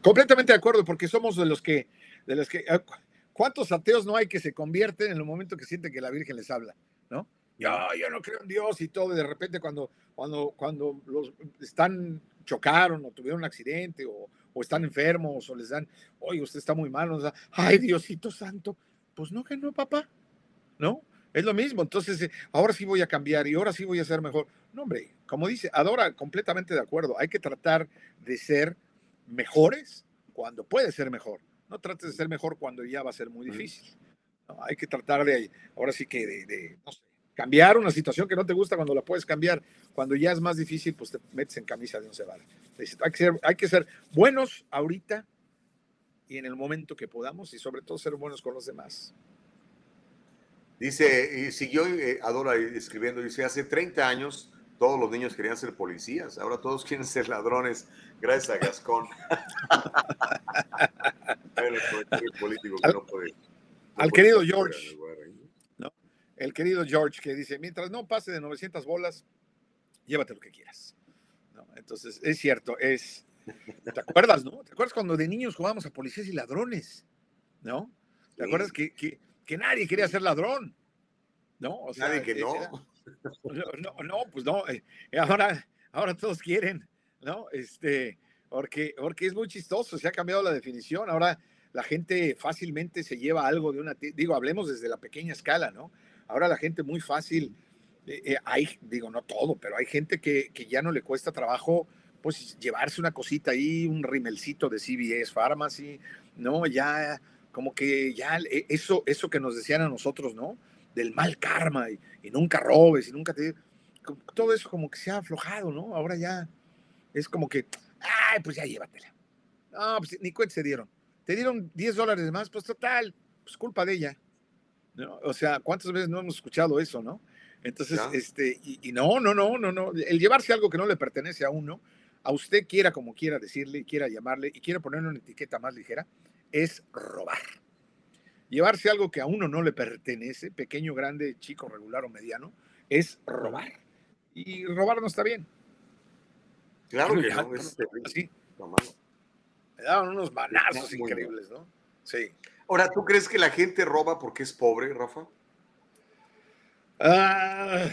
Completamente de acuerdo, porque somos de los que, de los que, ah, cu- ¿cuántos ateos no hay que se convierten en el momento que sienten que la Virgen les habla, no? Yo, yo no creo en Dios y todo, y de repente cuando, cuando, cuando los están, chocaron o tuvieron un accidente o, o están enfermos o les dan, oye, usted está muy mal, da, ay, Diosito Santo, pues no que no, papá, ¿no? Es lo mismo, entonces eh, ahora sí voy a cambiar y ahora sí voy a ser mejor. No, hombre, como dice, Adora, completamente de acuerdo, hay que tratar de ser mejores cuando puede ser mejor. No trates de ser mejor cuando ya va a ser muy difícil. ¿no? Hay que tratar de, ahora sí que de, de, no sé, cambiar una situación que no te gusta cuando la puedes cambiar. Cuando ya es más difícil, pues te metes en camisa de once varas. Hay que ser, hay que ser buenos ahorita y en el momento que podamos y sobre todo ser buenos con los demás. Dice, y siguió eh, Adora escribiendo, dice, hace 30 años todos los niños querían ser policías, ahora todos quieren ser ladrones, gracias a Gascón. Que Al- no puede- no al puede querido George. ¿no? El querido George que dice, mientras no pase de 900 bolas, llévate lo que quieras. ¿no? Entonces, es cierto, es... ¿Te acuerdas, no? ¿Te acuerdas cuando de niños jugábamos a policías y ladrones? ¿No? ¿Te Sí. acuerdas que, que, que nadie quería ser ladrón? ¿No? O Nadie que no. era- no, no, pues no. eh, ahora, ahora todos quieren, ¿no? Este, porque, porque es muy chistoso, se ha cambiado la definición. Ahora la gente fácilmente se lleva algo de una, digo, hablemos desde la pequeña escala, ¿no? Ahora la gente muy fácil, eh, eh, hay, digo, no todo, pero hay gente que, que ya no le cuesta trabajo, pues llevarse una cosita ahí, un rimelcito de CVS Pharmacy, ¿no? Ya, como que ya eh, eso, eso que nos decían a nosotros, ¿no? Del mal karma y, y nunca robes y nunca te... Todo eso como que se ha aflojado, ¿no? Ahora ya es como que, ay, pues ya llévatela. No, pues ni cuenta se dieron. Te dieron 10 dólares de más, pues total, pues culpa de ella. ¿no? O sea, ¿cuántas veces no hemos escuchado eso, no? Entonces, Ya. este, y, y no, no, no, no, no. El llevarse algo que no le pertenece a uno, a usted quiera como quiera decirle, y quiera llamarle, y quiera ponerle una etiqueta más ligera, es robar. Llevarse algo que a uno no le pertenece, pequeño, grande, chico, regular o mediano, es robar. Y robar no está bien. Claro que no, es terrible. Así, me daban unos manazos increíbles, ¿no? Sí. Ahora, ¿tú crees que la gente roba porque es pobre, Rafa? Ah,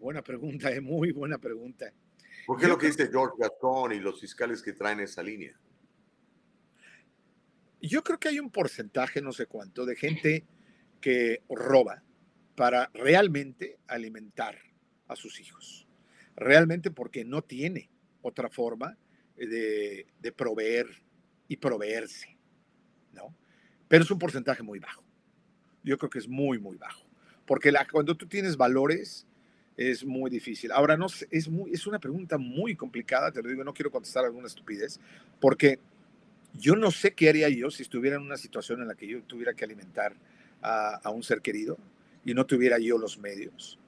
buena pregunta, eh, muy buena pregunta. Porque es lo que dice George Gascon y los fiscales que traen esa línea. Yo creo que hay un porcentaje, no sé cuánto, de gente que roba para realmente alimentar a sus hijos. Realmente porque no tiene otra forma de, de proveer y proveerse, ¿no? Pero es un porcentaje muy bajo. Yo creo que es muy, muy bajo. Porque la- cuando tú tienes valores, es muy difícil. Ahora, no es, muy, es una pregunta muy complicada, te lo digo, no quiero contestar alguna estupidez, porque yo no sé qué haría yo si estuviera en una situación en la que yo tuviera que alimentar a, a un ser querido y no tuviera yo los medios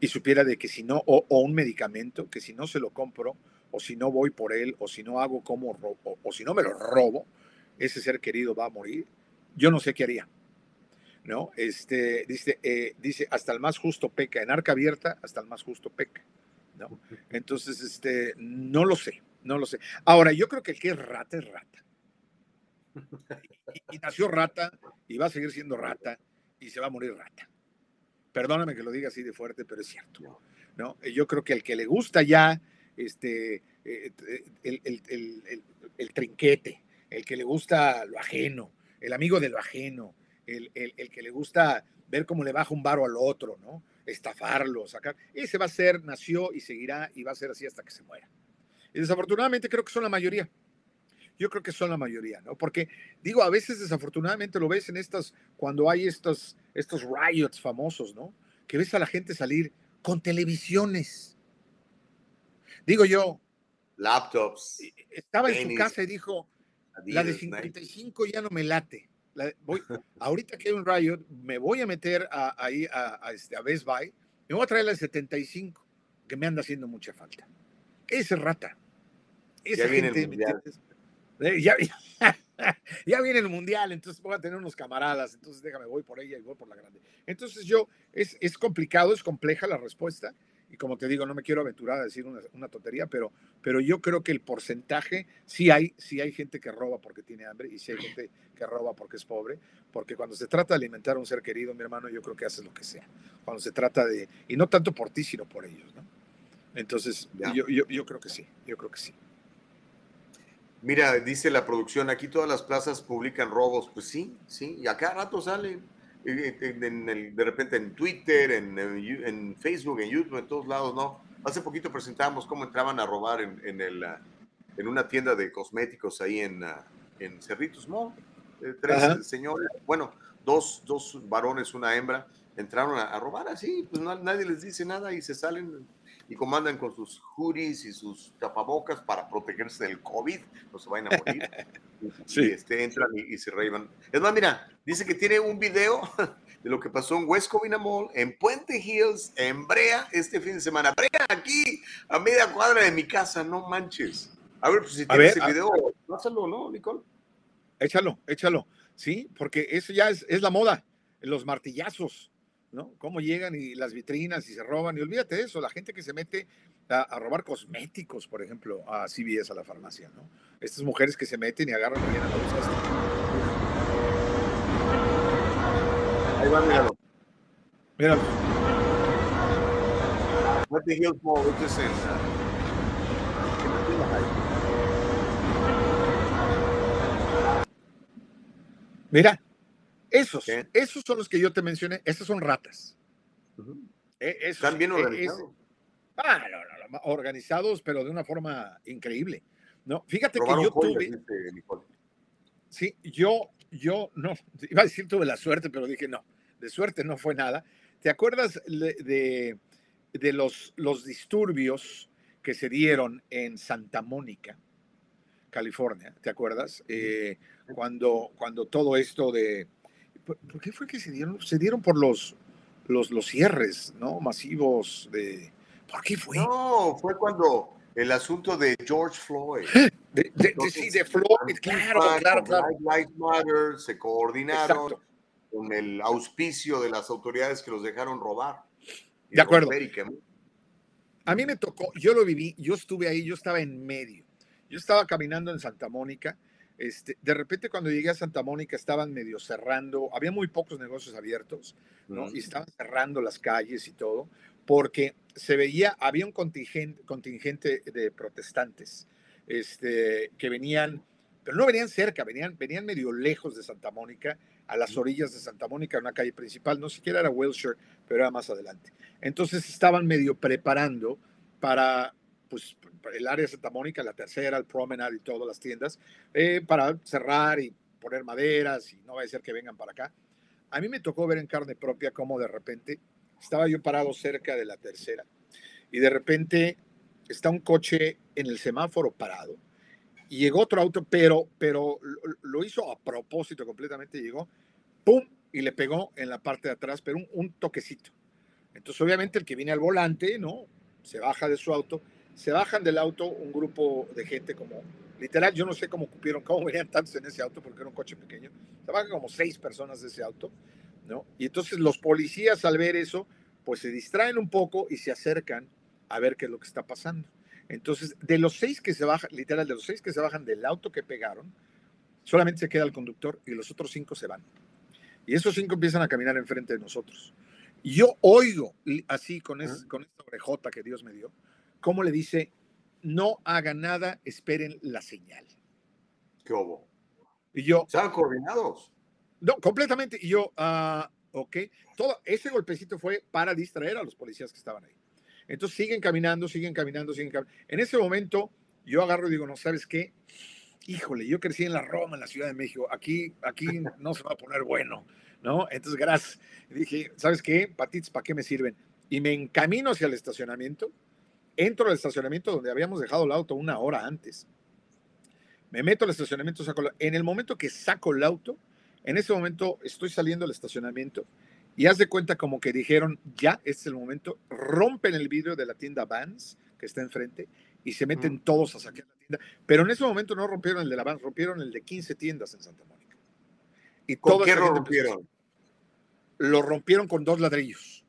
y supiera de que si no, o, o un medicamento, que si no se lo compro, o si no voy por él, o si no hago como, ro- o, o si no me lo robo, ese ser querido va a morir, yo no sé qué haría. ¿no? Este, dice, eh, dice, hasta el más justo peca, en arca abierta, hasta el más justo peca, ¿no? Entonces, este, no lo sé, no lo sé. Ahora, yo creo que el que es rata es rata. Y, nació rata y va a seguir siendo rata y se va a morir rata. Perdóname que lo diga así de fuerte, pero es cierto, ¿no? Yo creo que el que le gusta ya, este, eh, el, el- el- el- el trinquete, el que le gusta lo ajeno, el amigo de lo ajeno, el que le gusta ver cómo le baja un varo al otro, ¿no? Estafarlo, sacar. Ese va a ser, nació y seguirá y va a ser así hasta que se muera. Y desafortunadamente creo que son la mayoría. Yo creo que son la mayoría, ¿no? Porque digo, a veces desafortunadamente lo ves en estas, cuando hay estos, estos riots famosos, ¿no? Que ves a la gente salir con televisiones. Digo yo, Laptops. estaba en su casa y dijo, la de Adidas, Nike. 55 ya no me late. La- voy, ahorita que hay un riot, me voy a meter a, ahí a, a este, a Best Buy, me voy a traer la de 75, que me anda haciendo mucha falta. Ese es rata. Esa Ya viene el gente, ¿me mundial. Eh, Ya, ya viene el mundial, entonces voy a tener unos camaradas, entonces déjame, voy por ella y voy por la grande. Entonces yo, es, es complicado, es compleja la respuesta, y como te digo, no me quiero aventurar a decir una, una tontería, pero, pero yo creo que el porcentaje, sí hay, sí hay gente que roba porque tiene hambre, y sí hay gente que roba porque es pobre, porque cuando se trata de alimentar a un ser querido, mi hermano, yo creo que haces lo que sea. Cuando se trata de, y no tanto por ti, sino por ellos, ¿no? Entonces, yo, yo, yo creo que sí, yo creo que sí. Mira, dice la producción, aquí todas las plazas publican robos. Pues sí, sí, y a cada rato salen. eh, En, en el- de repente en Twitter, en, Facebook, en YouTube, en todos lados, ¿no? Hace poquito presentábamos cómo entraban a robar en, en el, ah, en una tienda de cosméticos ahí en, ah, en Cerritos Mall. Eh, tres Ajá. señores, bueno, dos, dos varones, una hembra, entraron a, a robar así, pues no- nadie les dice nada y se salen y comandan con sus hoodies y sus tapabocas para protegerse del COVID, no se vayan a morir. Y, y, este, entran y, y se reivan. Es más, mira, dice que tiene un video de lo que pasó en West Covina Mall, en Puente Hills, en Brea, este fin de semana. Brea, aquí, a media cuadra de mi casa, no manches. A ver, pues si tienes el video, pásalo, ¿no, Nicole? Échalo, échalo. Sí, porque eso ya es, es la moda, los martillazos, ¿no? Cómo llegan y las vitrinas y se roban. Y olvídate de eso, la gente que se mete a, a robar cosméticos, por ejemplo, a CVS, a la farmacia, ¿no? Estas mujeres que se meten y agarran y llenan la. Ahí va, míralo. Míralo. Puente Hills Mall, esto es en, ah. Mira, esos, esos son los que yo te mencioné, estos son ratas. Eh, esos- Están bien eh, es- organizados. ah, no, no, no, organizados, pero de una forma increíble. No, fíjate Robaron que yo tuve. Sí, yo, yo no, iba a decir tuve la suerte, pero dije no, de suerte no fue nada. ¿Te acuerdas de, de los, los disturbios que se dieron en Santa Mónica, California? ¿Te acuerdas? Eh, cuando, cuando todo esto de... ¿Por, por qué fue que se dieron? Se dieron por los, los, los cierres, ¿no? Masivos de... ¿Por qué fue? No, fue cuando el asunto de George Floyd. De, de- de- sí, de Floyd, claro, claro, claro. Black Lives Matter se coordinaron Exacto. con el auspicio de las autoridades que los dejaron robar. De acuerdo. A mí me tocó, yo lo viví, yo estuve ahí, yo estaba en medio. Yo estaba caminando en Santa Mónica. Este, de repente cuando llegué a Santa Mónica estaban medio cerrando, había muy pocos negocios abiertos. Y estaban cerrando las calles y todo, porque se veía, había un contingente, contingente de protestantes este, que venían, pero no venían cerca, venían, venían medio lejos de Santa Mónica, a las orillas de Santa Mónica, en una calle principal, no siquiera era Wilshire, pero era más adelante. Entonces estaban medio preparando para pues, el área de Santa Mónica, la tercera, el Promenade y todas las tiendas, eh, para cerrar y poner maderas y no va a ser que vengan para acá. A mí me tocó ver en carne propia cómo de repente estaba yo parado cerca de la tercera y de repente está un coche en el semáforo parado y llegó otro auto, pero, pero lo, hizo a propósito completamente, llegó, ¡pum! y le pegó en la parte de atrás, pero un toquecito. Entonces, obviamente, el que viene al volante, ¿no? Se baja de su auto, se bajan del auto un grupo de gente como, literal, yo no sé cómo cupieron, cómo venían tantos en ese auto, porque era un coche pequeño, se bajan como seis personas de ese auto, ¿no? Y entonces los policías al ver eso, pues se distraen un poco y se acercan a ver qué es lo que está pasando. Entonces, de los seis que se bajan, literal, de los seis que se bajan del auto que pegaron, solamente se queda el conductor y los otros cinco se van. Y esos cinco empiezan a caminar enfrente de nosotros. Y yo oigo, así con, es, con esta orejota que Dios me dio, cómo le dice, no hagan nada, esperen la señal. ¿Qué hubo? Y yo... ¿Estaban coordinados? No, completamente. Y yo, ah, ok, todo ese golpecito fue para distraer a los policías que estaban ahí. Entonces siguen caminando, siguen caminando, siguen caminando. En ese momento yo agarro y digo, no, ¿sabes qué? Híjole, yo crecí en la Roma, en la Ciudad de México. Aquí, aquí no se va a poner bueno, ¿no? Entonces, gracias. dije, ¿sabes qué? Patitos, ¿para qué me sirven? Y me encamino hacia el estacionamiento. Entro al estacionamiento donde habíamos dejado el auto una hora antes. Me meto al estacionamiento, saco el, En el momento que saco el auto, en ese momento estoy saliendo del estacionamiento y haz de cuenta como que dijeron, ya, este es el momento, rompen el vidrio de la tienda Vans, que está enfrente, y se meten todos a saquear la tienda. Pero en ese momento no rompieron el de la Vans, rompieron el de 15 tiendas en Santa Mónica. Y ¿Con qué lo rompieron? Lo rompieron con dos ladrillos.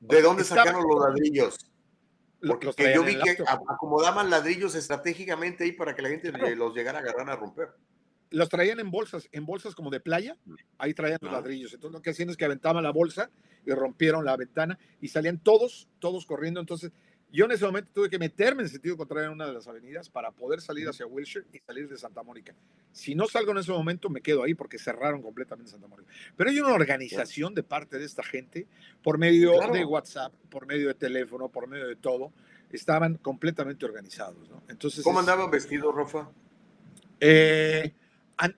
¿De dónde sacaron los ladrillos? Porque yo vi que acomodaban ladrillos estratégicamente ahí para que la gente los llegara a agarrar a romper los traían en bolsas, en bolsas como de playa, ahí traían los ladrillos. Entonces lo que hacían es que aventaban la bolsa y rompieron la ventana y salían todos, todos corriendo. Entonces yo en ese momento tuve que meterme en sentido contrario en una de las avenidas para poder salir hacia Wilshire y salir de Santa Mónica. Si no salgo en ese momento, me quedo ahí porque cerraron completamente Santa Mónica. Pero hay una organización de parte de esta gente por medio de WhatsApp, por medio de teléfono, por medio de todo. Estaban completamente organizados. ¿no? Entonces, ¿Cómo andaban vestidos, Rafa? Eh,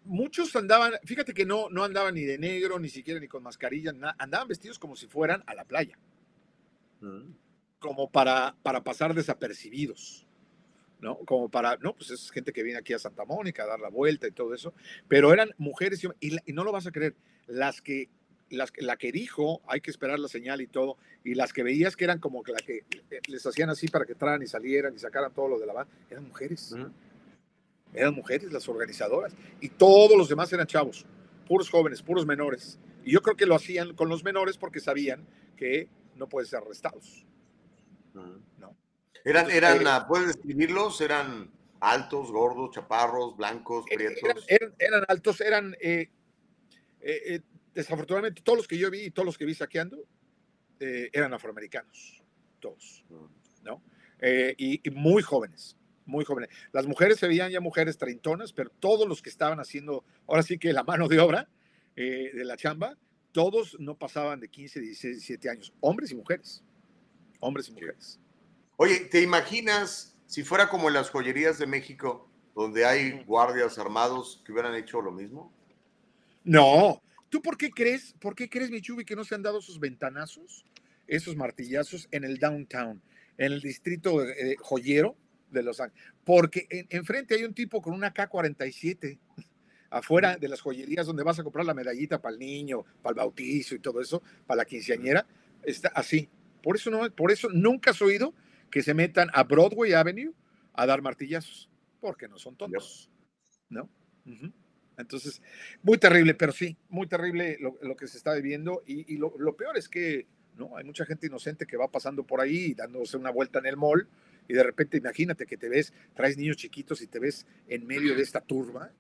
muchos andaban, fíjate que no, no andaban ni de negro, ni siquiera ni con mascarilla, andaban vestidos como si fueran a la playa, mm. Como para, para pasar desapercibidos, ¿no? Como para, no, pues es gente que viene aquí a Santa Mónica a dar la vuelta y todo eso, pero eran mujeres y, y no lo vas a creer, las que, las, la que dijo, hay que esperar la señal y todo, y las que veías que eran como que la que eh, les hacían así para que entraran y salieran y sacaran todo lo de la van, eran mujeres. Mm eran mujeres las organizadoras y todos los demás eran chavos, puros jóvenes, puros menores. Y yo creo que lo hacían con los menores porque sabían que no pueden ser arrestados. No. Eran, eran, eh, ¿puedes describirlos? ¿Eran altos, gordos, chaparros, blancos, eh, prietos? Eran, altos, eran, eh, desafortunadamente, todos los que yo vi y todos los que vi saqueando eran afroamericanos, todos, ¿no? y muy jóvenes muy jóvenes. Las mujeres se veían ya mujeres treintonas, pero todos los que estaban haciendo, ahora sí que la mano de obra eh, de la chamba, todos no pasaban de 15, 16, 17 años, hombres y mujeres. Hombres y mujeres. Oye, ¿te imaginas si fuera como en las joyerías de México, donde hay guardias armados que hubieran hecho lo mismo? No. ¿Tú por qué crees, por qué crees, Michubi, que no se han dado esos ventanazos, esos martillazos en el downtown, en el distrito eh, joyero? de Los Ángeles. Porque enfrente hay un tipo con una K-47 afuera de las joyerías donde vas a comprar la medallita para el niño, para el bautizo y todo eso, para la quinceañera, está así. Por eso, no, por eso nunca has oído que se metan a Broadway Avenue a dar martillazos, porque no son tontos, ¿no? Entonces, muy terrible, pero sí, muy terrible lo, que se está viviendo y, lo, lo, peor es que, ¿no? Hay mucha gente inocente que va pasando por ahí dándose una vuelta en el mall y de repente imagínate que te ves, traes niños chiquitos y te ves en medio de esta turba.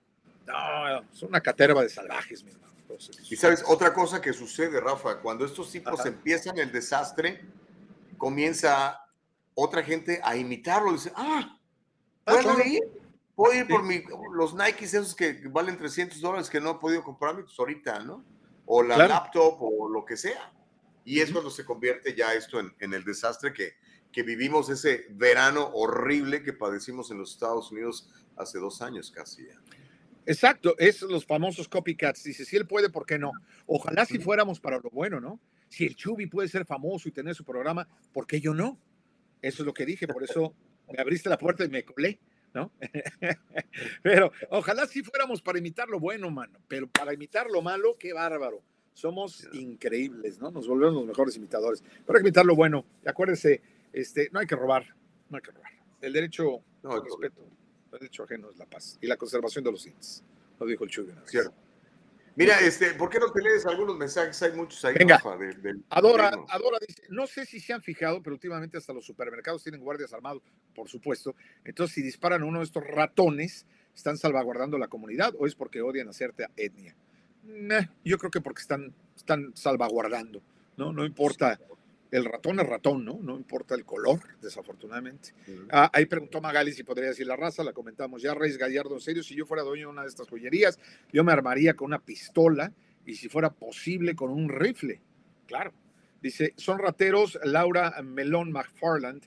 No, son una caterva de salvajes, mi hermano. Y sabes, otra cosa que sucede, Rafa, cuando estos tipos empiezan el desastre, comienza otra gente a imitarlo. Dice, ah, ah ¿puedo ir? Puedo ir por mi, los Nikes esos que valen 300 dólares que no he podido comprarme pues ahorita, ¿no? O la laptop o lo que sea. Y es cuando se convierte ya esto en, en el desastre que, que vivimos ese verano horrible que padecimos en los Estados Unidos hace dos años casi. Exacto, es los famosos copycats. Dice, si él puede, ¿por qué no? Ojalá si fuéramos para lo bueno, ¿no? Si el Chubi puede ser famoso y tener su programa, ¿por qué yo no? Eso es lo que dije, por eso me abriste la puerta y me colé, ¿no? pero ojalá si fuéramos para imitar lo bueno, mano, pero para imitar lo malo, qué bárbaro. Somos increíbles, ¿no? Nos volvemos los mejores imitadores. Pero hay que imitar lo bueno. Acuérdense, este, no hay que robar, no hay que robar. El derecho no, el respeto, el derecho ajeno es la paz y la conservación de los índices, lo dijo el Chuy. Cierto. Mira, este, ¿por qué no te lees algunos mensajes? Hay muchos ahí, Venga. Rafa, del Adora, gobierno. Adora dice, no sé si se han fijado, pero últimamente hasta los supermercados tienen guardias armados, por supuesto. Entonces, si disparan a uno de estos ratones, ¿están salvaguardando la comunidad o es porque odian a cierta etnia? Meh, yo creo que porque están, están salvaguardando, ¿no? No importa, el ratón es ratón, ¿no? No importa el color, desafortunadamente. Ah, ahí preguntó Magali si podría decir la raza, la comentamos ya. Reyes Gallardo, en serio, si yo fuera dueño de una de estas joyerías, yo me armaría con una pistola y si fuera posible con un rifle. Claro. Dice, son rateros, Laura Melón McFarland.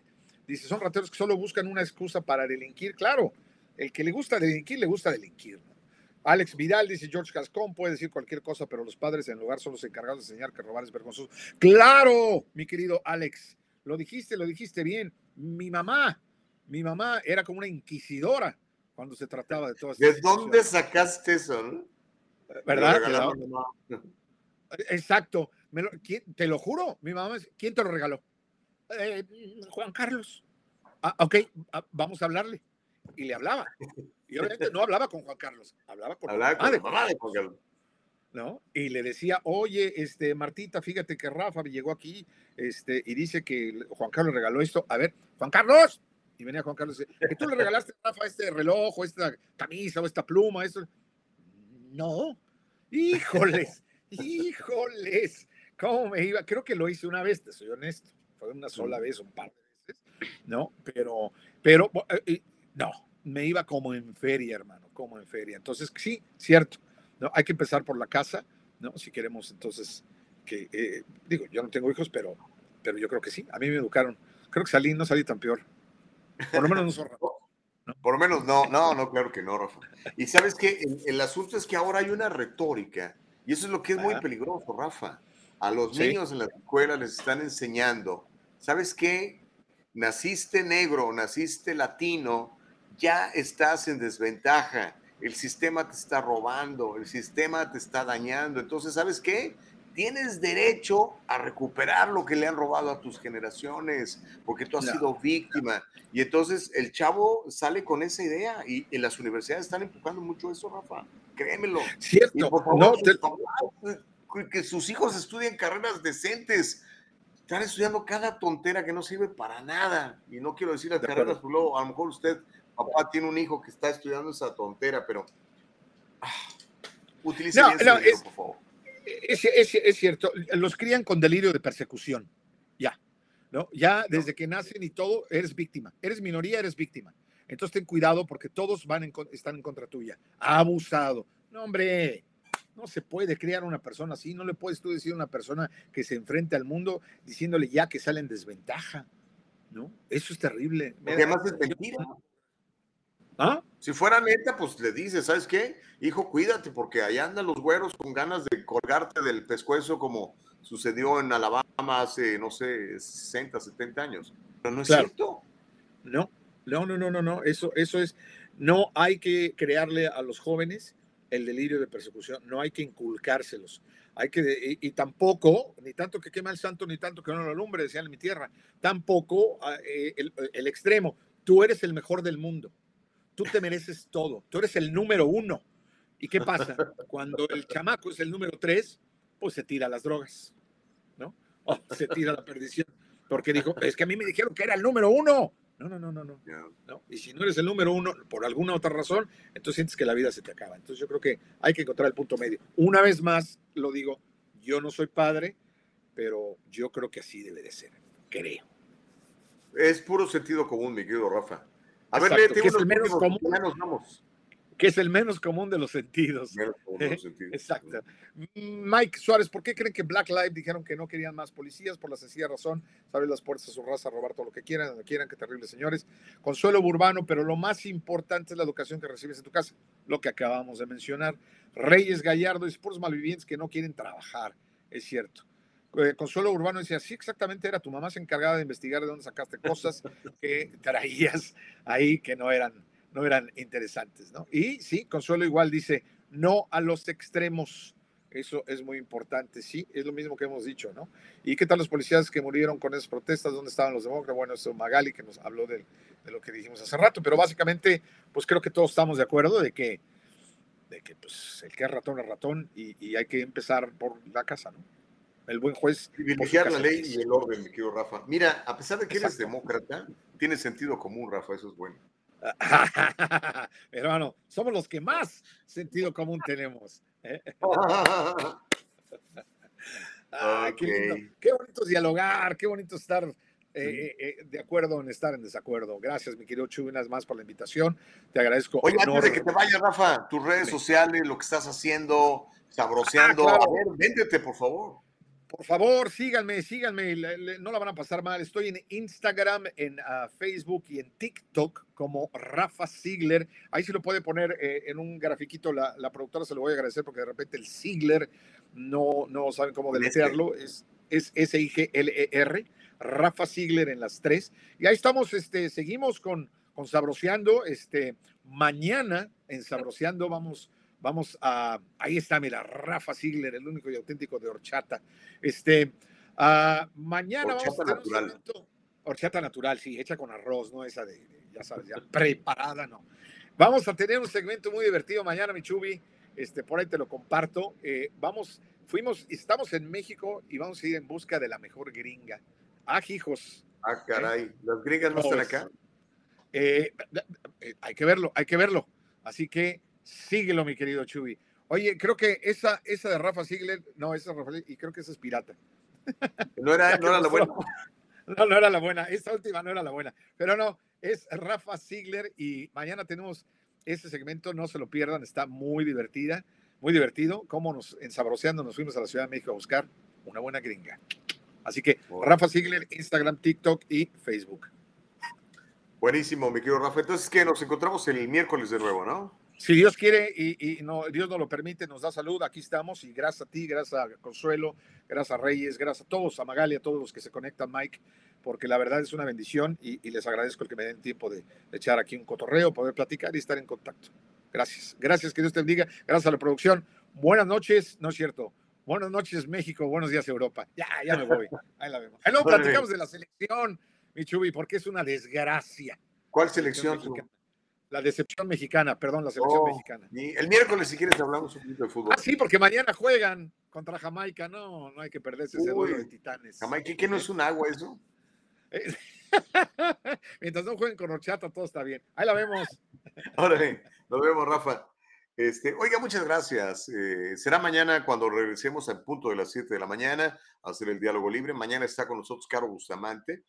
Dice, son rateros que solo buscan una excusa para delinquir. Claro, el que le gusta delinquir, le gusta delinquir. Alex Vidal dice, George Gascón puede decir cualquier cosa, pero los padres en lugar son los encargados de enseñar que robar es vergonzoso. Claro, mi querido Alex, lo dijiste, lo dijiste bien. Mi mamá, mi mamá era como una inquisidora cuando se trataba de todas ¿De dónde sacaste eso? no? ¿Verdad? Regalaron, Te mamá. Exacto. Me lo- ¿quién- te lo juro, mi mamá, es- ¿quién te lo regaló? "Eh, Juan Carlos. Ah, ok, ah, vamos a hablarle. Y le hablaba. Y obviamente no hablaba con Juan Carlos, hablaba con Hablaba la con mamá la mamá de Juan Carlos. ¿no? Y le decía, oye, este, Martita, fíjate que Rafa llegó aquí este, y dice que Juan Carlos regaló esto. A ver, Juan Carlos. Y venía Juan Carlos y dice, que tú le regalaste a Rafa este reloj o esta camisa o esta pluma, esto. No. Híjoles, híjoles. ¿Cómo me iba? Creo que lo hice una vez, te soy honesto. Fue una sola vez, un par de veces, ¿no? Pero, pero, eh, eh, no, me iba como en feria, hermano, como en feria. Entonces, sí, cierto, ¿no? Hay que empezar por la casa, ¿no? Si queremos, entonces, que, eh, digo, yo no tengo hijos, pero, pero yo creo que sí. A mí me educaron. Creo que salí, no salí tan peor. Por lo menos no son Por lo menos no, no, no, claro que no, Rafa. Y sabes que el, el asunto es que ahora hay una retórica, y eso es lo que es muy peligroso, Rafa. A los Sí. niños en la escuela les están enseñando, ¿sabes qué? Naciste negro, naciste latino, ya estás en desventaja. El sistema te está robando, el sistema te está dañando. Entonces, ¿sabes qué? Tienes derecho a recuperar lo que le han robado a tus generaciones, porque tú has No. sido víctima. Y entonces el chavo sale con esa idea y en las universidades están empujando mucho eso, Rafa. Créemelo. Cierto. Y por favor, No, te- que sus hijos estudien carreras decentes. Están estudiando cada tontera que no sirve para nada. Y no quiero decir las De carreras, acuerdo. porque luego a lo mejor usted, papá, tiene un hijo que está estudiando esa tontera, pero ah, utilice No, ese no, dinero, es- por favor. Es, es- es cierto, los crían con delirio de persecución. Ya, ¿no? Ya desde que nacen y todo, eres víctima. Eres minoría, eres víctima. Entonces ten cuidado porque todos van en están en contra tuya. Abusado. No, hombre, no se puede criar una persona así. No le puedes tú decir a una persona que se enfrente al mundo diciéndole ya que sale en desventaja. ¿No? Eso es terrible. Porque además es mentira. ¿Ah? Si fuera neta, pues le dices, ¿sabes qué? Hijo, cuídate, porque allá andan los güeros con ganas de colgarte del pescuezo como sucedió en Alabama hace, no sé, 60, 70 años. Pero no es Claro. cierto. No, no, no, no, no, no. Eso, eso es. No hay que crearle a los jóvenes el delirio de persecución. No hay que inculcárselos. Hay que, y, y tampoco, ni tanto que quema el santo, ni tanto que no lo alumbre, decían en mi tierra. Tampoco ah, eh, el, el extremo. Tú eres el mejor del mundo. Tú te mereces todo. Tú eres el número uno. ¿Y qué pasa? Cuando el chamaco es el número tres, pues se tira las drogas, ¿no? O se tira la perdición. Porque dijo, es que a mí me dijeron que era el número uno. No, no, no, no, no. ¿no? Y si no eres el número uno, por alguna otra razón, entonces sientes que la vida se te acaba. Entonces yo creo que hay que encontrar el punto medio. Una vez más, lo digo, yo no soy padre, pero yo creo que así debe de ser. Creo. Es puro sentido común, mi querido Rafa. A ver, léete que es el menos común. porque ya nos vamos. Que es el menos común de los sentidos. Menos común de los sentidos. Exacto. Mike Suárez, ¿por qué creen que Black Lives dijeron que no querían más policías? Por la sencilla razón, abrir las puertas a su raza, robar todo lo que quieran, donde quieran, qué terribles señores. Consuelo Urbano, pero lo más importante es la educación que recibes en tu casa, lo que acabamos de mencionar. Reyes Gallardo y puros malvivientes que no quieren trabajar, es cierto. Eh, Consuelo Urbano decía, sí, exactamente, era tu mamá se encargada de investigar de dónde sacaste cosas que traías ahí que no eran, no eran interesantes, ¿no? Y sí, Consuelo igual dice, no a los extremos. Eso es muy importante, sí, es lo mismo que hemos dicho, ¿no? ¿Y qué tal los policías que murieron con esas protestas? ¿Dónde estaban los demócratas? Bueno, eso Magali que nos habló de, lo que dijimos hace rato, pero básicamente, pues creo que todos estamos de acuerdo de que de que pues el que es ratón es ratón y hay que empezar por la casa, ¿no? El buen juez. Privilegiar la ley y el orden, mi querido Rafa. Mira, a pesar de que eres demócrata, tienes sentido común, Rafa, eso es bueno. Hermano, somos los que más sentido común tenemos. ¿eh? Ay, qué, lindo. Ok. Qué bonito dialogar, qué bonito estar eh, eh, de acuerdo en estar en desacuerdo. Gracias, mi querido Chuy, más por la invitación. Te agradezco. Oye, antes de que te vayas, Rafa, tus redes sociales, lo que estás haciendo, sabroseando. Ah, claro. A ver, véndete, por favor. Por favor, síganme, síganme, le- le- no la van a pasar mal. Estoy en Instagram, en ah, Facebook y en TikTok como Rafa Ziegler. Ahí sí lo puede poner eh, en un grafiquito. La, la productora se lo voy a agradecer porque de repente el Ziegler no, no saben cómo deletrearlo. Es, es S-I-G-L-E-R. Rafa Ziegler en las tres. Y ahí estamos, este, seguimos con, con Sabroseando. Este, mañana en Sabroseando vamos Vamos a. Ahí está, mira, Rafa Ziegler, el único y auténtico de horchata. Este. ah, mañana vamos a Horchata tener un natural. segmento- Horchata natural, sí, hecha con arroz, no esa de, de, ya sabes, ya preparada, no. Vamos a tener un segmento muy divertido mañana, mi Chubi. Este, por ahí te lo comparto. Eh, vamos, fuimos, estamos en México y vamos a ir en busca de la mejor gringa. Ah, hijos. Ah, caray. ¿Las gringas no ¿Cómo están acá? Eh, eh, hay que verlo, hay que verlo. Así que síguelo, mi querido Chubi. Oye, creo que esa, esa de Rafa Ziegler, no, esa es Rafael, y creo que esa es pirata. No era, no era la buena. No, no era la buena. Esta última no era la buena. Pero no, es Rafa Ziegler y mañana tenemos ese segmento, no se lo pierdan, está muy divertida, muy divertido. Cómo nos ensabroceando nos fuimos a la Ciudad de México a buscar una buena gringa. Así que Rafa Ziegler, Instagram, TikTok y Facebook. Buenísimo, mi querido Rafa. Entonces, que nos encontramos el miércoles de nuevo, ¿no? Si Dios quiere y, y no, Dios nos lo permite, nos da salud, aquí estamos y gracias a ti, gracias a Consuelo, gracias a Reyes, gracias a todos, a Magali, a todos los que se conectan, Mike, porque la verdad es una bendición y, y les agradezco el que me den tiempo de, de echar aquí un cotorreo, poder platicar y estar en contacto. Gracias, gracias, que Dios te bendiga, gracias a la producción. Buenas noches, no es cierto. Buenas noches, México, buenos días, Europa. Ya, ya me voy. Ahí la vemos. Ahí luego platicamos de la selección, mi Chubi, porque es una desgracia. ¿Cuál selección? La decepción mexicana, perdón, la selección Oh, mexicana. y el miércoles, si quieres, hablamos un poquito de fútbol. Ah, sí, porque mañana juegan contra Jamaica. No, no hay que perderse ese duelo de titanes. Jamaica, ¿qué no es un agua eso? Eh, Mientras no jueguen con horchata, todo está bien. Ahí la vemos. Órale, nos vemos, Rafa. Este, oiga, muchas gracias. Eh, será mañana cuando regresemos al punto de las 7 de la mañana a hacer el diálogo libre. Mañana está con nosotros Caro Bustamante.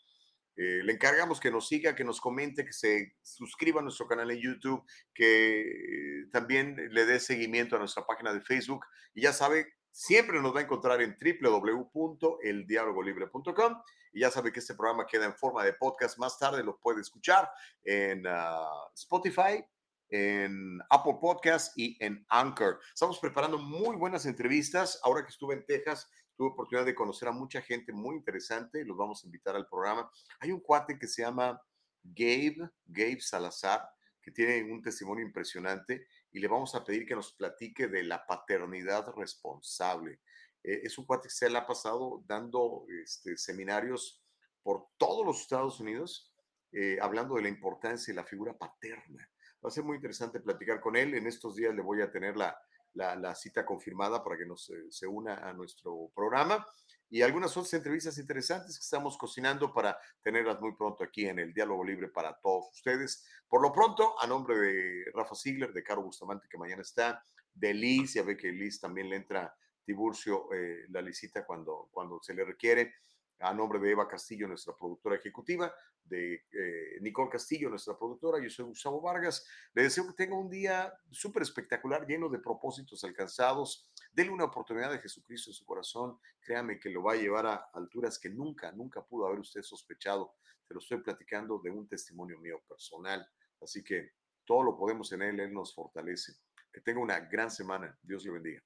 Eh, le encargamos que nos siga, que nos comente, que se suscriba a nuestro canal en YouTube, que también le dé seguimiento a nuestra página de Facebook. Y ya sabe, siempre nos va a encontrar en www.eldialogolibre.com. Y ya sabe que este programa queda en forma de podcast. Más tarde lo puede escuchar en ah, Spotify, en Apple Podcast y en Anchor. Estamos preparando muy buenas entrevistas. Ahora que estuve en Texas, tuve oportunidad de conocer a mucha gente muy interesante. Los vamos a invitar al programa. Hay un cuate que se llama Gabe, Gabe Salazar, que tiene un testimonio impresionante y le vamos a pedir que nos platique de la paternidad responsable. Eh, es un cuate que se le ha pasado dando este, seminarios por todos los Estados Unidos, eh, hablando de la importancia de la figura paterna. Va a ser muy interesante platicar con él. En estos días le voy a tener la, la, cita confirmada para que nos eh, se una a nuestro programa y algunas otras entrevistas interesantes que estamos cocinando para tenerlas muy pronto aquí en el Diálogo Libre para todos ustedes. Por lo pronto, a nombre de Rafa Ziegler, de Caro Bustamante, que mañana está, de Liz, ya ve que Liz también le entra Tiburcio eh, la licita cuando, cuando se le requiere, a nombre de Eva Castillo, nuestra productora ejecutiva, de eh, Nicole Castillo, nuestra productora, yo soy Gustavo Vargas. Le deseo que tenga un día súper espectacular, lleno de propósitos alcanzados. Dele una oportunidad de Jesucristo en su corazón. Créame que lo va a llevar a alturas que nunca, nunca pudo haber usted sospechado. Se lo estoy platicando de un testimonio mío personal. Así que todo lo podemos en Él, Él nos fortalece. Que tenga una gran semana. Dios le bendiga.